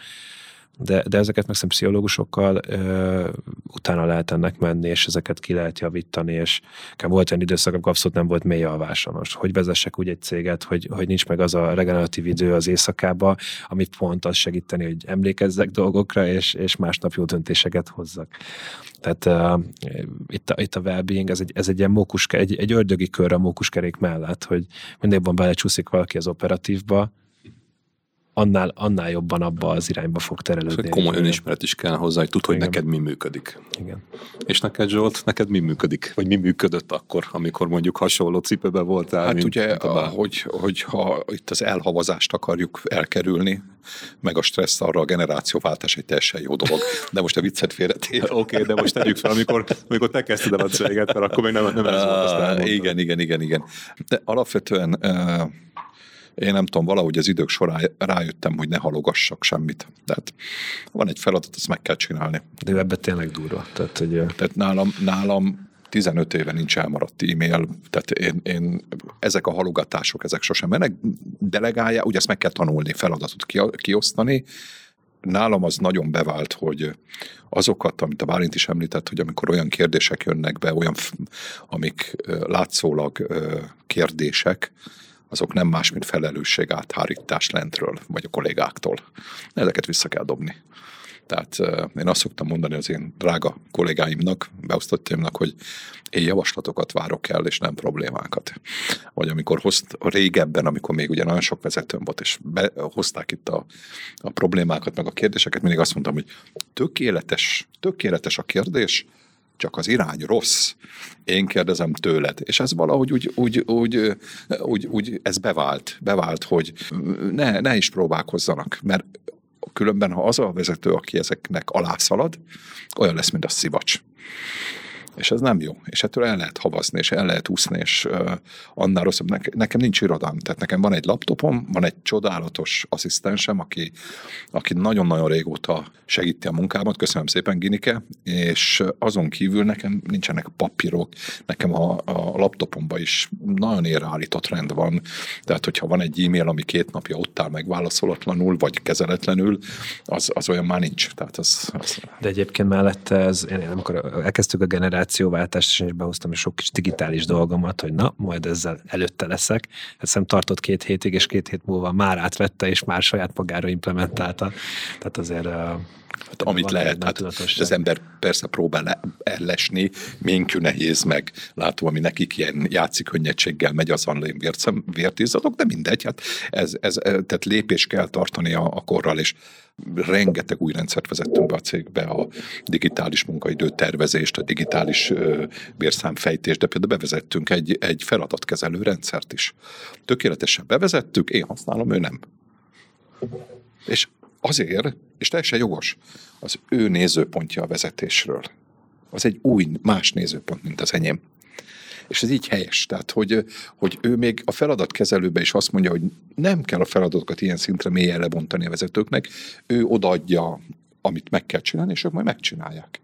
de, de ezeket meg pszichológusokkal ö, utána lehet ennek menni, és ezeket ki lehet javítani, és volt olyan időszak, amikor abszolút nem volt mély alvásom. Most hogy vezessek úgy egy céget, hogy, hogy nincs meg az a regeneratív idő az éjszakába, amit pont az segíteni, hogy emlékezzek dolgokra, és, és másnap jó döntéseket hozzak. Tehát uh, itt, a, itt a well-being, ez egy, ez egy ilyen mókuske, egy, egy ördögi kör a mókuskerék mellett, hogy mindig van belecsúszik valaki az operatívba, annál, annál jobban abba az irányba fog terelődni. Szóval komoly önismeret is kell hozzá, hogy tud, hogy Igen. neked mi működik. Igen. És neked Zsolt, neked mi működik? Vagy mi működött akkor, amikor mondjuk hasonló cipőbe voltál? Hát mint, ugye, mint a, hogy, hogyha itt az elhavazást akarjuk elkerülni, meg a stressz arra a generációváltás egy teljesen jó dolog. De most a viccet félretéve. <laughs> Oké, okay, de most tegyük fel, amikor, amikor te kezdted el a céget, mert akkor még nem, nem ez volt, azt Igen, igen, igen, igen. De alapvetően uh, én nem tudom, valahogy az idők során rájöttem, hogy ne halogassak semmit. Tehát van egy feladat, azt meg kell csinálni. De ebben tényleg durva. Tehát, hogy... Tehát nálam, nálam 15 éve nincs elmaradt e-mail, tehát én, én, ezek a halogatások, ezek sosem mennek, delegálja, ugye ezt meg kell tanulni, feladatot kiosztani, nálam az nagyon bevált, hogy azokat, amit a Bálint is említett, hogy amikor olyan kérdések jönnek be, olyan, amik látszólag kérdések, azok nem más, mint felelősség áthárítás lentről, vagy a kollégáktól. Ezeket vissza kell dobni. Tehát én azt szoktam mondani az én drága kollégáimnak, beosztottjaimnak, hogy én javaslatokat várok el, és nem problémákat. Vagy amikor hozt, régebben, amikor még ugye nagyon sok vezetőm volt, és hozták itt a, a problémákat, meg a kérdéseket, mindig azt mondtam, hogy tökéletes, tökéletes a kérdés, csak az irány rossz. Én kérdezem tőled. És ez valahogy úgy, úgy, úgy, úgy, úgy ez bevált, bevált, hogy ne, ne is próbálkozzanak, mert különben, ha az a vezető, aki ezeknek alászalad, olyan lesz, mint a szivacs és ez nem jó. És ettől el lehet havazni, és el lehet úszni, és uh, annál rosszabb. Ne, nekem nincs irodám, tehát nekem van egy laptopom, van egy csodálatos asszisztensem, aki, aki nagyon-nagyon régóta segíti a munkámat, köszönöm szépen, Ginike, és azon kívül nekem nincsenek papírok, nekem a, a laptopomban is nagyon érreállított rend van, tehát hogyha van egy e-mail, ami két napja ott áll megválaszolatlanul, vagy kezeletlenül, az, az olyan már nincs. Tehát az, az... De egyébként mellette, ez, én, amikor elkezdtük a generációt, generációváltást, és behoztam sok kis digitális dolgomat, hogy na, majd ezzel előtte leszek. Hát szem tartott két hétig, és két hét múlva már átvette, és már saját magára implementálta. Tehát azért Hát, amit lehet, hát az ember persze próbál ellesni, minkű nehéz, meg. Látom, ami nekik ilyen játszik könnyedséggel megy, az van vértízadok, de mindegy, hát ez, ez, tehát lépés kell tartani a, a korral, és rengeteg új rendszert vezettünk be a cégbe, a digitális munkaidő tervezést, a digitális ö, bérszámfejtést, de például bevezettünk egy, egy feladatkezelő rendszert is. Tökéletesen bevezettük, én használom, ő nem. És azért, és teljesen jogos, az ő nézőpontja a vezetésről. Az egy új, más nézőpont, mint az enyém. És ez így helyes. Tehát, hogy, hogy ő még a feladatkezelőbe is azt mondja, hogy nem kell a feladatokat ilyen szintre mélyen lebontani a vezetőknek, ő odaadja, amit meg kell csinálni, és ők majd megcsinálják.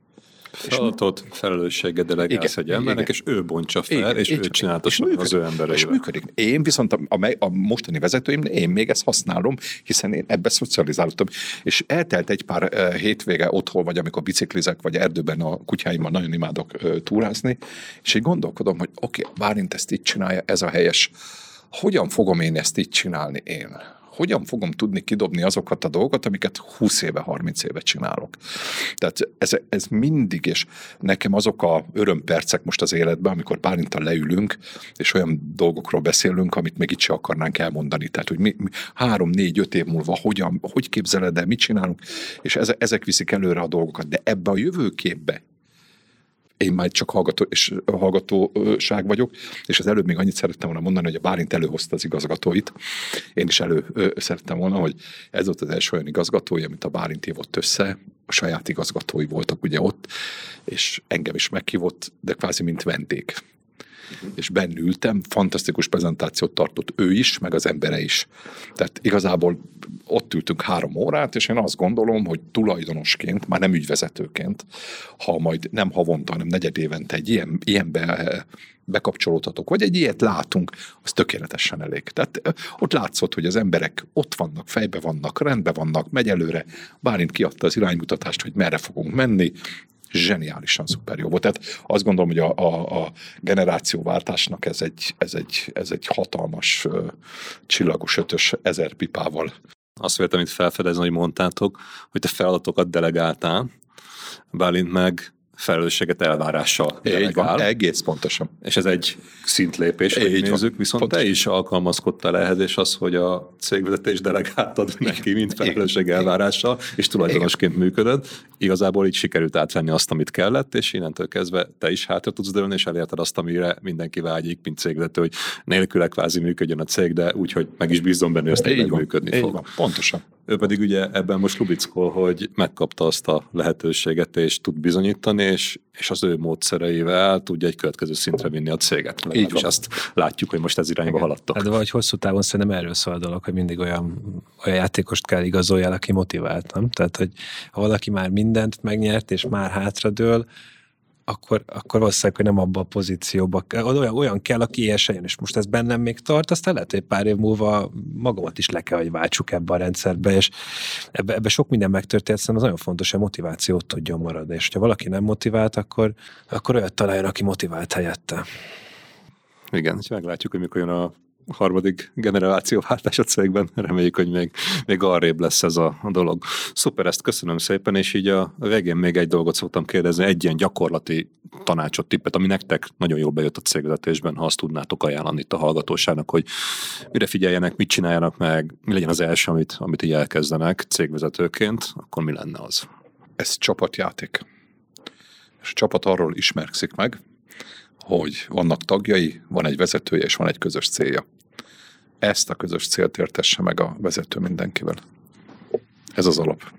Feladatot, felelősséget delegálsz egy embernek, és ő bontsa fel, igen, és, és ő csinálta és működik, az ő embereivel. És működik. Én viszont a, a, a mostani vezetőim, én még ezt használom, hiszen én ebbe szocializálódtam. És eltelt egy pár uh, hétvége otthon, vagy amikor biciklizek, vagy erdőben a kutyáimmal nagyon imádok uh, túrázni, és így gondolkodom, hogy oké, okay, Bárint ezt így csinálja, ez a helyes. Hogyan fogom én ezt így csinálni én? Hogyan fogom tudni kidobni azokat a dolgokat, amiket 20 éve, 30 éve csinálok. Tehát ez, ez mindig, és nekem azok a örömpercek most az életben, amikor Bálintal leülünk, és olyan dolgokról beszélünk, amit még itt se akarnánk elmondani. Tehát, hogy mi, mi három, négy, öt év múlva hogyan, hogy képzeled el, mit csinálunk, és ezek viszik előre a dolgokat. De ebbe a jövőképbe én már csak hallgató, és hallgatóság vagyok, és az előbb még annyit szerettem volna mondani, hogy a Bálint előhozta az igazgatóit. Én is elő szerettem volna, hogy ez volt az első olyan igazgatója, amit a Bálint hívott össze, a saját igazgatói voltak ugye ott, és engem is meghívott, de kvázi mint vendég és bennültem, fantasztikus prezentációt tartott ő is, meg az embere is. Tehát igazából ott ültünk három órát, és én azt gondolom, hogy tulajdonosként, már nem ügyvezetőként, ha majd nem havonta, hanem negyed évente egy ilyen, ilyenbe bekapcsolódhatok, vagy egy ilyet látunk, az tökéletesen elég. Tehát ott látszott, hogy az emberek ott vannak, fejbe vannak, rendbe vannak, megy előre, Bárint kiadta az iránymutatást, hogy merre fogunk menni, zseniálisan szuper jó volt. Tehát azt gondolom, hogy a, a, a generációváltásnak ez egy, ez egy, ez egy hatalmas uh, csillagos ötös ezer pipával. Azt véltem itt felfedezni, hogy mondtátok, hogy te feladatokat delegáltál, Bálint meg felelősséget elvárással Így van, egész pontosan. És ez egy szintlépés, hogy nézzük, van. viszont pontosan. te is alkalmazkodtál ehhez, és az, hogy a cégvezetés delegáltad neki, mint felelősség elvárással, és tulajdonosként működöd. Igazából így sikerült átvenni azt, amit kellett, és innentől kezdve te is hátra tudsz dőlni, és elérted azt, amire mindenki vágyik, mint cégvezető, hogy nélküle kvázi működjön a cég, de úgy, hogy meg is bízom benne, hogy ezt működni így fog. Van. Pontosan. Ő pedig ugye ebben most lubickol, hogy megkapta azt a lehetőséget, és tud bizonyítani, és, és az ő módszereivel tudja egy következő szintre vinni a céget. Így van. azt látjuk, hogy most ez irányba Igen. haladtok. Hát de vagy hosszú távon szerintem erről szól a dolog, hogy mindig olyan, olyan játékost kell igazoljál, aki motivált, nem? Tehát, hogy ha valaki már mindent megnyert, és már hátradől, akkor, akkor valószínűleg, hogy nem abban a pozícióban. Olyan, olyan kell, aki ilyesen és most ez bennem még tart, aztán lehet, hogy pár év múlva magamat is le kell, hogy váltsuk ebbe a rendszerbe, és ebbe, ebbe sok minden megtörtént, szerintem az nagyon fontos, hogy a motivációt tudjon maradni, és ha valaki nem motivált, akkor, akkor olyat találjon, aki motivált helyette. Igen, és meglátjuk, hogy mikor jön a harmadik generációváltás a cégben. Reméljük, hogy még, még arrébb lesz ez a, a dolog. Szuper, ezt köszönöm szépen, és így a végén még egy dolgot szoktam kérdezni, egy ilyen gyakorlati tanácsot, tippet, ami nektek nagyon jól bejött a cégvezetésben, ha azt tudnátok ajánlani itt a hallgatóságnak, hogy mire figyeljenek, mit csináljanak meg, mi legyen az első, amit, amit így elkezdenek cégvezetőként, akkor mi lenne az? Ez csapatjáték és a csapat arról ismerkszik meg, hogy vannak tagjai, van egy vezetője, és van egy közös célja. Ezt a közös célt értesse meg a vezető mindenkivel. Ez az alap.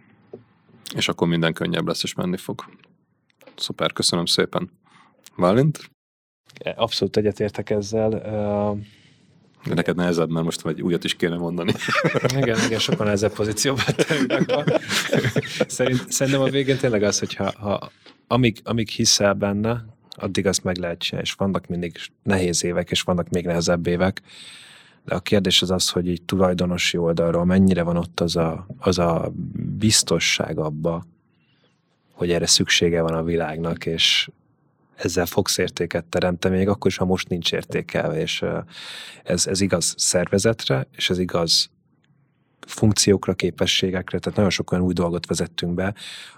És akkor minden könnyebb lesz, és menni fog. Szuper, köszönöm szépen. Válint? Abszolút egyetértek ezzel. De neked nehezebb, mert most vagy újat is kéne mondani. <laughs> igen, igen, sokan nehezebb pozícióban <laughs> Szerint, Szerintem a végén tényleg az, hogy ha, ha amíg, amíg hiszel benne, addig azt meg lehet csinálni, és vannak mindig nehéz évek, és vannak még nehezebb évek. De a kérdés az az, hogy így tulajdonosi oldalról mennyire van ott az a, az a biztosság abba, hogy erre szüksége van a világnak, és ezzel fogsz értéket teremteni, még akkor is, ha most nincs értékelve, és ez, ez igaz szervezetre, és ez igaz funkciókra, képességekre, tehát nagyon sok olyan új dolgot vezettünk be,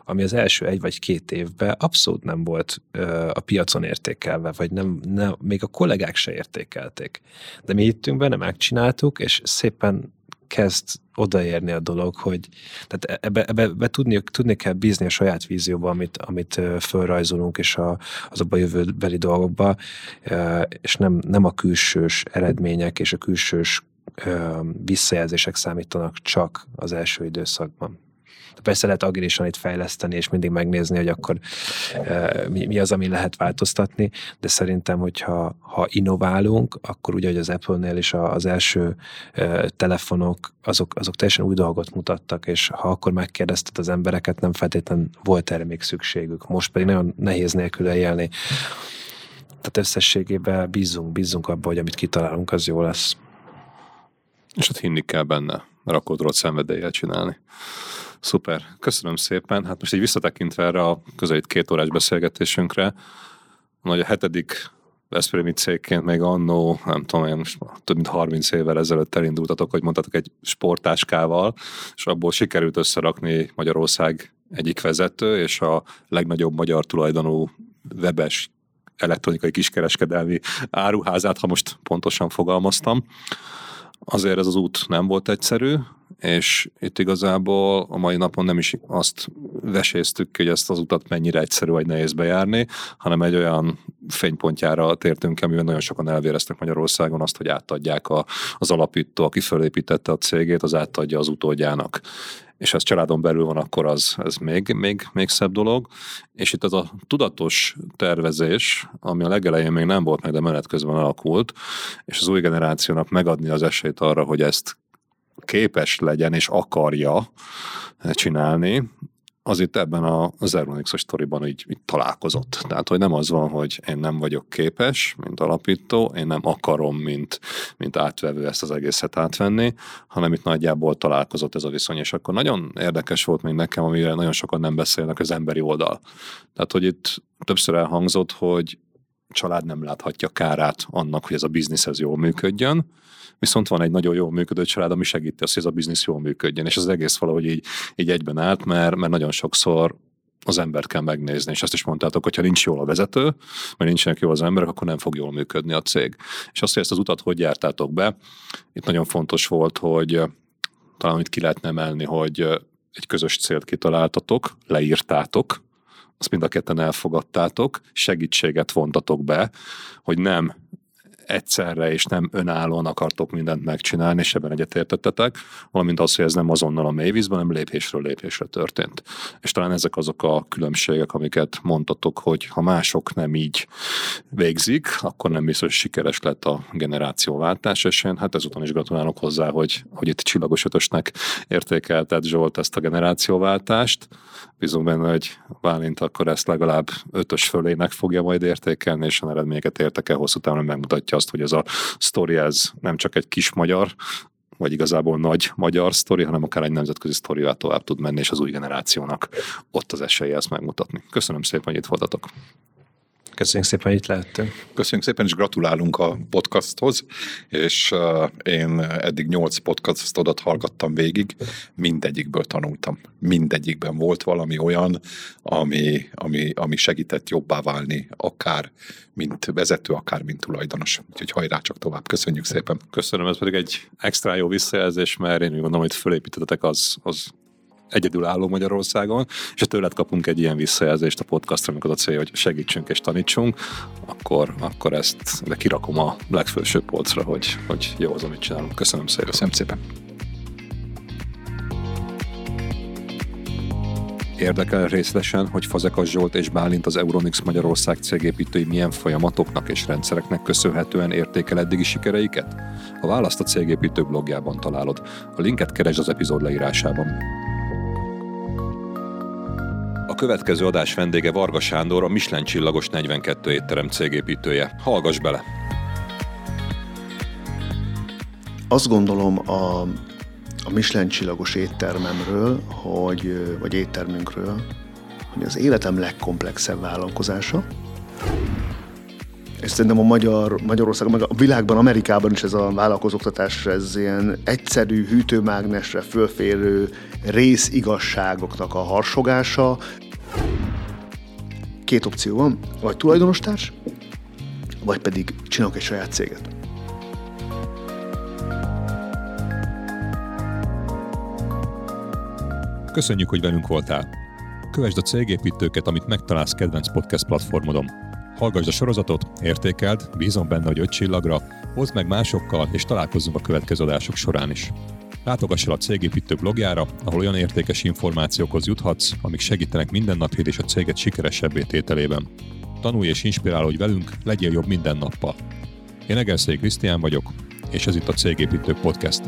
ami az első egy vagy két évben abszolút nem volt ö, a piacon értékelve, vagy nem, nem, még a kollégák se értékelték. De mi hittünk benne, megcsináltuk, és szépen kezd odaérni a dolog, hogy tehát ebbe, ebbe, ebbe tudni, tudni kell bízni a saját vízióba, amit, amit fölrajzolunk, és a, azokba a jövőbeli dolgokba, és nem, nem a külsős eredmények és a külsős visszajelzések számítanak csak az első időszakban. Persze lehet agilisan itt fejleszteni, és mindig megnézni, hogy akkor mi, mi az, ami lehet változtatni, de szerintem, hogyha ha innoválunk, akkor ugye, hogy az Apple-nél is az első telefonok, azok, azok teljesen új dolgot mutattak, és ha akkor megkérdezted az embereket, nem feltétlenül volt erre még szükségük. Most pedig nagyon nehéz nélkül élni. Tehát összességében bízunk, bízunk abba, hogy amit kitalálunk, az jó lesz. És ott hinni kell benne, mert akkor tudod szenvedéllyel csinálni. Szuper, köszönöm szépen. Hát most így visszatekintve erre a közelít két órás beszélgetésünkre, hogy a hetedik Veszprémi cégként még annó, nem tudom, én most több mint 30 évvel ezelőtt elindultatok, hogy mondtatok egy sportáskával, és abból sikerült összerakni Magyarország egyik vezető, és a legnagyobb magyar tulajdonú webes elektronikai kiskereskedelmi áruházát, ha most pontosan fogalmaztam. Azért ez az út nem volt egyszerű, és itt igazából a mai napon nem is azt veséztük hogy ezt az utat mennyire egyszerű vagy nehéz bejárni, hanem egy olyan fénypontjára tértünk, amiben nagyon sokan elvéreztek Magyarországon azt, hogy átadják a, az alapító, aki fölépítette a cégét, az átadja az utódjának és ez családon belül van, akkor az ez még, még, még szebb dolog. És itt ez a tudatos tervezés, ami a legelején még nem volt meg, de menet közben alakult, és az új generációnak megadni az esélyt arra, hogy ezt képes legyen és akarja csinálni, az itt ebben a, az Aeronix-os sztoriban így, így találkozott. Tehát, hogy nem az van, hogy én nem vagyok képes, mint alapító, én nem akarom, mint, mint átvevő ezt az egészet átvenni, hanem itt nagyjából találkozott ez a viszony, és akkor nagyon érdekes volt még nekem, amire nagyon sokan nem beszélnek, az emberi oldal. Tehát, hogy itt többször elhangzott, hogy család nem láthatja kárát annak, hogy ez a biznisz ez jól működjön, viszont van egy nagyon jól működő család, ami segíti azt, hogy ez a biznisz jól működjön, és az egész valahogy így, így egyben állt, mert, mert nagyon sokszor az embert kell megnézni, és azt is mondtátok, hogy ha nincs jól a vezető, mert nincsenek jól az emberek, akkor nem fog jól működni a cég. És azt, hogy ezt az utat hogy jártátok be, itt nagyon fontos volt, hogy talán itt ki lehetne emelni, hogy egy közös célt kitaláltatok, leírtátok, azt mind a ketten elfogadtátok, segítséget vontatok be, hogy nem egyszerre és nem önállóan akartok mindent megcsinálni, és ebben egyetértettetek, valamint az, hogy ez nem azonnal a mélyvízben, hanem lépésről lépésre történt. És talán ezek azok a különbségek, amiket mondtatok, hogy ha mások nem így végzik, akkor nem biztos, sikeres lett a generációváltás, és én hát ezután is gratulálok hozzá, hogy, hogy itt csillagos ötösnek értékelted Zsolt ezt a generációváltást. Bízunk benne, hogy Válint akkor ezt legalább ötös fölének fogja majd értékelni, és a eredményeket értek el hosszú távon megmutatja azt, hogy ez a sztori ez nem csak egy kis magyar, vagy igazából nagy magyar sztori, hanem akár egy nemzetközi sztorival tovább tud menni, és az új generációnak ott az esélye ezt megmutatni. Köszönöm szépen, hogy itt voltatok. Köszönjük szépen, hogy itt lehettünk. Köszönjük szépen, és gratulálunk a podcasthoz, és uh, én eddig nyolc podcastot hallgattam végig, mindegyikből tanultam. Mindegyikben volt valami olyan, ami, ami, ami segített jobbá válni, akár mint vezető, akár mint tulajdonos. Úgyhogy hajrá csak tovább. Köszönjük szépen. Köszönöm, ez pedig egy extra jó visszajelzés, mert én úgy gondolom, hogy fölépítettetek az, az egyedülálló Magyarországon, és ha tőled kapunk egy ilyen visszajelzést a podcastra, amikor a célja, hogy segítsünk és tanítsunk, akkor, akkor ezt de kirakom a legfelsőbb polcra, hogy, hogy jó az, amit csinálunk. Köszönöm szépen. Köszönöm szépen. Érdekel részletesen, hogy Fazekas Zsolt és Bálint az Euronix Magyarország cégépítői milyen folyamatoknak és rendszereknek köszönhetően értékel eddigi sikereiket? A választ a cégépítő blogjában találod. A linket keresd az epizód leírásában. A következő adás vendége Varga Sándor, a Michelin csillagos 42 étterem cégépítője. Hallgass bele! Azt gondolom a a Michelin csillagos éttermemről, hogy, vagy éttermünkről, hogy az életem legkomplexebb vállalkozása. És szerintem a Magyar, Magyarország, meg a világban, Amerikában is ez a vállalkozóktatás, ez ilyen egyszerű, hűtőmágnesre fölférő részigazságoknak a harsogása. Két opció van, vagy tulajdonostárs, vagy pedig csinálok egy saját céget. Köszönjük, hogy velünk voltál. Kövesd a cégépítőket, amit megtalálsz kedvenc podcast platformodon. Hallgassd a sorozatot, értékeld, bízom benne, hogy öt csillagra, hozd meg másokkal, és találkozzunk a következő adások során is. Látogass el a Cégépítő blogjára, ahol olyan értékes információkhoz juthatsz, amik segítenek mindennapjét és a céget sikeresebbé tételében. Tanulj és inspirálódj velünk, legyél jobb minden nappal. Én Egerszék Krisztián vagyok, és ez itt a Cégépítő Podcast.